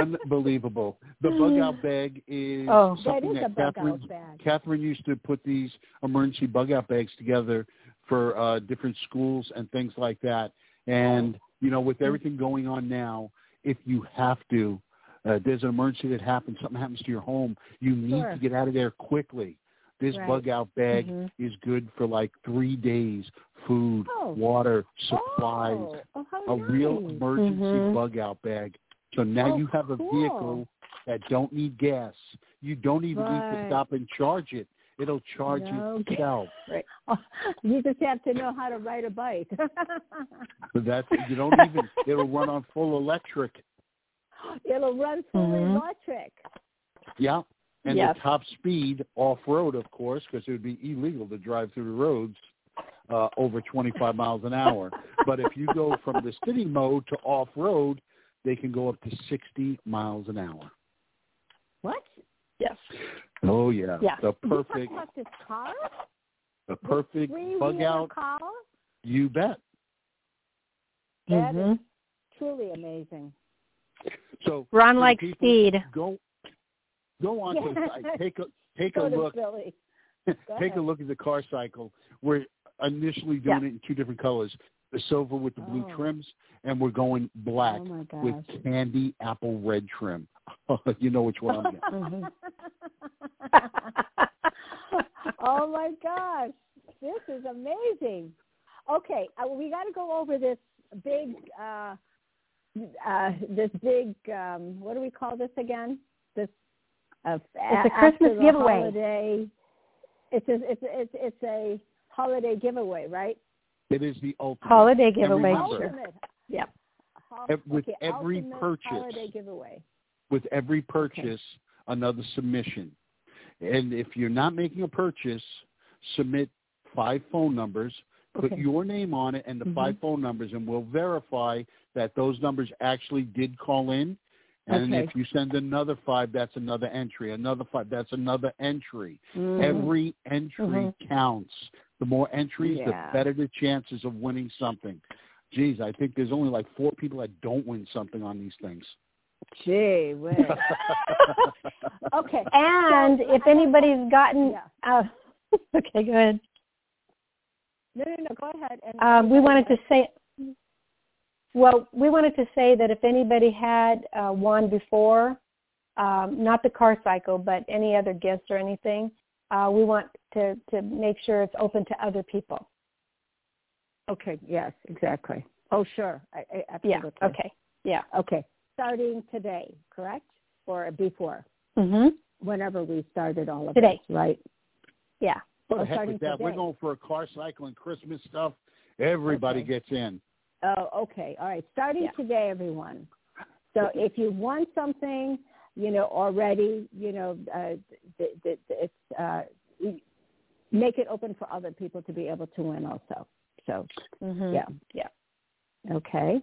Unbelievable. The bug out bag is Oh. That something is that a bug Catherine, out bag. Catherine used to put these emergency bug out bags together for uh, different schools and things like that. And, you know, with everything going on now, if you have to, uh, there's an emergency that happens, something happens to your home, you need Sure. to get out of there quickly. This Right. bug out bag Mhm. is good for like three days, food, Oh. water, supplies, Oh, oh a real nice. emergency Mhm. bug out bag. So now Oh, you have a cool. vehicle that don't need gas. You don't even need to stop and charge it. It'll charge No itself. Oh, [laughs] you just have to know how to ride a bike. [laughs] That's you don't even. It'll run on full electric. [gasps] It'll run full Mhm. electric. Yeah. And Yes. the top speed off road, of course, because it would be illegal to drive through the roads uh, over 25 miles an hour. [laughs] But if you go from the city mode to off road, they can go up to 60 miles an hour. What? Yes. Oh yeah, Yeah. the perfect, talking about this car? the perfect Three bug out. car? You bet. That is Mhm. truly amazing. So Ron the likes speed. Go, go on to the site. Take a take a [laughs] look. [laughs] Take a look at the car cycle. We're initially doing it in two different colors: the silver with the blue Oh. trims, and we're going black Oh with candy apple red trim. [laughs] you know which one I'm getting. Mhm. oh my gosh, this is amazing. Okay, uh, we got to go over this big, uh, uh, this big. Um, what do we call this again? This uh, It's a Christmas giveaway. Holiday. It's a, it's a, it's it's a holiday giveaway, right? It is the ultimate. Holiday giveaway. remember- Sure. Ultimate. Yep. Hol- with okay, every purchase. holiday giveaway. with every purchase another submission. And if you're not making a purchase, submit five phone numbers, put Okay. your name on it and the Mhm. five phone numbers, and we'll verify that those numbers actually did call in. And Okay. if you send another five, that's another entry. Another five, that's another entry. Mhm. Every entry Mhm. counts. The more entries, Yeah. the better the chances of winning something. Geez, I think there's only like four people that don't win something on these things. Gee whiz. [laughs] okay. And So, if anybody's gotten, Yeah. uh, [laughs] okay, go ahead. No, no, no. Go ahead. And Um, we wanted to say, well, we wanted to say that if anybody had uh, won before, um, not the car cycle, but any other gifts or anything, uh, we want to, to make sure it's open to other people. Okay. Yes. Exactly. Oh, sure. I, I, Yeah. Okay. Yeah. Okay. Starting today, correct? Or before? Mhm. Whenever we started all of Today. this, right? Yeah. What the heck starting with that? We're going for a car cycle and Christmas stuff. Everybody Okay. gets in. Oh, okay. All right. Starting Yeah. today, everyone. So if you want something, you know, already, you know, uh, th- th- th- it's uh, make it open for other people to be able to win also. So Mhm. yeah, Yeah. okay.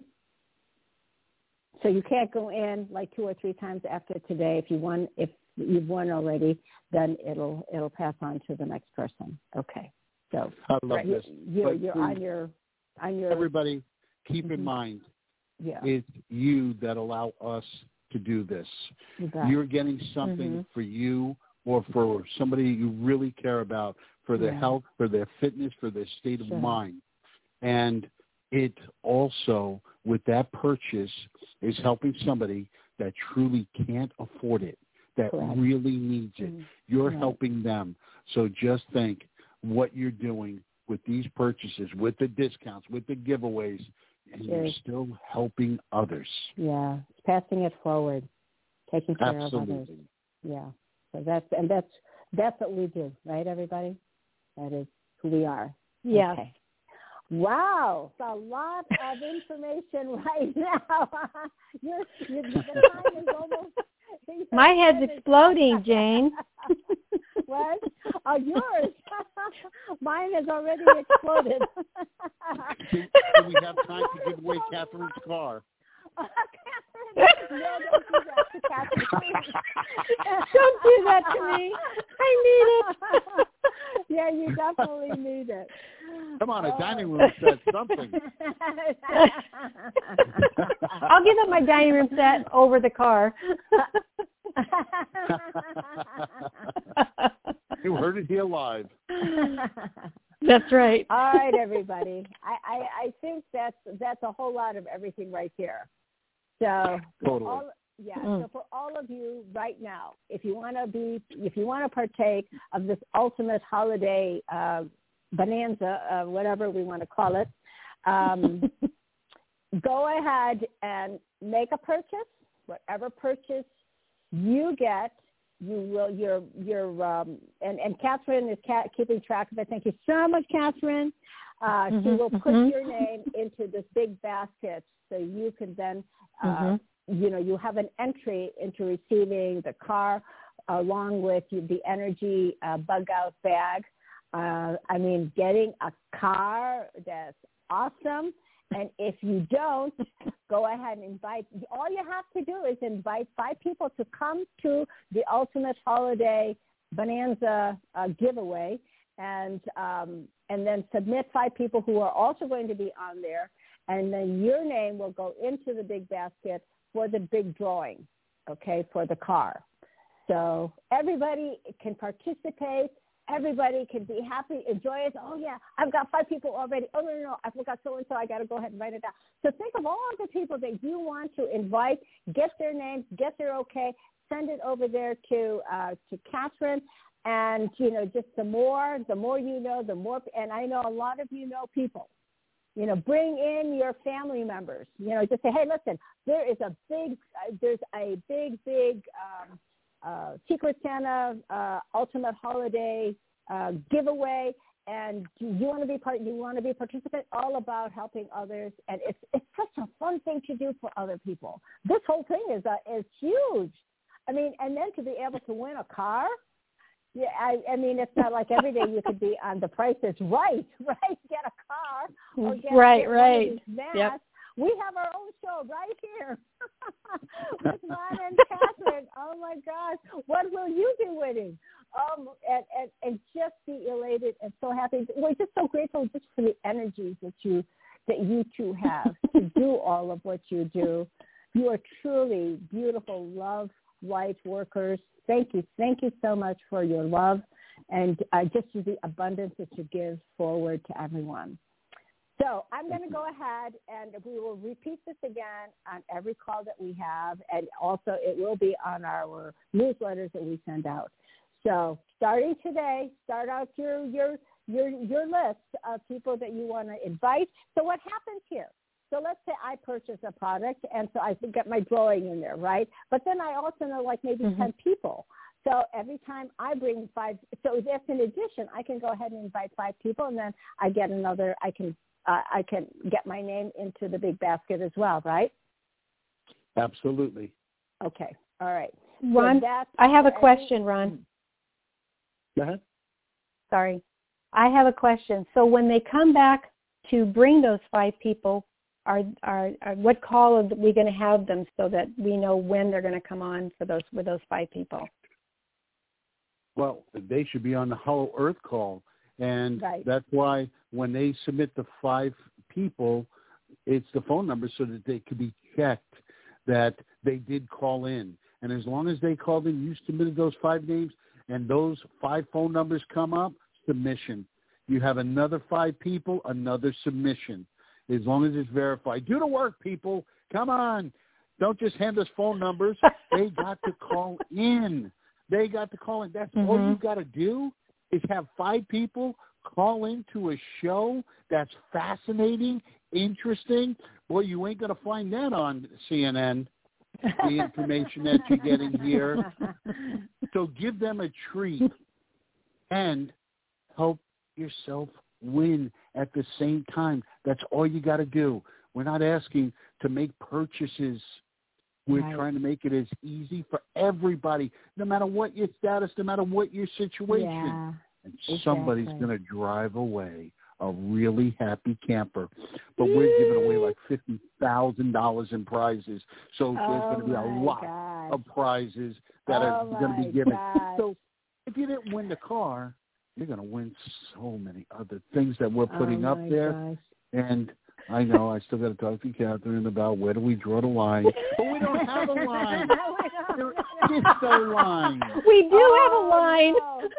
So you can't go in like two or three times after today. If you want, if you've won already, then it'll it'll pass on to the next person. Okay. So I love you, this. you're you're on your on your Everybody, keep in Mhm. mind, yeah. it's you that allow us to do this. You you're getting something Mhm. for you or for somebody you really care about for their Yeah. health, for their fitness, for their state of mind. And it also, with that purchase, is helping somebody that truly can't afford it, that Correct. really needs it. Mm. You're Right. helping them. So just think what you're doing with these purchases, with the discounts, with the giveaways, and you're still helping others. Yeah, it's passing it forward, taking care of others. Yeah. So that's and that's that's what we do, right, everybody? That is who we are. Yeah. Okay. Wow, it's a lot of information [laughs] right now. [laughs] you're, you're, the time is almost. My head's your time is- exploding, Jane. [laughs] what? Oh, yours. [laughs] Mine has already [laughs] exploded. Do, do we have time to give away Catherine's car? Catherine, [laughs] no, don't do that to Catherine. [laughs] Don't do that to me. I need it. [laughs] yeah, you definitely need it. Come on, a Oh. dining room set, something. I'll give up my dining room set over the car. You heard it here live. That's right. All right, everybody. I, I, I think that's that's a whole lot of everything right here. So Totally. all, yeah. Mm. So for all of you right now, if you want to be, if you want to partake of this ultimate holiday uh, bonanza, uh, whatever we want to call it, um, [laughs] go ahead and make a purchase. Whatever purchase you get, you will your your um, and and Catherine is ca- keeping track of it. Thank you so much, Catherine. Uh, She Mhm, will put mhm. your name into this big basket, so you can then uh, Mhm. you know you have an entry into receiving the car along with the energy uh, bug out bag. Uh, I mean, getting a car that's awesome. And if you don't, [laughs] go ahead and invite. All you have to do is invite five people to come to the Ultimate Holiday Bonanza uh, giveaway, and um, and then submit five people who are also going to be on there, and then your name will go into the big basket for the big drawing, okay, for the car. So everybody can participate. Everybody can be happy, enjoy it. Oh yeah, I've got five people already. Oh no, no, no, I forgot so and so. I got to go ahead and write it down. So think of all the people that you want to invite. Get their names, get their okay. Send it over there to uh, to Catherine, and you know, just the more, the more you know, the more. And I know a lot of you know people. You know, bring in your family members. You know, just say, hey, listen, there is a big, uh, there's a big, big. Um, uh, Secret Santa uh, Ultimate Holiday uh, giveaway and you want to be part you want to be a participant all about helping others and it's it's such a fun thing to do for other people this whole thing is a, is huge i mean and then to be able to win a car yeah i i mean it's not like every day you could be on the price is right [laughs] right get a car or get, right right masks. yep we have our own show right here [laughs] with Ron and [laughs] Catherine. Oh my gosh, what will you be winning? Um, and, and and just be elated and so happy. We're just so grateful just for the energies that you that you two have to do all of what you do. You are truly beautiful, love life workers. Thank you, thank you so much for your love and uh, just the abundance that you give forward to everyone. So I'm going to go ahead and we will repeat this again on every call that we have, and also it will be on our newsletters that we send out. So starting today, start out your your your your list of people that you want to invite. So what happens here? So let's say I purchase a product, and so I get my drawing in there, right? But then I also know like maybe Mhm. ten people. So every time I bring five, so that's in addition, I can go ahead and invite five people, and then I get another. I can uh, I can get my name into the big basket as well, right? Absolutely. Okay, all right. Ron that's i have a question ron Go ahead. sorry i have a question so when they come back to bring those five people are are, are what call are we going to have them so that we know when they're going to come on for those with those five people Well, they should be on the Hollow Earth call, and Right. that's why when they submit the five people, it's the phone number so that they could be checked that they did call in. And as long as they called in, you submitted those five names, and those five phone numbers come up, submission. You have another five people, another submission. As long as it's verified. Do the work, people. Come on. Don't just hand us phone numbers. [laughs] they got to call in. They got to call in. That's all Mhm. you got to do is have five people call into a show that's fascinating, interesting. Boy, you ain't going to find that on CNN. The information that you're getting here. So give them a treat and help yourself win at the same time. That's all you got to do. We're not asking to make purchases. We're Right. trying to make it as easy for everybody, no matter what your status, no matter what your situation. Yeah. And somebody's going to drive away a really happy camper. But we're giving away like fifty thousand dollars in prizes. So there's going to be a Oh, lot of prizes that Oh, are going to be given. So if you didn't win the car, you're going to win so many other things that we're putting oh up there. Gosh. And I know I still got to talk to Catherine about where do we draw the line. [laughs] But we don't have a line. There is no line. we do have a Oh, line no.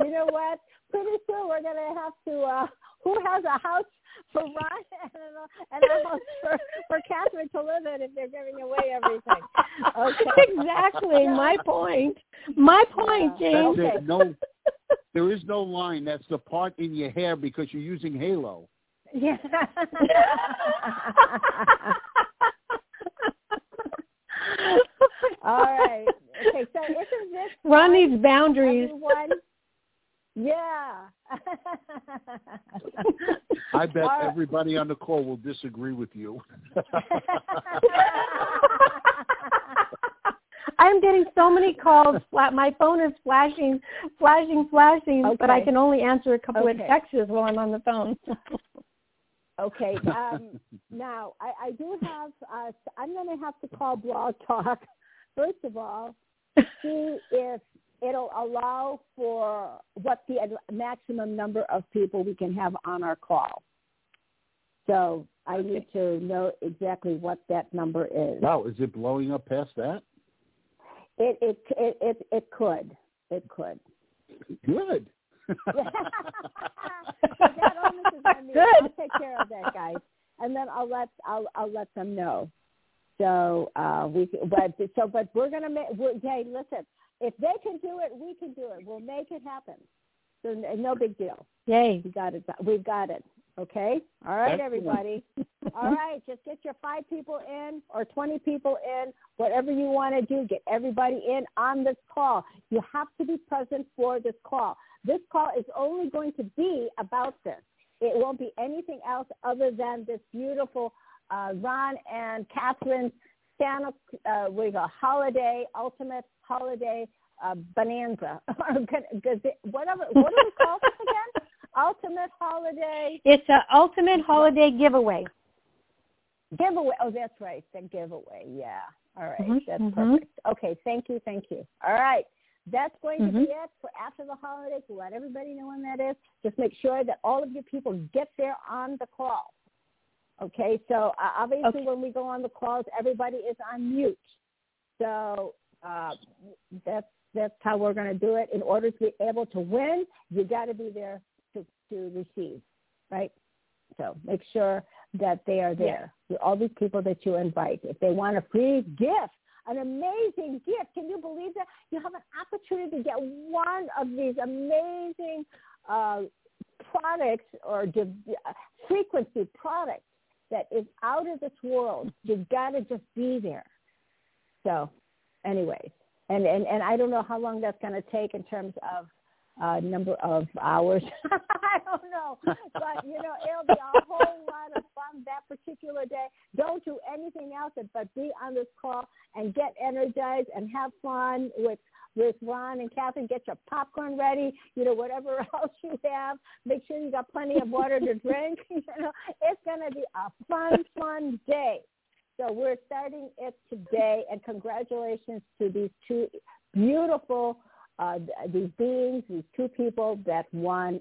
[laughs] you know what? Pretty soon we're gonna have to. uh Who has a house for Ron and a, and a house for for Catherine to live in if they're giving away everything? Okay. exactly my point my point Yeah. james That's Okay. No, [laughs] there is no line. That's the part in your hair because you're using Halo. Yeah. [laughs] All right. Okay. So isn't this run fun, these boundaries everyone? Yeah. [laughs] I bet All right. everybody on the call will disagree with you. [laughs] I'm getting so many calls. Fla- My phone is flashing, flashing, flashing, but I can only answer a couple Okay. of texts while I'm on the phone. Okay. [laughs] Um, now, I, I do have. Uh, I'm going to have to call Blog Talk [laughs] first of all to see if it'll allow for what the maximum number of people we can have on our call. So I need to know exactly what that number is. wow, is it blowing up past that? It it it it, it could. It could. Good. That onus is on me. [laughs] Good. I'll take care of that, guys, and then I'll let I'll I'll let them know. So uh, we but so but we're gonna make. We're, hey, listen, if they can do it, we can do it. We'll make it happen. So no big deal. Yay. We got it. We've got it. Okay. All right, Excellent. everybody. All right, just get your five people in or 20 people in, whatever you want to do. Get everybody in on this call. You have to be present for this call. This call is only going to be about this. It won't be anything else other than this beautiful uh, Ron and Catherine Santa, uh, we go holiday, ultimate holiday uh, bonanza. [laughs] Whatever, what do we call this again? Ultimate holiday. It's an ultimate holiday giveaway. Giveaway. Oh, that's right. The giveaway. Yeah. All right. mm-hmm. That's mm-hmm. perfect. Okay. Thank you. Thank you. All right. That's going mm-hmm. to be it for after the holidays. Let everybody know when that is. Just make sure that all of your people get there on the call. Okay. So uh, obviously, okay. when we go on the calls, everybody is on mute. So uh, that's that's how we're going to do it. In order to be able to win, you got to be there to to receive, right? So make sure that they are there. Yeah. All these people that you invite, if they want a free gift, an amazing gift. Can you believe that? You have an opportunity to get one of these amazing uh, products or uh, frequency products that is out of this world. You've got to just be there. So, anyways, and, and, and I don't know how long that's going to take in terms of uh, number of hours. [laughs] I don't know, but you know, it'll be a whole lot of fun that particular day. Don't do anything else but be on this call and get energized and have fun with with Ron and Catherine. Get your popcorn ready. You know, whatever [laughs] else you have. Make sure you got plenty of water to drink. [laughs] You know, it's going to be a fun, fun day. So we're starting it today, and congratulations to these two beautiful uh, these beings, these two people that won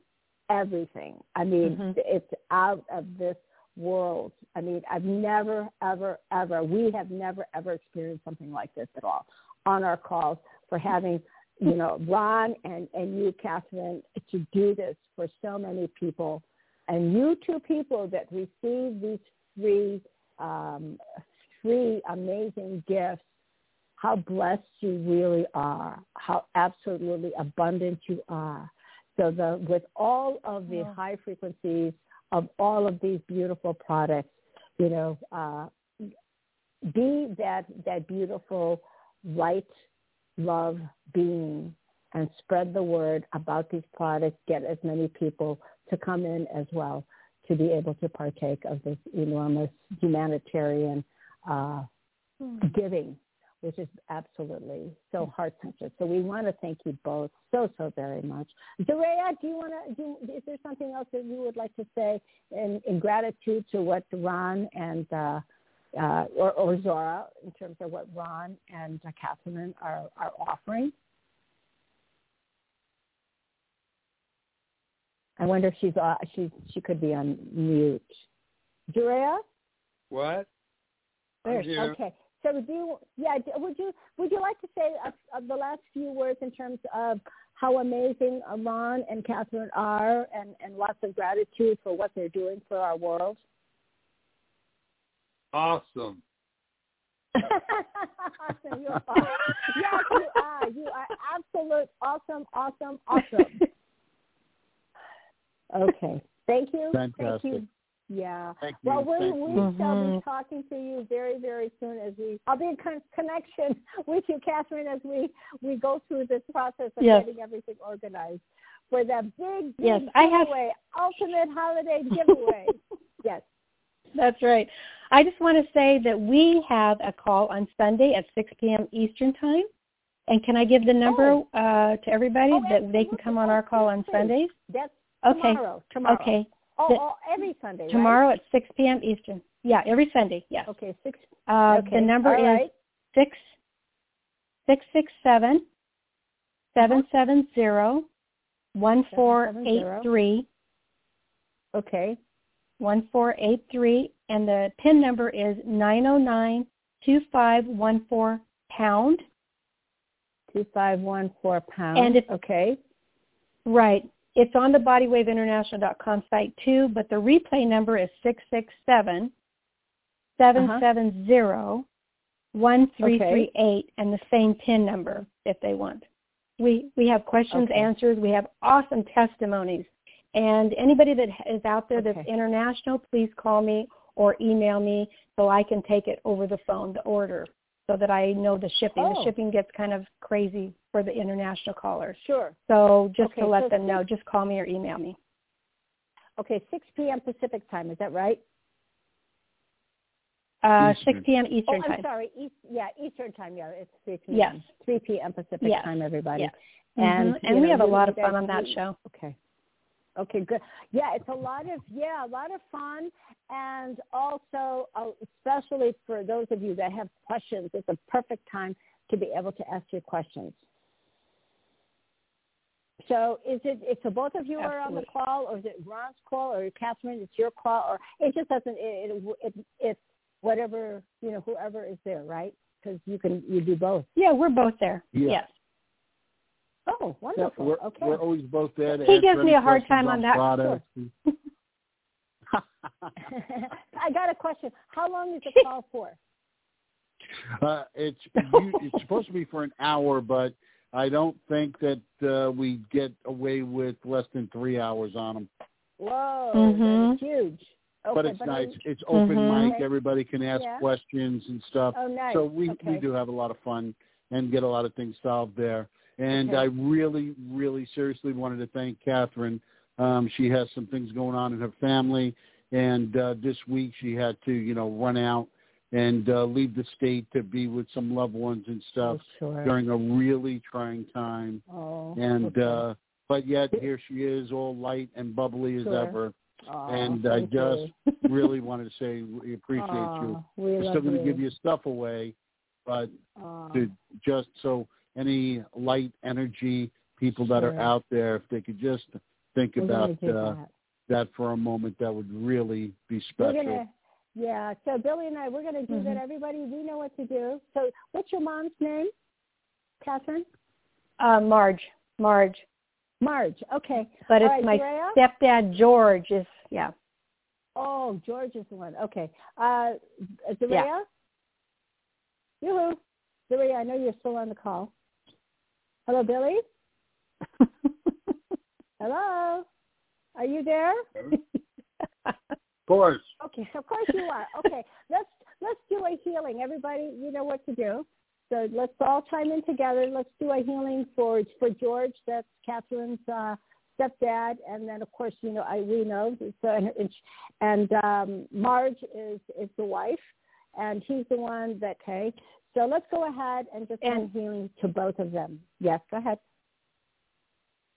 everything. I mean, mm-hmm. it's out of this world. I mean, I've never, ever, ever, we have never, ever experienced something like this at all on our calls for having, you know, Ron and, and you, Catherine, to do this for so many people. And you two people that receive these three, um, three amazing gifts how blessed you really are, how absolutely abundant you are. So the with all of the yeah. high frequencies of all of these beautiful products, you know, uh, be that that beautiful light, love being, and spread the word about these products. Get as many people to come in as well to be able to partake of this enormous humanitarian uh, mm. giving which is absolutely so heart centered. So we want to thank you both so so very much. Zaraya, do you want to? Do, is there something else that you would like to say in, in gratitude to what Ron and uh, uh, or, or Zorra in terms of what Ron and uh, Catherine are are offering? I wonder if she's uh, she she could be on mute. Drea? What? There, okay. So do you, yeah, would you would you like to say uh, the last few words in terms of how amazing Ron and Catherine are, and and lots of gratitude for what they're doing for our world? Awesome. [laughs] awesome. You are. Yes, you are. You are absolute awesome, awesome, awesome. [laughs] Okay. Thank you. Fantastic. Thank you yeah. Thank well, you. we, Thank we you. shall Mm-hmm. be talking to you very, very soon as we. I'll be in con- connection [laughs] with you, Catherine, as we we go through this process of yes. getting everything organized for that big, big yes, giveaway, I have... ultimate holiday giveaway. [laughs] yes. That's right. I just want to say that we have a call on Sunday at 6 p.m. Eastern Time. And can I give the number oh. uh, to everybody oh, that they can come on our call on Sundays? That's okay. tomorrow. Tomorrow. Okay. Oh, the, oh, every Sunday. Tomorrow right? at 6 p.m. Eastern. Yeah, every Sunday. Yes. Okay. Six. Uh, okay. The number All is right. six six six seven seven seven zero one four eight three. Okay. One four eight three, and the PIN number is nine zero nine two five one four pound. Two five one four pound. And it's okay. Right. It's on the bodywaveinternational.com site too, but the replay number is six six seven seven seven zero one three three eight, and the same PIN number if they want. We we have questions, Okay. answers. We have awesome testimonies, and anybody that is out there that's Okay. international, please call me or email me so I can take it over the phone, the order. So that I know the shipping. Oh. The shipping gets kind of crazy for the international callers. Sure. So just Okay, to let so them know, just call me or email me. Okay, 6 p.m. Pacific time. Is that right? Uh, Eastern. 6 p.m. Oh, Eastern I'm time. sorry. East, yeah, Eastern time. Yeah, it's 3 p.m. Yes. 3 p.m. Pacific Yes. time, everybody. Yes. And, Mhm. and we know, have a lot of fun on that show. Okay. Okay, good. Yeah, it's a lot of yeah, a lot of fun, and also uh, especially for those of you that have questions, it's a perfect time to be able to ask your questions. So, is it if so both of you are on the call, or is it Ron's call, or Catherine, it's your call, or it just doesn't it it, it it's whatever you know whoever is there, right? Because you can you do both. Yeah, we're both there. Yeah. Yes. Oh, Yep, wonderful. we're, okay. we're always both there. To He gives me a hard time on that. products. [laughs] [laughs] I got a question. How long is the [laughs] call for? Uh, it's you, it's supposed to be for an hour, but I don't think that uh, we get away with less than three hours on them. Whoa, Mhm. that is huge. Okay, but it's I- nice. It's open Mhm. mic. Everybody can ask Yeah. questions and stuff. Oh, nice. So we okay. we do have a lot of fun and get a lot of things solved there. And Okay. I really, really seriously wanted to thank Catherine. Um, she has some things going on in her family, and uh, this week she had to, you know, run out and uh, leave the state to be with some loved ones and stuff Oh, sure. during a really trying time. Oh, And okay. uh, but yet here she is, all light and bubbly as Sure. ever. Aw, and I just [laughs] really wanted to say we appreciate you. We We're still going to give you stuff away, but to just so any light energy people that are out there, if they could just think We're about uh, that. that for a moment, that would really be We're special. yeah. So Billy and I, we're gonna do that. Mhm. Everybody, we know what to do. So, what's your mom's name, Catherine? Uh, Marge. Marge. Marge. Okay. But All it's right, my Drea? stepdad George is yeah. Oh, George is the one. Okay. Uh, Zaraya? Yeah. Yoo-hoo. Zaraya, I know you're still on the call. Hello, Billy? [laughs] Hello? Are you there? [laughs] Of course. Okay, of course you are. Okay, let's let's do a healing. Everybody, you know what to do. So let's all chime in together. Let's do a healing for for George. That's Catherine's uh, stepdad, and then of course you know I we know so and and, and um, Marge is is the wife, and he's the one that okay. So let's go ahead and just And- send healing to both of them. Yes, go ahead.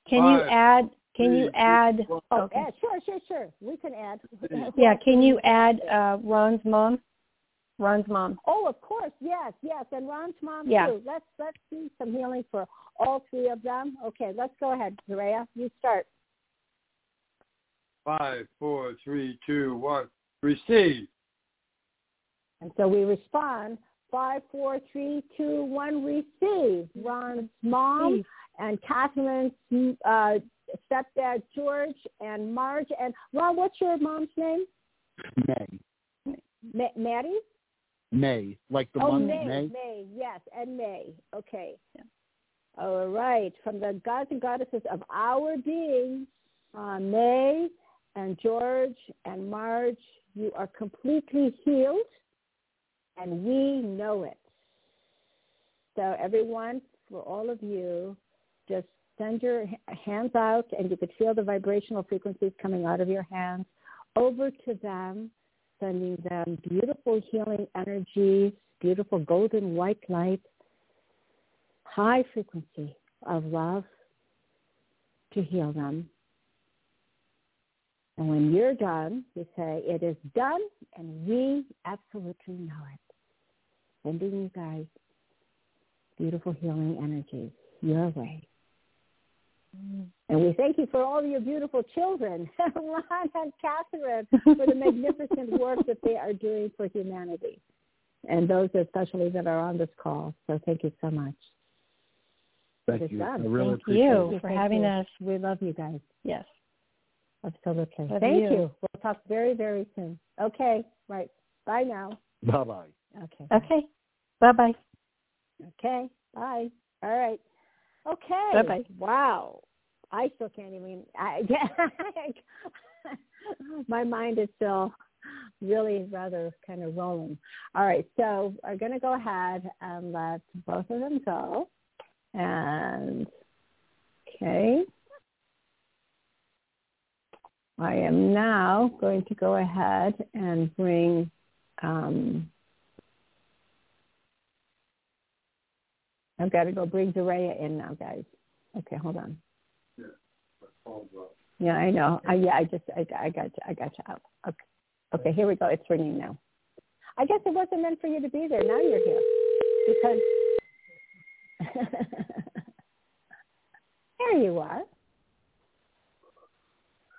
Can you Five, add can you add. Oh, okay. yeah, sure, sure, sure. We can add. [laughs] Yeah, can you add uh Ron's mom? Ron's mom. Oh, of course, yes, yes, and Ron's mom Yeah. too. Let's let's do some healing for all three of them. Okay, let's go ahead, Zaraya. You start. Five, four, three, two, one. Receive. And so we respond five, four, three, two, one. Receive. Ron's mom and Catherine's uh, stepdad George and Marge and Ron. What's your mom's name? May. Ma- Maddie. May. Like the oh, month May, May? May, yes, and May. Okay. All right. From the gods and goddesses of our being, uh, May and George and Marge, you are completely healed, and we know it. So everyone, for all of you, just send your hands out, and you could feel the vibrational frequencies coming out of your hands over to them sending them beautiful healing energies, beautiful golden white light, high frequency of love to heal them. And when you're done, you say, it is done, and we absolutely know it. Sending you guys beautiful healing energies your way. And we thank you for all your beautiful children, [laughs] Ron and Catherine, for the magnificent [laughs] work that they are doing for humanity. And those especially that are on this call. So thank you so much. Thank It is you. I really Thank appreciate you it. for Thank having you. us. We love you guys. Yes. Absolutely. Love thank you. you. We'll talk very, very soon. Okay. Right. Bye now. Bye-bye. Okay. Okay. Bye bye. Okay. Bye. All right. Okay. Bye-bye. Wow. I still can't even. I, [laughs] my mind is still really rather kind of rolling. All right, so I'm going to go ahead and let both of them go. And, okay. I am now going to go ahead and bring um, I've got to go bring Zaraya in now, guys. Okay, hold on. Yeah, I know. I, yeah, I just, I, I got you. I got you out. Okay. Okay, here we go. It's ringing now. I guess it wasn't meant for you to be there. Now you're here because [laughs] there you are.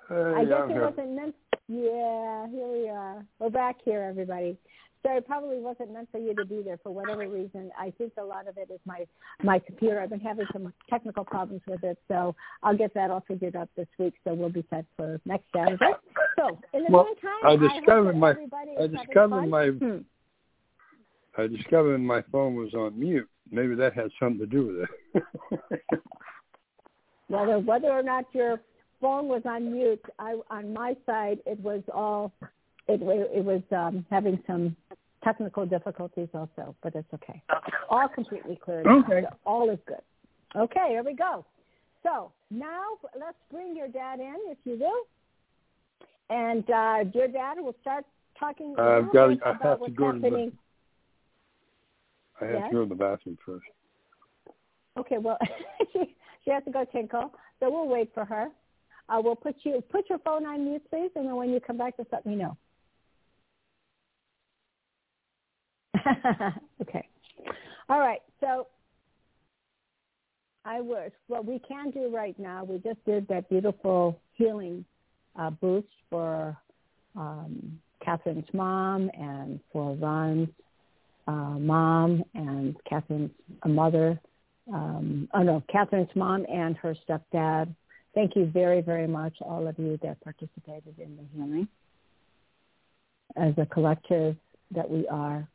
Hey, I guess I'm it here. wasn't meant. Yeah, here we are. We're back here, everybody. So it probably wasn't meant for you to be there for whatever reason. I think a lot of it is my my computer. I've been having some technical problems with it, so I'll get that all figured out this week. So we'll be set for next Saturday. So in the Well, meantime, I discovered that my- I discovered my Hmm. I discovered my phone was on mute. Maybe that had something to do with it. [laughs] Whether whether or not your phone was on mute, I on my side it was all it it was um, having some technical difficulties also, but it's okay. All completely cleared. now, Okay. so all is good. Okay, here we go. So now let's bring your dad in, if you will, and uh, your dad will start talking a I've little got- bit I about have to what's go to the- I have Yes? to go to the bathroom first. Okay, well, she [laughs] she has to go tinkle, so we'll wait for her. Uh, we'll put you put your phone on mute, please, and then when you come back, just let me know. [laughs] okay. All right. So I was what we can do right now. We just did that beautiful healing uh, boost for um, Catherine's mom and for Ron's uh, mom and Catherine's uh, mother. Um, oh no, Catherine's mom and her stepdad. Thank you very, very much, all of you that participated in the healing. As a collective that we are,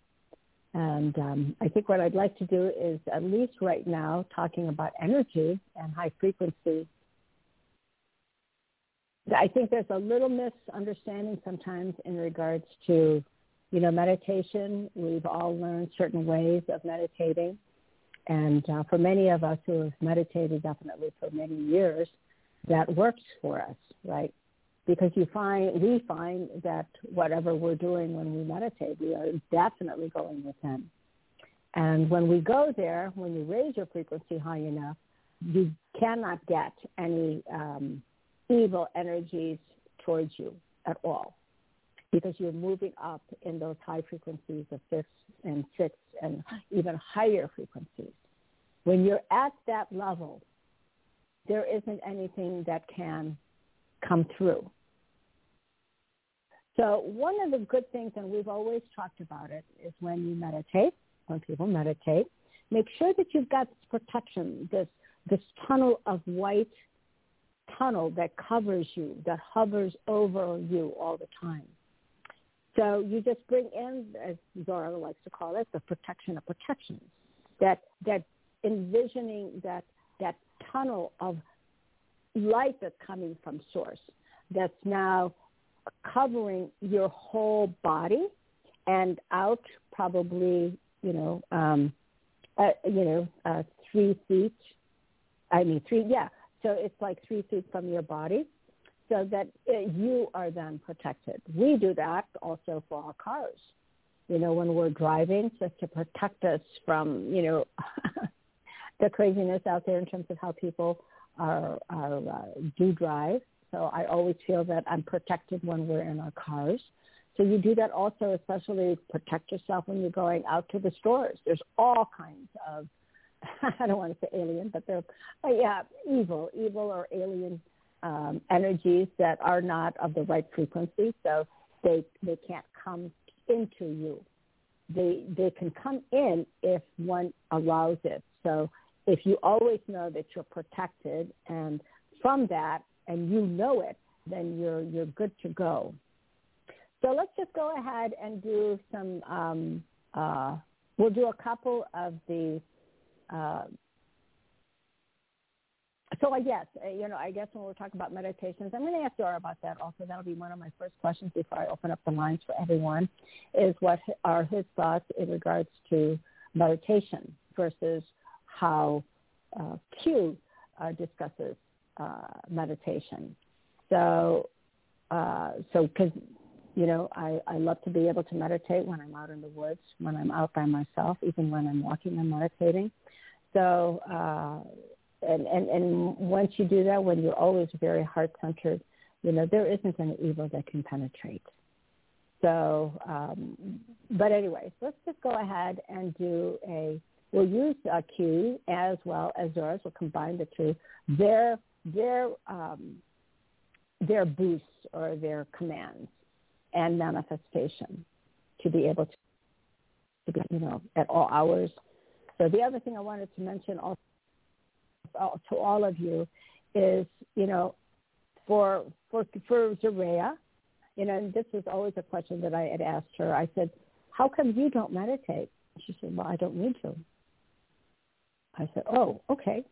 and um, I think what I'd like to do is, at least right now, talking about energy and high frequency. I think there's a little misunderstanding sometimes in regards to, you know, meditation. We've all learned certain ways of meditating. And uh, for many of us who have meditated definitely for many years, that works for us, right? Because you find we find that whatever we're doing when we meditate, we are definitely going within. And when we go there, when you raise your frequency high enough, you cannot get any um, evil energies towards you at all because you're moving up in those high frequencies of fifths and sixth and even higher frequencies. When you're at that level, there isn't anything that can come through. So one of the good things, and we've always talked about it, is when you meditate, when people meditate, make sure that you've got this protection, this this tunnel of white tunnel that covers you, that hovers over you all the time. So you just bring in, as Zorra likes to call it, the protection of protection. That that envisioning that that tunnel of light that's coming from source that's now covering your whole body and out probably you know um uh, you know uh, three feet. I mean three yeah. So it's like three feet from your body so that uh, you are then protected. We do that also for our cars. You know when we're driving just to protect us from you know [laughs] the craziness out there in terms of how people are, are uh, do drive. So I always feel that I'm protected when we're in our cars. So you do that also, especially protect yourself when you're going out to the stores. There's all kinds of, [laughs] I don't want to say alien, but they're, uh, yeah, evil, evil or alien um, energies that are not of the right frequency. So they they can't come into you. They they can come in if one allows it. So if you always know that you're protected and from that and you know it, then you're you're good to go. So let's just go ahead and do some. Um, uh, we'll do a couple of the uh, so I guess, uh, you know, I guess when we're talking about meditations, I'm going to ask Zorra about that also. That'll be one of my first questions before I open up the lines for everyone, is what are his thoughts in regards to meditation versus how uh, Q uh, discusses uh, meditation. So, uh, so because you know, I, I love to be able to meditate when I'm out in the woods, when I'm out by myself, even when I'm walking and meditating. So, uh, and, and, and once you do that, when you're always very heart-centered, you know, there isn't any evil that can penetrate. So, um, but anyways, let's just go ahead and do a, we'll use a Q as well as yours. We'll combine the two. Their, their, um, their boosts or their commands and manifestation to be able to, to be, you know, at all hours. So the other thing I wanted to mention also to all of you is, you know, for for for Zaraya, you know, and this was always a question that I had asked her. I said, "How come you don't meditate?" She said, "Well, I don't need to." I said, "Oh, okay."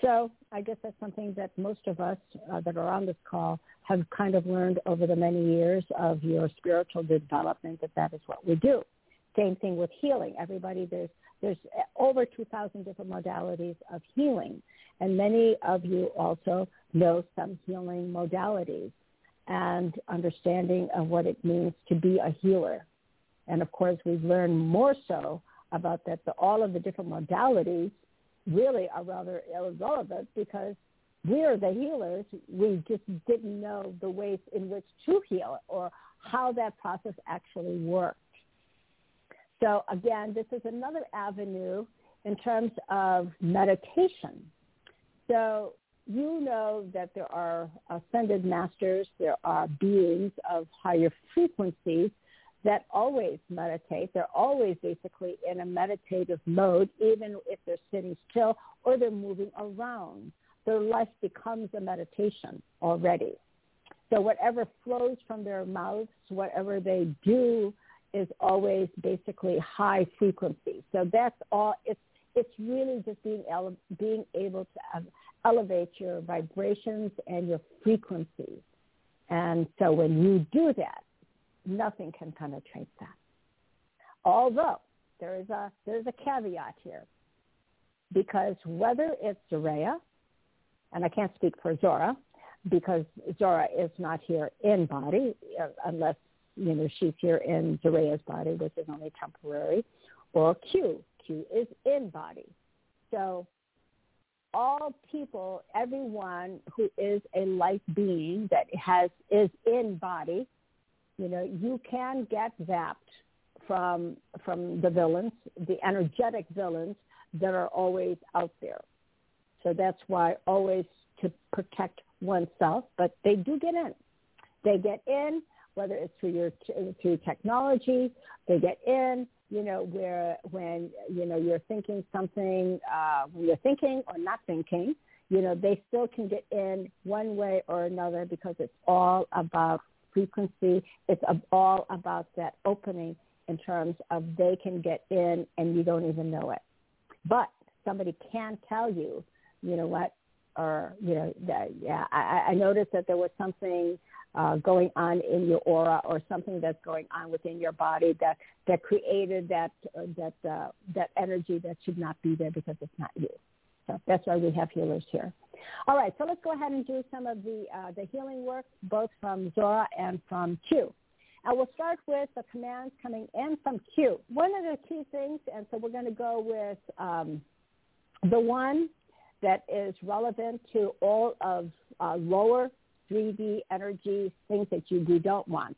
So I guess that's something that most of us uh, that are on this call have kind of learned over the many years of your spiritual development that that is what we do. Same thing with healing. Everybody, there's there's over 2,000 different modalities of healing, and many of you also know some healing modalities and understanding of what it means to be a healer. And of course, we've learned more so about that the, all of the different modalities really are rather irrelevant because we are the healers. We just didn't know the ways in which to heal or how that process actually worked. So again, this is another avenue in terms of meditation. So you know that there are ascended masters, there are beings of higher frequencies that always meditate. They're always basically in a meditative mode, even if they're sitting still or they're moving around. Their life becomes a meditation already. So whatever flows from their mouths, whatever they do is always basically high frequency. So that's all. It's it's really just being ele- being able to elevate your vibrations and your frequencies. And so when you do that, nothing can penetrate that. Although there is a there's a caveat here, because whether it's Zaraya, and I can't speak for Zorra, because Zorra is not here in body uh, unless you know she's here in Zaraya's body, which is only temporary, or Q. Q is in body. So all people, everyone who is a light being that has is in body you know, you can get zapped from from the villains, the energetic villains that are always out there. So that's why always to protect oneself, but they do get in. They get in, whether it's through your through technology. They get in, you know, where when you know you're thinking something, uh, when you're thinking or not thinking, you know, they still can get in one way or another because it's all about frequency. It's all about that opening in terms of they can get in and you don't even know it. But somebody can tell you, you know what, or you know, that, yeah, I, I noticed that there was something uh, going on in your aura or something that's going on within your body that that created that uh, that uh, that energy that should not be there because it's not you. So that's why we have healers here. All right, so let's go ahead and do some of the, uh, the healing work, both from Zorra and from Q. And we'll start with the commands coming in from Q. One of the key things, and so we're going to go with um, the one that is relevant to all of uh, lower 3D energy, things that you, you don't want.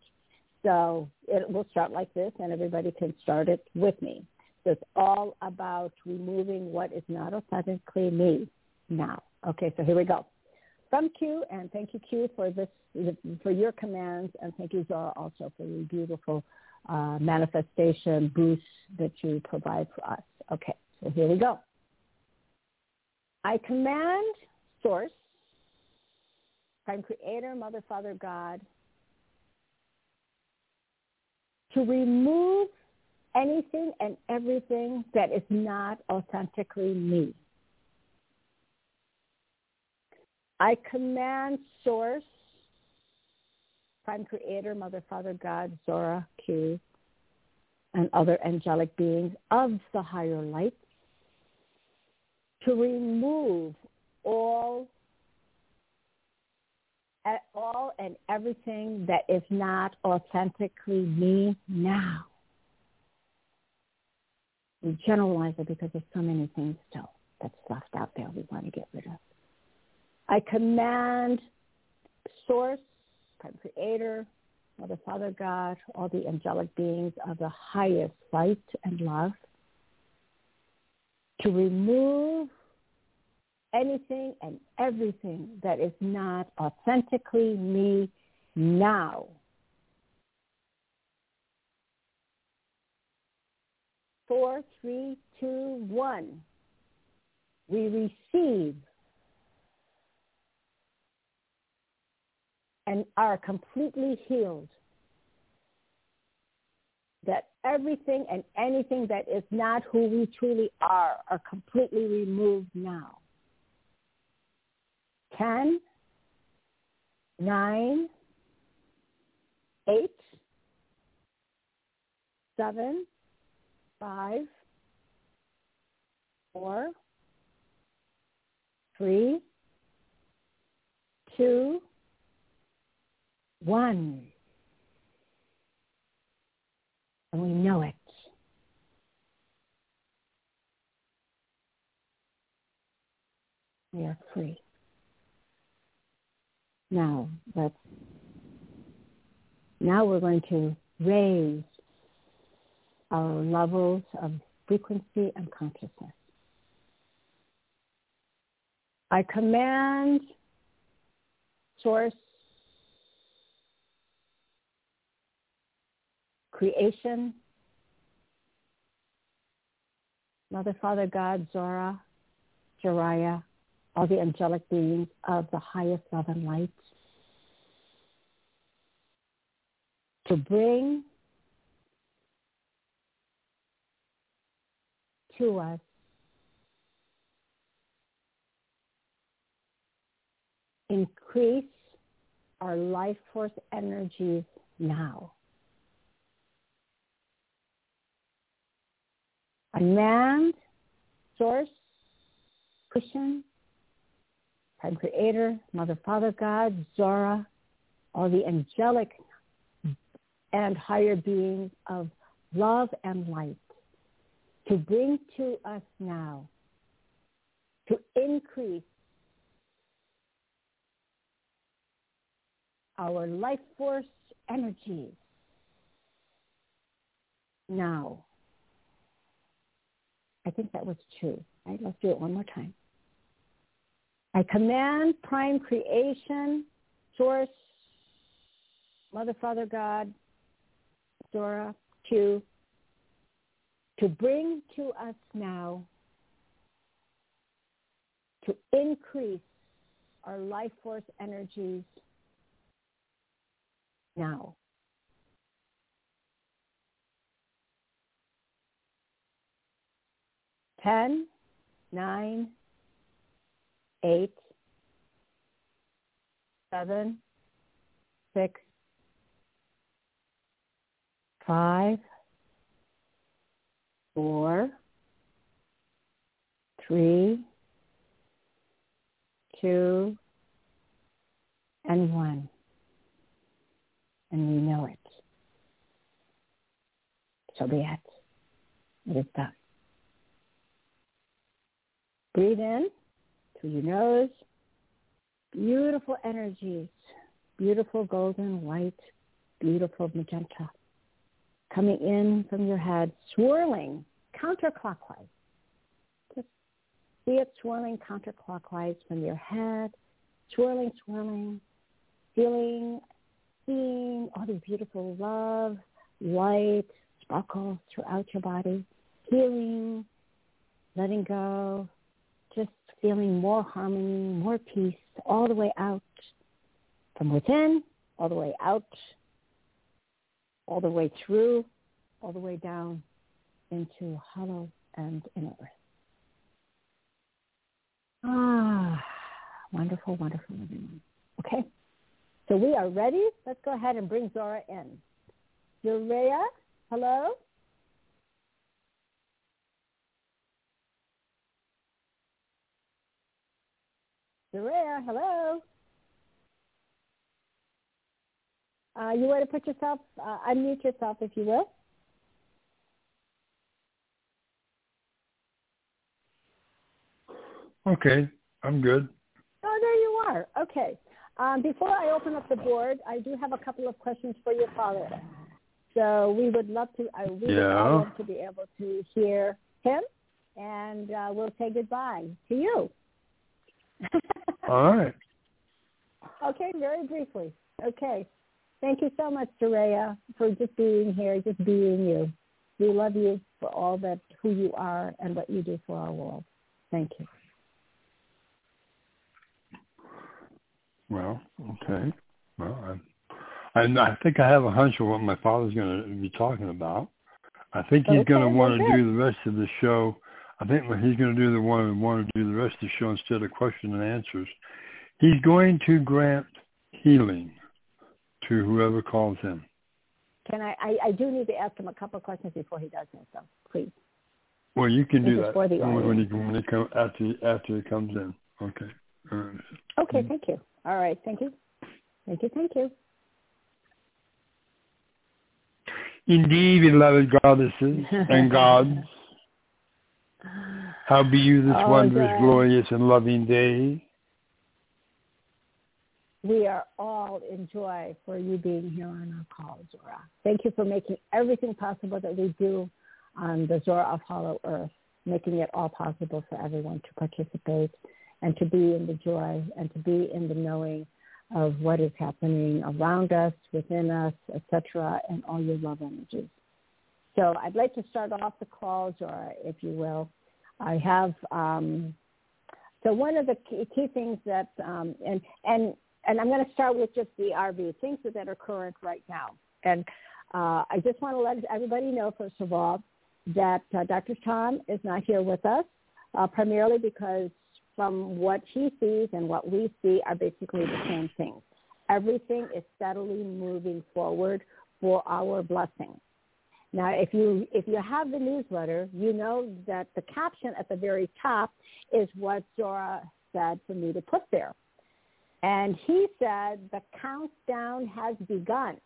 So it will start like this, and everybody can start it with me. It's all about removing what is not authentically me now. Okay, so here we go. From Q, and thank you, Q, for this for your commands, and thank you, Zorra, also for your beautiful uh, manifestation boost that you provide for us. Okay, so here we go. I command Source, Prime Creator, Mother, Father, God, to remove anything and everything that is not authentically me. I command source, prime creator, mother, father, God, Zorra, Q, and other angelic beings of the higher light to remove all all and everything that is not authentically me now. We generalize it because there's so many things still that's left out there we want to get rid of. I command source, creator, Mother, Father God, all the angelic beings of the highest light and love to remove anything and everything that is not authentically me now. Four, three, two, one. We receive and are completely healed. That everything and anything that is not who we truly are are completely removed now. Ten, nine, eight, seven, five, four, three, two, one. And we know it. We are free. Now, let's, now we're going to raise our levels of frequency and consciousness. I command source creation, Mother, Father, God, Zorra, Jariah, all the angelic beings of the highest love and light, to bring to us increase our life force energies now. Command, source, cushion, prime creator, mother, father, God, Zorra, all the angelic and higher beings of love and light to bring to us now to increase our life force energy now I think that was two. Right? Let's do it one more time. I command prime creation, source, Mother, Father, God, Zorra, Q, to bring to us now to increase our life force energies now. 10, 9, 8, 7, 6, 5, 4, 3, 2, and 1. And we know it. So be it. It is done. Breathe in through your nose. Beautiful energies, beautiful golden white, beautiful magenta coming in from your head, swirling counterclockwise. Just see it swirling counterclockwise from your head, swirling, swirling, feeling, seeing all the beautiful love, light, sparkle throughout your body, healing, letting go, just feeling more harmony, more peace all the way out from within, all the way out, all the way through, all the way down into hollow and inner earth. Ah, Wonderful, wonderful, everyone. Okay. So we are ready. Let's go ahead and bring Zorra in. Zaraya, hello? Zaraya, hello? Uh, you want to put yourself, uh, unmute yourself if you will. Okay, I'm good. Oh, there you are. Okay. Um, before I open up the board, I do have a couple of questions for your father. So we would love to, uh, we yeah. would love to be able to hear him, and uh, we'll say goodbye to you. All right. [laughs] Okay, very briefly. Okay. Thank you so much, Zaraya, for just being here, just being you. We love you for all that who you are and what you do for our world. Thank you. Well, okay. Well, I, I, I think I have a hunch of what my father's going to be talking about. I think he's Okay, going to want to do the rest of the show. I think he's going to do the one want to do the rest of the show instead of question and answers. He's going to grant healing to whoever calls him. Can I, I, I do need to ask him a couple of questions before he does that, so please. Well, you can This do that when, when he when he come after after he comes in. Okay. Right. Okay, mm. thank you. All right, thank you. Thank you, thank you. Indeed, beloved goddesses and [laughs] gods, how be you this Oh, wondrous, God. glorious, and loving day? We are all in joy for you being here on our call, Zorra. Thank you for making everything possible that we do on the Zorra of Hollow Earth, making it all possible for everyone to participate and to be in the joy and to be in the knowing of what is happening around us, within us, etc., and all your love energies. So I'd like to start off the call, Zorra, if you will. I have um, so one of the key, key things that um, and and and I'm going to start with just the RV things that are current right now. And uh, I just want to let everybody know, first of all, that uh, Dr. Tom is not here with us, uh, primarily because from what he sees and what we see are basically the same things. Everything is steadily moving forward for our blessing. Now, if you if you have the newsletter, you know that the caption at the very top is what Zorra said for me to put there. And he said the countdown has begun,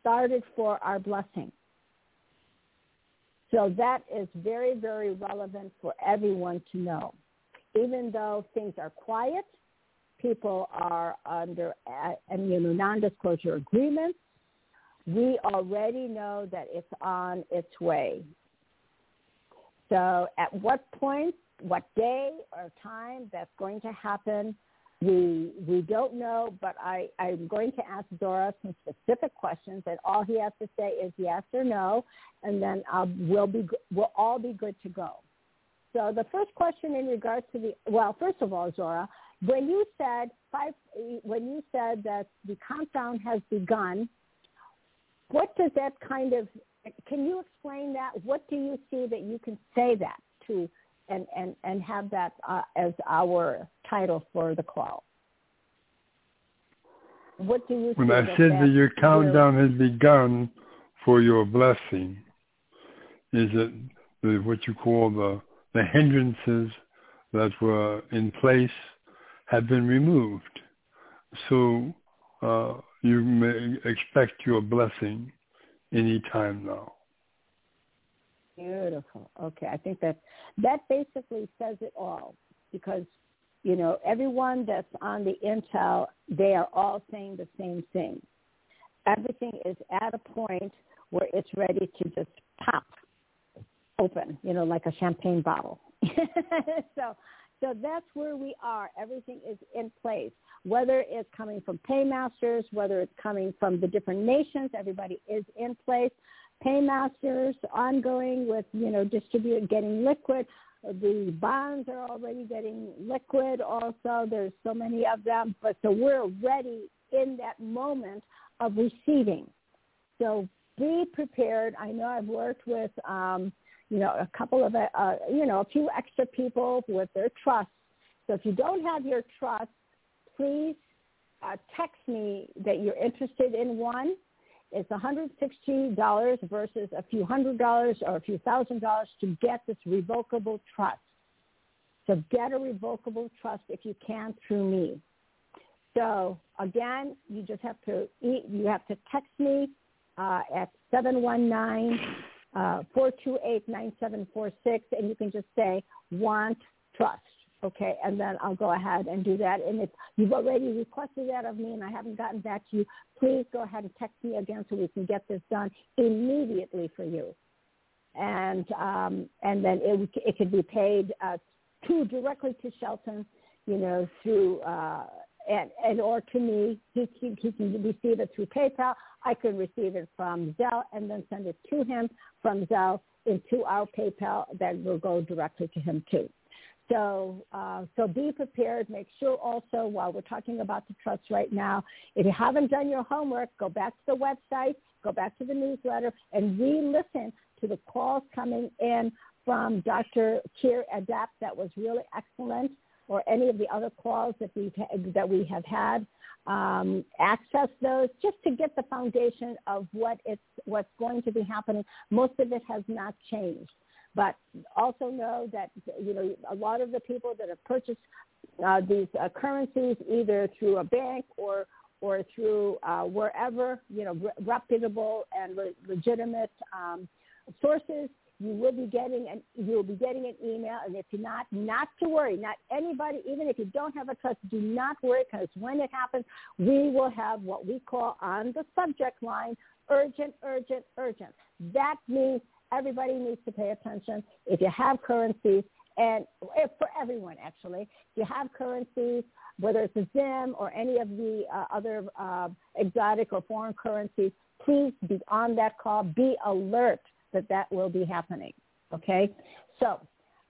started for our blessing. So that is very, very relevant for everyone to know. Even though things are quiet, people are under uh, you know, non-disclosure agreements, we already know that it's on its way. So at what point, what day or time that's going to happen, we we don't know, but I, I'm going to ask Zorra some specific questions, and all he has to say is yes or no, and then uh, we'll be we'll all be good to go. So the first question in regards to the well, first of all, Zorra, when you said five, when you said that the countdown has begun, what does that kind of? Can you explain that? What do you see that you can say that to? and, and, and have that uh, as our title for the call. What do you When I that said that your countdown has begun for your blessing, is it the, what you call the, the hindrances that were in place have been removed. So uh, you may expect your blessing any time now. Beautiful. Okay, I think that that basically says it all because you know everyone that's on the intel, they are all saying the same thing. Everything is at a point where it's ready to just pop open, you know, like a champagne bottle. [laughs] so so that's where we are. Everything is in place. Whether it's coming from paymasters, whether it's coming from the different nations, everybody is in place paymasters ongoing with, you know, distribute getting liquid. The bonds are already getting liquid also. There's so many of them. But so we're ready in that moment of receiving. So be prepared. I know I've worked with, um, you know, a couple of, uh, you know, a few extra people with their trust. So if you don't have your trust, please uh, text me that you're interested in one. It's $160 versus a few hundred dollars or a few thousand dollars to get this revocable trust. So get a revocable trust if you can through me. So again, you just have to you have to text me uh, at 719 uh, 428-9746 and you can just say want trust. Okay, and then I'll go ahead and do that. And if you've already requested that of me and I haven't gotten back to you, please go ahead and text me again so we can get this done immediately for you. And um, and then it it could be paid uh, to directly to Shelton, you know, through uh, and and or to me. He, he he can receive it through PayPal. I can receive it from Zelle and then send it to him from Zelle into our PayPal that will go directly to him too. So, uh, so be prepared. Make sure also while we're talking about the trust right now, if you haven't done your homework, go back to the website, go back to the newsletter, and re-listen to the calls coming in from Dr. Kier Adapt. That was really excellent. Or any of the other calls that we that we have had, um, access those just to get the foundation of what it's what's going to be happening. Most of it has not changed. But also know that you know a lot of the people that have purchased uh, these uh, currencies either through a bank or or through uh, wherever you know re- reputable and le- legitimate um, sources, you will be getting an you will be getting an email. And if you're not, not to worry. Not anybody, even if you don't have a trust, do not worry because when it happens, we will have what we call on the subject line urgent, urgent, urgent. That means everybody needs to pay attention. If you have currencies, and for everyone actually, if you have currencies, whether it's a Zim or any of the uh, other uh, exotic or foreign currencies, please be on that call. Be alert that that will be happening. Okay, so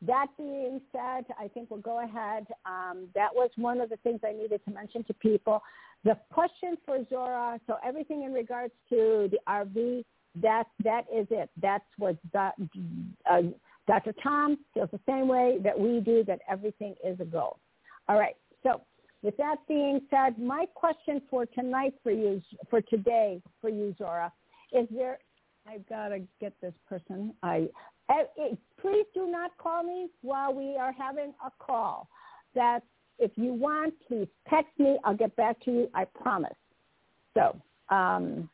that being said, I think we'll go ahead. Um, that was one of the things I needed to mention to people. The question for Zorra, so everything in regards to the RV that that is it. That's what uh, Dr. Tom feels the same way that we do. That everything is a goal. All right. So with that being said, my question for tonight for you, for today for you, Zorra, is there? I've got to get this person. I eh, please do not call me while we are having a call. That if you want, please text me. I'll get back to you. I promise. So. Um,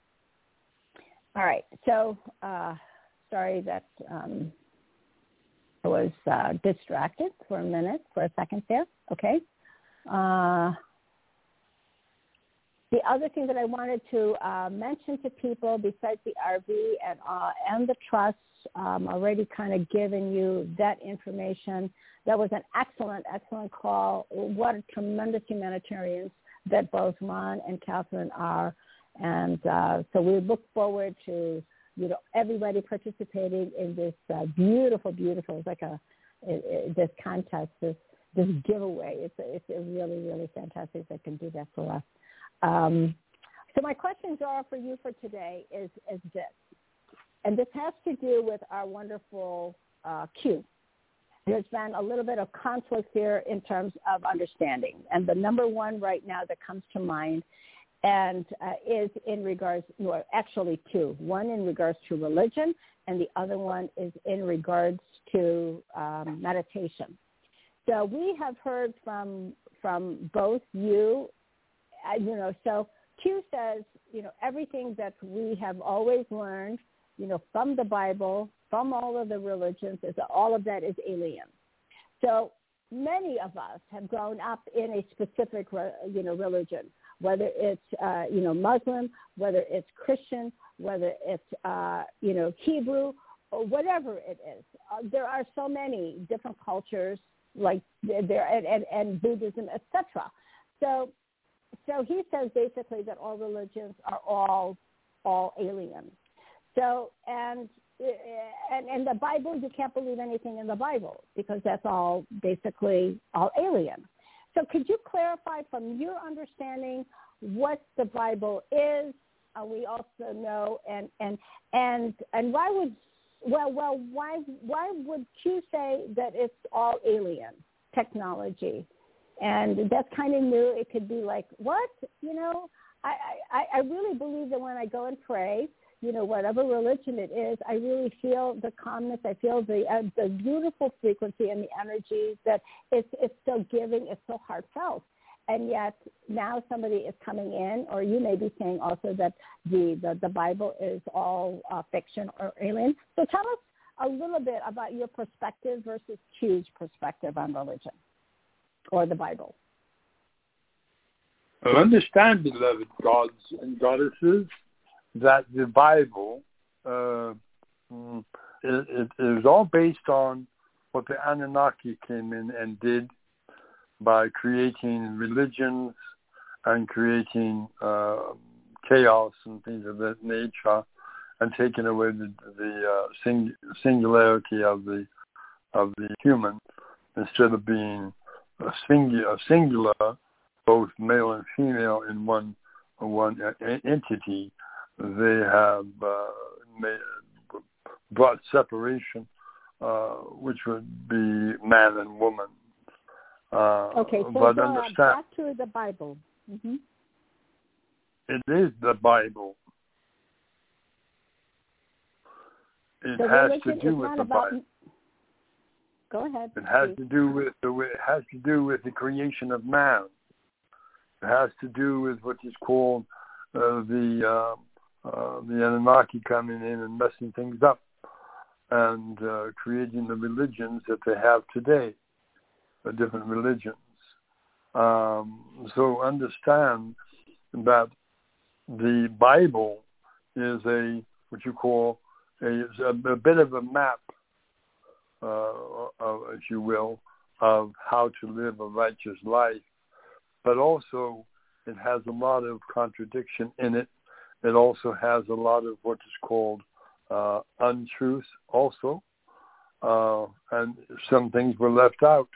all right. So uh, sorry that um, I was uh, distracted for a minute, for a second there. Okay. Uh, the other thing that I wanted to uh, mention to people, besides the RV and uh, and the trusts, um, already kind of given you that information. That was an excellent, excellent call. What a tremendous humanitarians that both Ron and Catherine are. And uh, so we look forward to you know everybody participating in this uh, beautiful, beautiful. It's like a it, it, this contest, this this giveaway. It's a, it's a really, really fantastic that can do that for us. Um, so my questions are for you for today is is this, and this has to do with our wonderful uh, Q. There's been a little bit of conflict here in terms of understanding, and the number one right now that comes to mind and uh, is in regards, well, actually two. One in regards to religion, and the other one is in regards to um, meditation. So we have heard from from both you, you know. So Q says, you know, everything that we have always learned, you know, from the Bible, from all of the religions, is all of that is alien. So many of us have grown up in a specific, you know, religion whether it's uh, you know Muslim, whether it's Christian, whether it's uh, you know Hebrew, or whatever it is. Uh, there are so many different cultures like there and, and, and Buddhism, etc. So so he says basically that all religions are all all alien. So and and in the Bible, you can't believe anything in the Bible because that's all basically all alien. So could you clarify from your understanding what the Bible is? Uh, we also know and and and and why would well well why why would you say that it's all alien technology? And that's kind of new. It could be like, what? You know, I, I, I really believe that when I go and pray, you know, whatever religion it is, I really feel the calmness. I feel the uh, the beautiful frequency and the energy that it's it's so giving. It's so heartfelt. And yet now somebody is coming in, or you may be saying also that the the, the Bible is all uh, fiction or alien. So tell us a little bit about your perspective versus Q's perspective on religion or the Bible. Understand, beloved gods and goddesses, that the Bible uh, mm, it, is all based on what the Anunnaki came in and did by creating religions and creating uh, chaos and things of that nature, and taking away the, the uh, sing, singularity of the of the human instead of being a singular, a singular, both male and female in one one entity they have uh, made, brought separation, uh, which would be man and woman. Uh, okay, so but uh, understand, back to the Bible. Mm-hmm. It is the Bible. It the has to do with the about... Bible. Go ahead. It has please. to do with the it has to do with the creation of man. It has to do with what is called uh, the uh, uh, the Anunnaki coming in and messing things up and uh, creating the religions that they have today, the different religions. Um, so understand that the Bible is a what you call a, a, a bit of a map, if you will, of how to live a righteous life, but also it has a lot of contradiction in it it also has a lot of what is called uh, untruth also. Uh, and some things were left out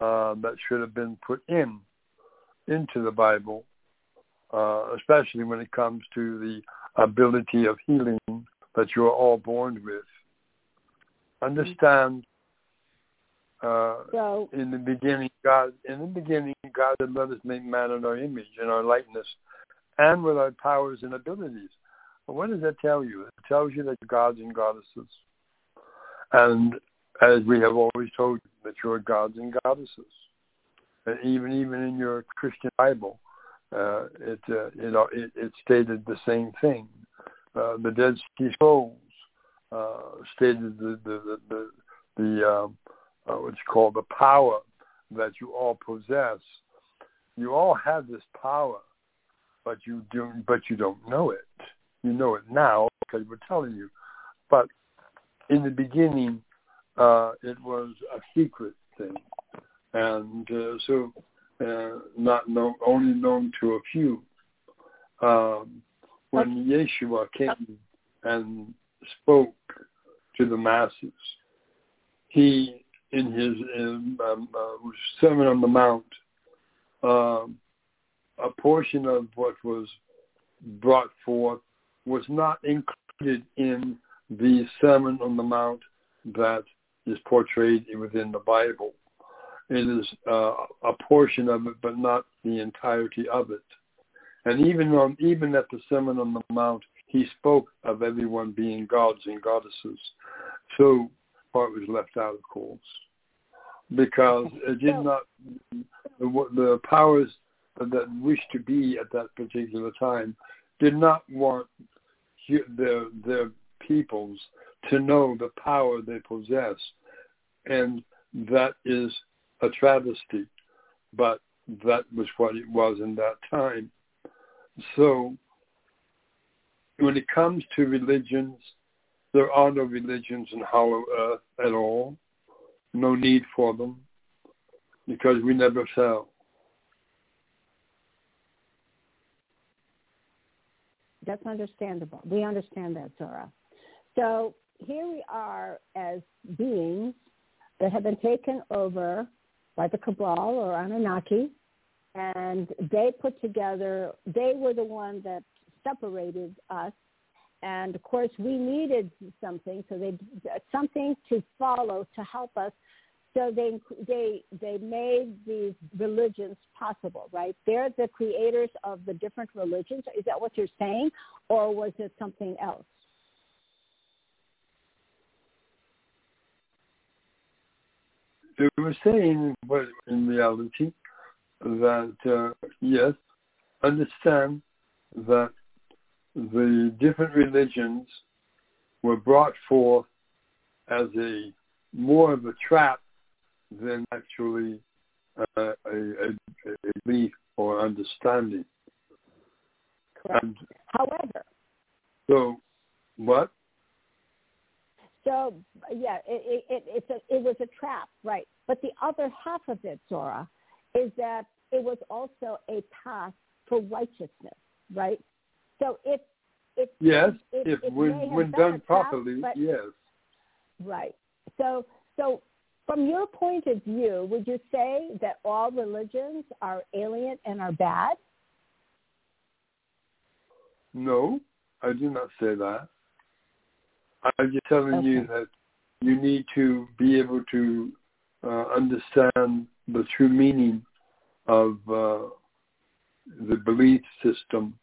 uh, that should have been put in into the Bible, uh, especially when it comes to the ability of healing that you are all born with. Understand uh, so, in the beginning, God in the beginning, God had let us make man in our image and our likeness, and with our powers and abilities. Well, what does that tell you? It tells you that you're gods and goddesses. And as we have always told you, that you're gods and goddesses. And even even in your Christian Bible, uh, it, uh, you know, it, it stated the same thing. Uh, the Dead Sea Scrolls uh, stated the the the, the, the um, uh, what's called the power that you all possess. You all have this power but you do but you don't know it. You know it now because we're telling you. But in the beginning, uh, it was a secret thing, and uh, so uh, not known, only known to a few. Um, when Yeshua came and spoke to the masses, he in his um, uh, Sermon on the Mount um, a portion of what was brought forth was not included in the Sermon on the Mount that is portrayed within the Bible. It is uh, a portion of it, but not the entirety of it. And even on even at the Sermon on the Mount, he spoke of everyone being gods and goddesses. So part was left out, of course, because it did not the, powers that wished to be at that particular time did not want their their peoples to know the power they possess, and that is a travesty, but that was what it was in that time. So, when it comes to religions, there are no religions in hollow earth at all. No need for them, because we never fell. That's understandable. We understand that, Zorra. So here we are as beings that have been taken over by the Cabal or Anunnaki, and they put together, they were the one that separated us. And of course, we needed something, so they something to follow to help us So they they they made these religions possible, right? They're the creators of the different religions. Is that what you're saying, or was it something else? They were saying, but in reality, that uh, yes, understand that the different religions were brought forth as a more of a trap than actually uh, a, a, a belief or understanding. Correct. And However, so what? So yeah, it, it, it's a, it was a trap, right? But the other half of it, Zorra, is that it was also a path for righteousness, right? So if it yes, it, if it when when done properly, but, yes. Right. So so from your point of view, would you say that all religions are alien and are bad? No, I do not say that. I'm just telling okay. you that you need to be able to uh, understand the true meaning of uh, the belief system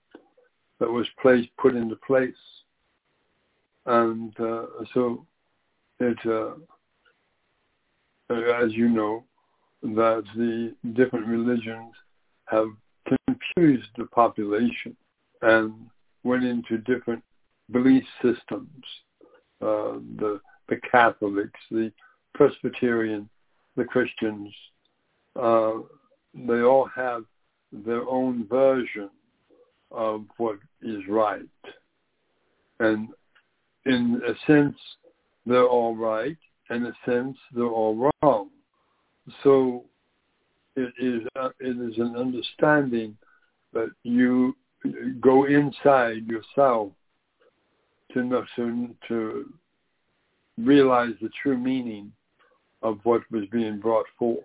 that was placed, put into place. And uh, so it, uh, as you know, that the different religions have confused the population and went into different belief systems. Uh, the the Catholics, the Presbyterian, the Christians, uh, they all have their own version of what is right. And in a sense, they're all right. And in a sense, they're all wrong. So it is, uh, it is an understanding that you go inside yourself to, know, to, to realize the true meaning of what was being brought forth.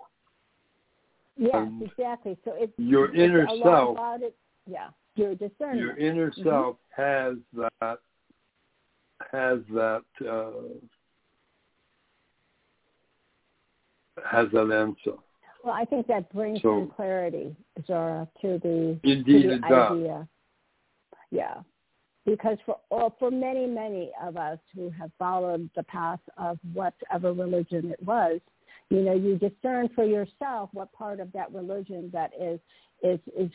Yes, um, exactly. So it's your it's inner self. About it. Yeah, your discernment. Your inner mm-hmm. self has that has that uh, has that answer. Well, I think that brings so, some clarity, Zorra, to the, indeed to the idea. Yeah, because for all, for many many of us who have followed the path of whatever religion it was, you know, you discern for yourself what part of that religion that is is is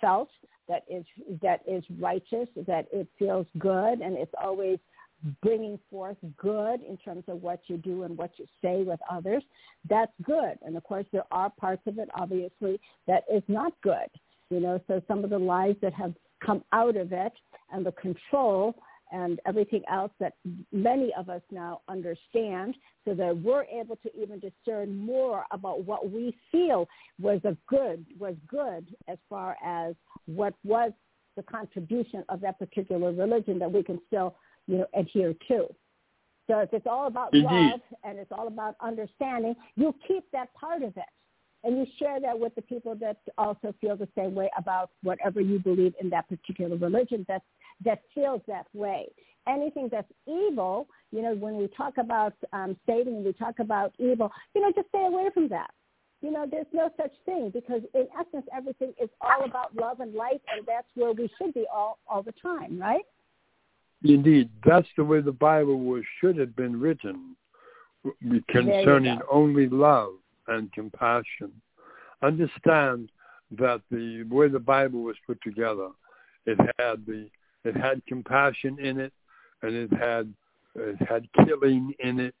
heartfelt, that is that is righteous, that it feels good, and it's always bringing forth good in terms of what you do and what you say with others. That's good, and of course there are parts of it, obviously, that is not good. You know, so some of the lies that have come out of it and the control and everything else that many of us now understand. So that we're able to even discern more about what we feel was a good was good as far as what was the contribution of that particular religion that we can still you know adhere to. So if it's all about Indeed. love and it's all about understanding you keep that part of it and you share that with the people that also feel the same way about whatever you believe in that particular religion that that feels that way. Anything that's evil, you know, when we talk about um, Satan, we talk about evil, you know, just stay away from that. You know, there's no such thing because in essence, everything is all about love and light, and that's where we should be all all the time, right? Indeed, that's the way the Bible was should have been written, concerning only love and compassion. Understand that the way the Bible was put together, it had the it had compassion in it, and it had it had killing in it,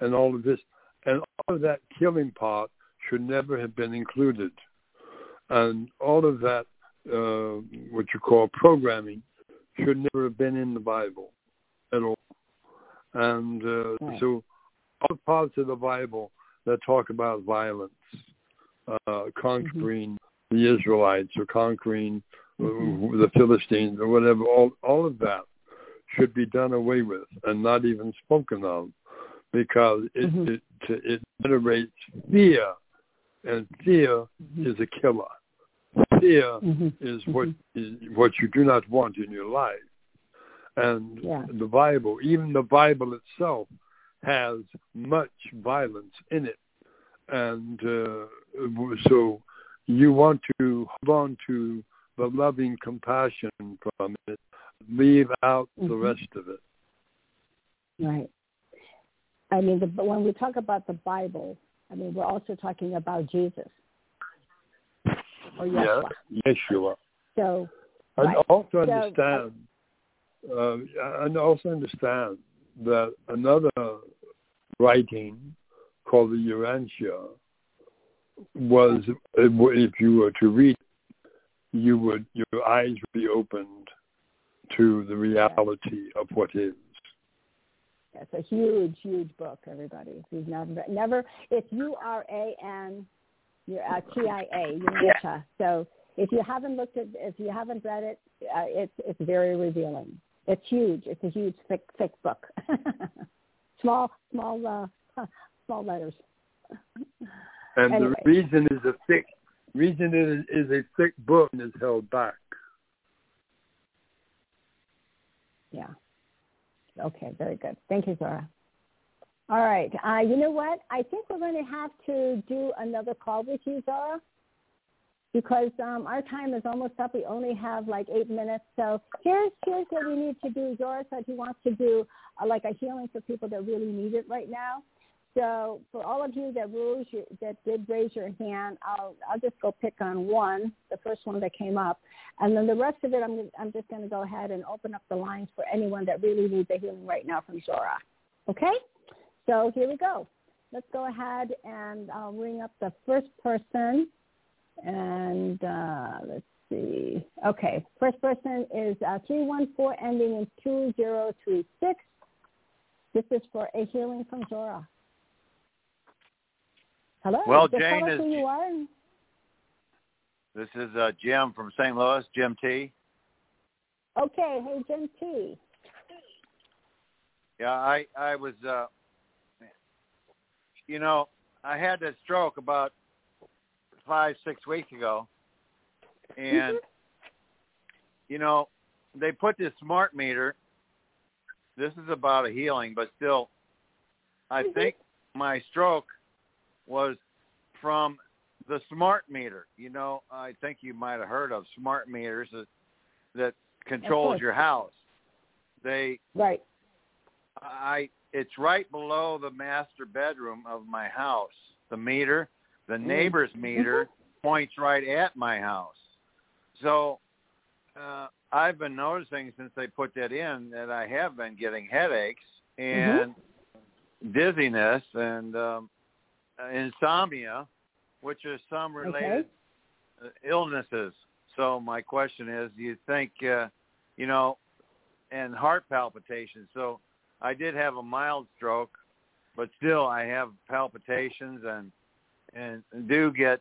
and all of this, and all of that killing part should never have been included, and all of that uh, what you call programming should never have been in the Bible at all, and uh, yeah. so all parts of the Bible that talk about violence, uh, conquering mm-hmm. the Israelites or conquering mm-hmm. the Philistines or whatever, all, all of that should be done away with and not even spoken of because it, mm-hmm. it, it generates fear and fear mm-hmm. is a killer. Fear mm-hmm. is what mm-hmm. is what you do not want in your life. And yeah. the Bible, even the Bible itself, has much violence in it. and uh, so you want to hold on to the loving compassion from it, leave out mm-hmm. the rest of it. Right. I mean, the, when we talk about the Bible, I mean, we're also talking about Jesus or Yeshua. Yeah, Yeshua. So, and right. also understand, so, uh, and also understand that another writing called the Urantia was, if you were to read, you would your eyes would be opened to the reality of what is. That's a huge, huge book, everybody. If you've never, never, it's U-R-A-N, you're uh, T-I-A, Urantia. So if you haven't looked at, if you haven't read it, uh, it's it's very revealing. It's huge. It's a huge, thick, thick book. [laughs] small, small, uh, [laughs] small letters. And anyway. the reason is a thick reason it is a thick book and is held back. Yeah. Okay, very good. Thank you, Zorra. All right. Uh, you know what? I think we're going to have to do another call with you, Zorra, because um, our time is almost up. We only have like eight minutes. So here's here's what we need to do. Zorra said he wants to do uh, like a healing for people that really need it right now. So for all of you that rose your, that did raise your hand, I'll I'll just go pick on one, the first one that came up, and then the rest of it, I'm I'm just going to go ahead and open up the lines for anyone that really needs a healing right now from Zorra. Okay, so here we go. Let's go ahead and I'll ring up the first person, and uh, let's see. Okay, first person is uh, three one four ending in two zero three six. This is for a healing from Zorra. Hello. Well, Just Jane is. who you are. This is uh, Jim from St. Louis, Jim T. Okay. Hey, Jim T. Yeah, I I was, uh, you know, I had that stroke about five six weeks ago, and you know, they put this smart meter. This is about a healing, but still, I Mhm. think my stroke was from the smart meter. You know, I think you might have heard of smart meters that that controls your house. They Right. I it's right below the master bedroom of my house. The meter, the neighbor's meter points right at my house. So uh I've been noticing since they put that in that I have been getting headaches and dizziness and um insomnia, which is some related uh illnesses. So my question is, do you think, uh, you know, and heart palpitations. So I did have a mild stroke, but still I have palpitations and and do get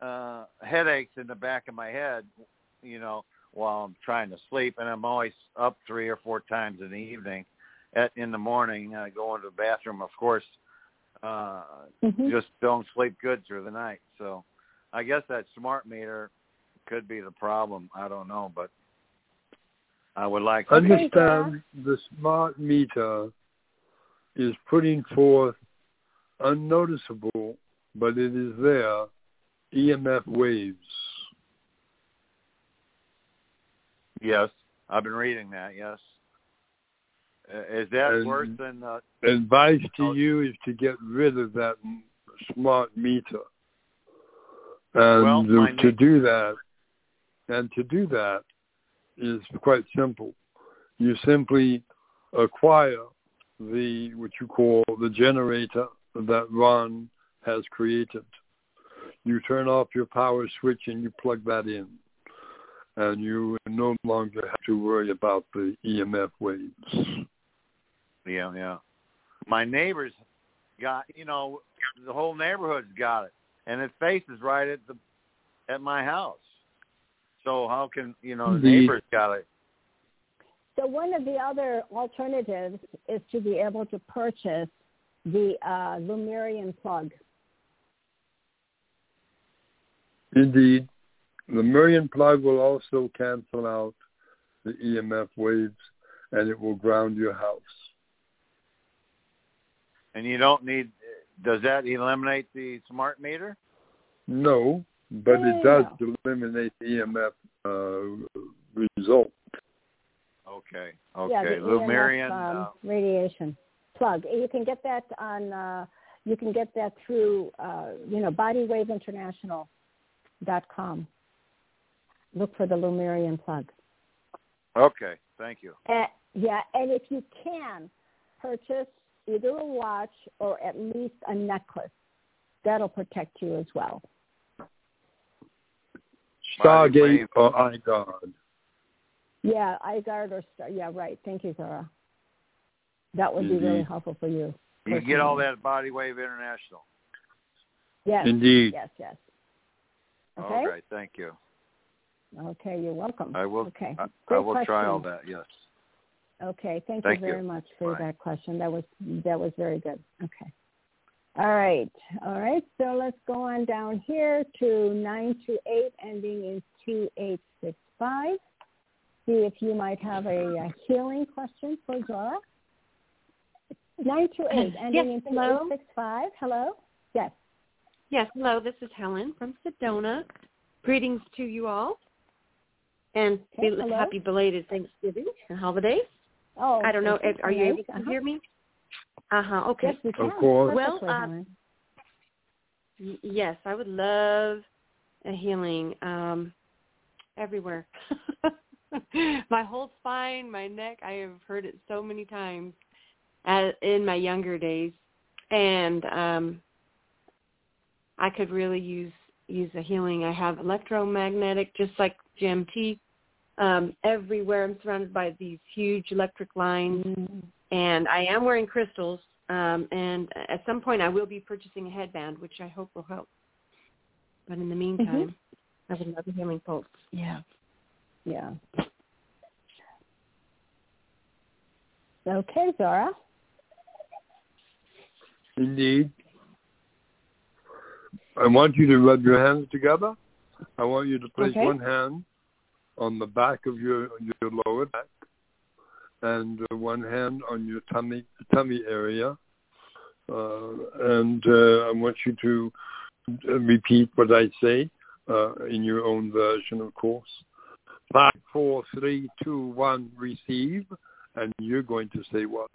uh headaches in the back of my head, you know, while I'm trying to sleep and I'm always up three or four times in the evening at in the morning I go into the bathroom of course uh Mhm. just don't sleep good through the night. So I guess that smart meter could be the problem. I don't know, but I would like to Okay, Understand the smart meter is putting forth unnoticeable, but it is there, EMF waves. Yes, I've been reading that. Yes, Uh, is that And- worse than? Uh, Advice to Oh. you is to get rid of that smart meter. And Well, to do that, and to do that is quite simple. You simply acquire the what you call the generator that Ron has created. You turn off your power switch and you plug that in, and you no longer have to worry about the EMF waves. yeah, yeah. My neighbors got, you know, the whole neighborhood's got it, and it faces right at the at my house. So how can you know the Indeed. neighbors got it? So one of the other alternatives is to be able to purchase the uh, Lumerian plug. Indeed. The Meridian plug will also cancel out the EMF waves and it will ground your house. And you don't need does that eliminate the smart meter? No, but No, it does eliminate the EMF uh, result. Okay. yeah, Okay. the Lumerian. EMF, um, uh, radiation plug. You can get that on. Uh, you can get that through, uh, you know, bodywaveinternational.com. Look for the Lumerian plug. okay. Thank you. Uh, yeah, and if you can, purchase either a watch or at least a necklace. That'll protect you as well. Stargate wave. or iGuard. Yeah, iGuard or Star. Yeah, right. Thank you, Zorra. That would be really helpful for you. You get all that Body Wave International. Yes. Indeed. Yes, yes. Okay. All right. Thank you. Okay, you're welcome. I will. Okay. I, I Great will try all that. Yes. Okay, thank, Thank you you. very much for Bye. that question. That was that was very good. Okay. All right. All right. So let's go on down here to 928 ending in 2865. See if you might have a, uh healing question for Zorra. 928 ending Yes, in 2865. Hello? Yes. Yes, hello, this is Helen from Sedona. Greetings to you all. And Okay, happy belated Thanksgiving and holidays. Oh, I don't know, okay. are you able to Uh-huh. hear me? Uh-huh, okay. Yes, we can. course. Well, Perfectly, uh, Yes, I would love a healing um, everywhere. [laughs] my whole spine, my neck, I have heard it so many times as, in my younger days. And um, I could really use use a healing. I have electromagnetic, just like Jim T, um, everywhere. I'm surrounded by these huge electric lines Mm. and I am wearing crystals. Um, and at some point, I will be purchasing a headband, which I hope will help. But in the meantime, I would love a healing pulse. Yeah. Yeah. Okay, Zara. Indeed. I want you to rub your hands together. I want you to place Okay. one hand on the back of your your lower back, and uh, one hand on your tummy tummy area. Uh, and uh, I want you to uh, repeat what I say uh, in your own version, of course. Five, four, three, two, one, receive, and you're going to say what?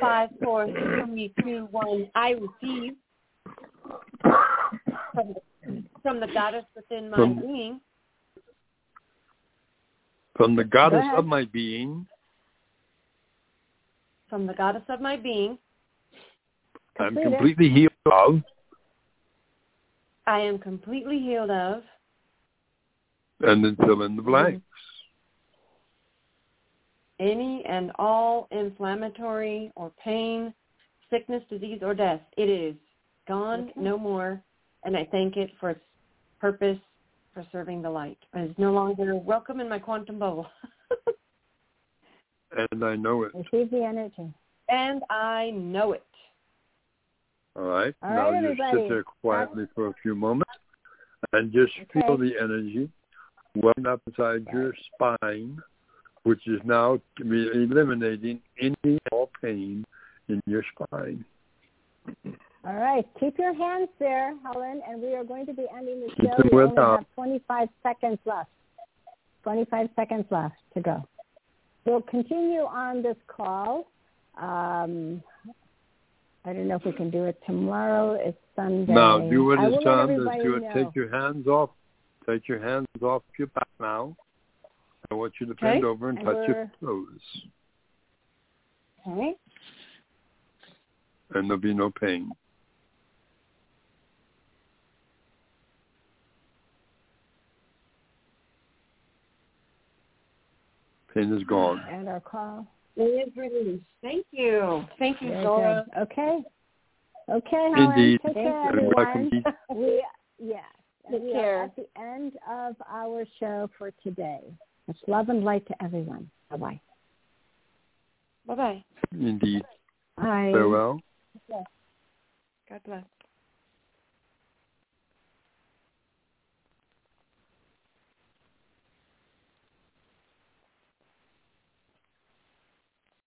Five, four, three, two, one. I receive from the, from the goddess within my From- being. From the goddess of my being, From the goddess of my being, I'm Complete completely healed of, I am completely healed of and then fill in the blanks. Any and all inflammatory or pain, sickness, disease, or death. It is gone, Okay. no more, and I thank it for its purpose for serving the light. It is no longer welcome in my quantum bubble. [laughs] And I know it. Receive the energy. and I know it. All right. All now right, just everybody. sit there quietly for a few moments and just Okay. feel the energy welling up inside your spine, which is now eliminating any all pain in your spine. All right. Keep your hands there, Helen, and we are going to be ending the show. We only have 25 seconds left. 25 seconds left to go. We'll continue on this call. Um, I don't know if we can do it tomorrow. It's Sunday. No, do what I is will let done. Let's do it. know. Take your hands off. Take your hands off your back now. I want you to Okay. bend over and, And touch your we're- toes, Okay. and there'll be no pain. Pain is gone. And our call. It is released. Thank you. Thank you, Very Zorra. Okay. Okay, Helen. Indeed. Take Thank care, you. Everyone. We yes. And Take we care. are at the end of our show for today. It's love and light to everyone. Bye bye. Bye-bye. Indeed. Bye. Farewell. God bless.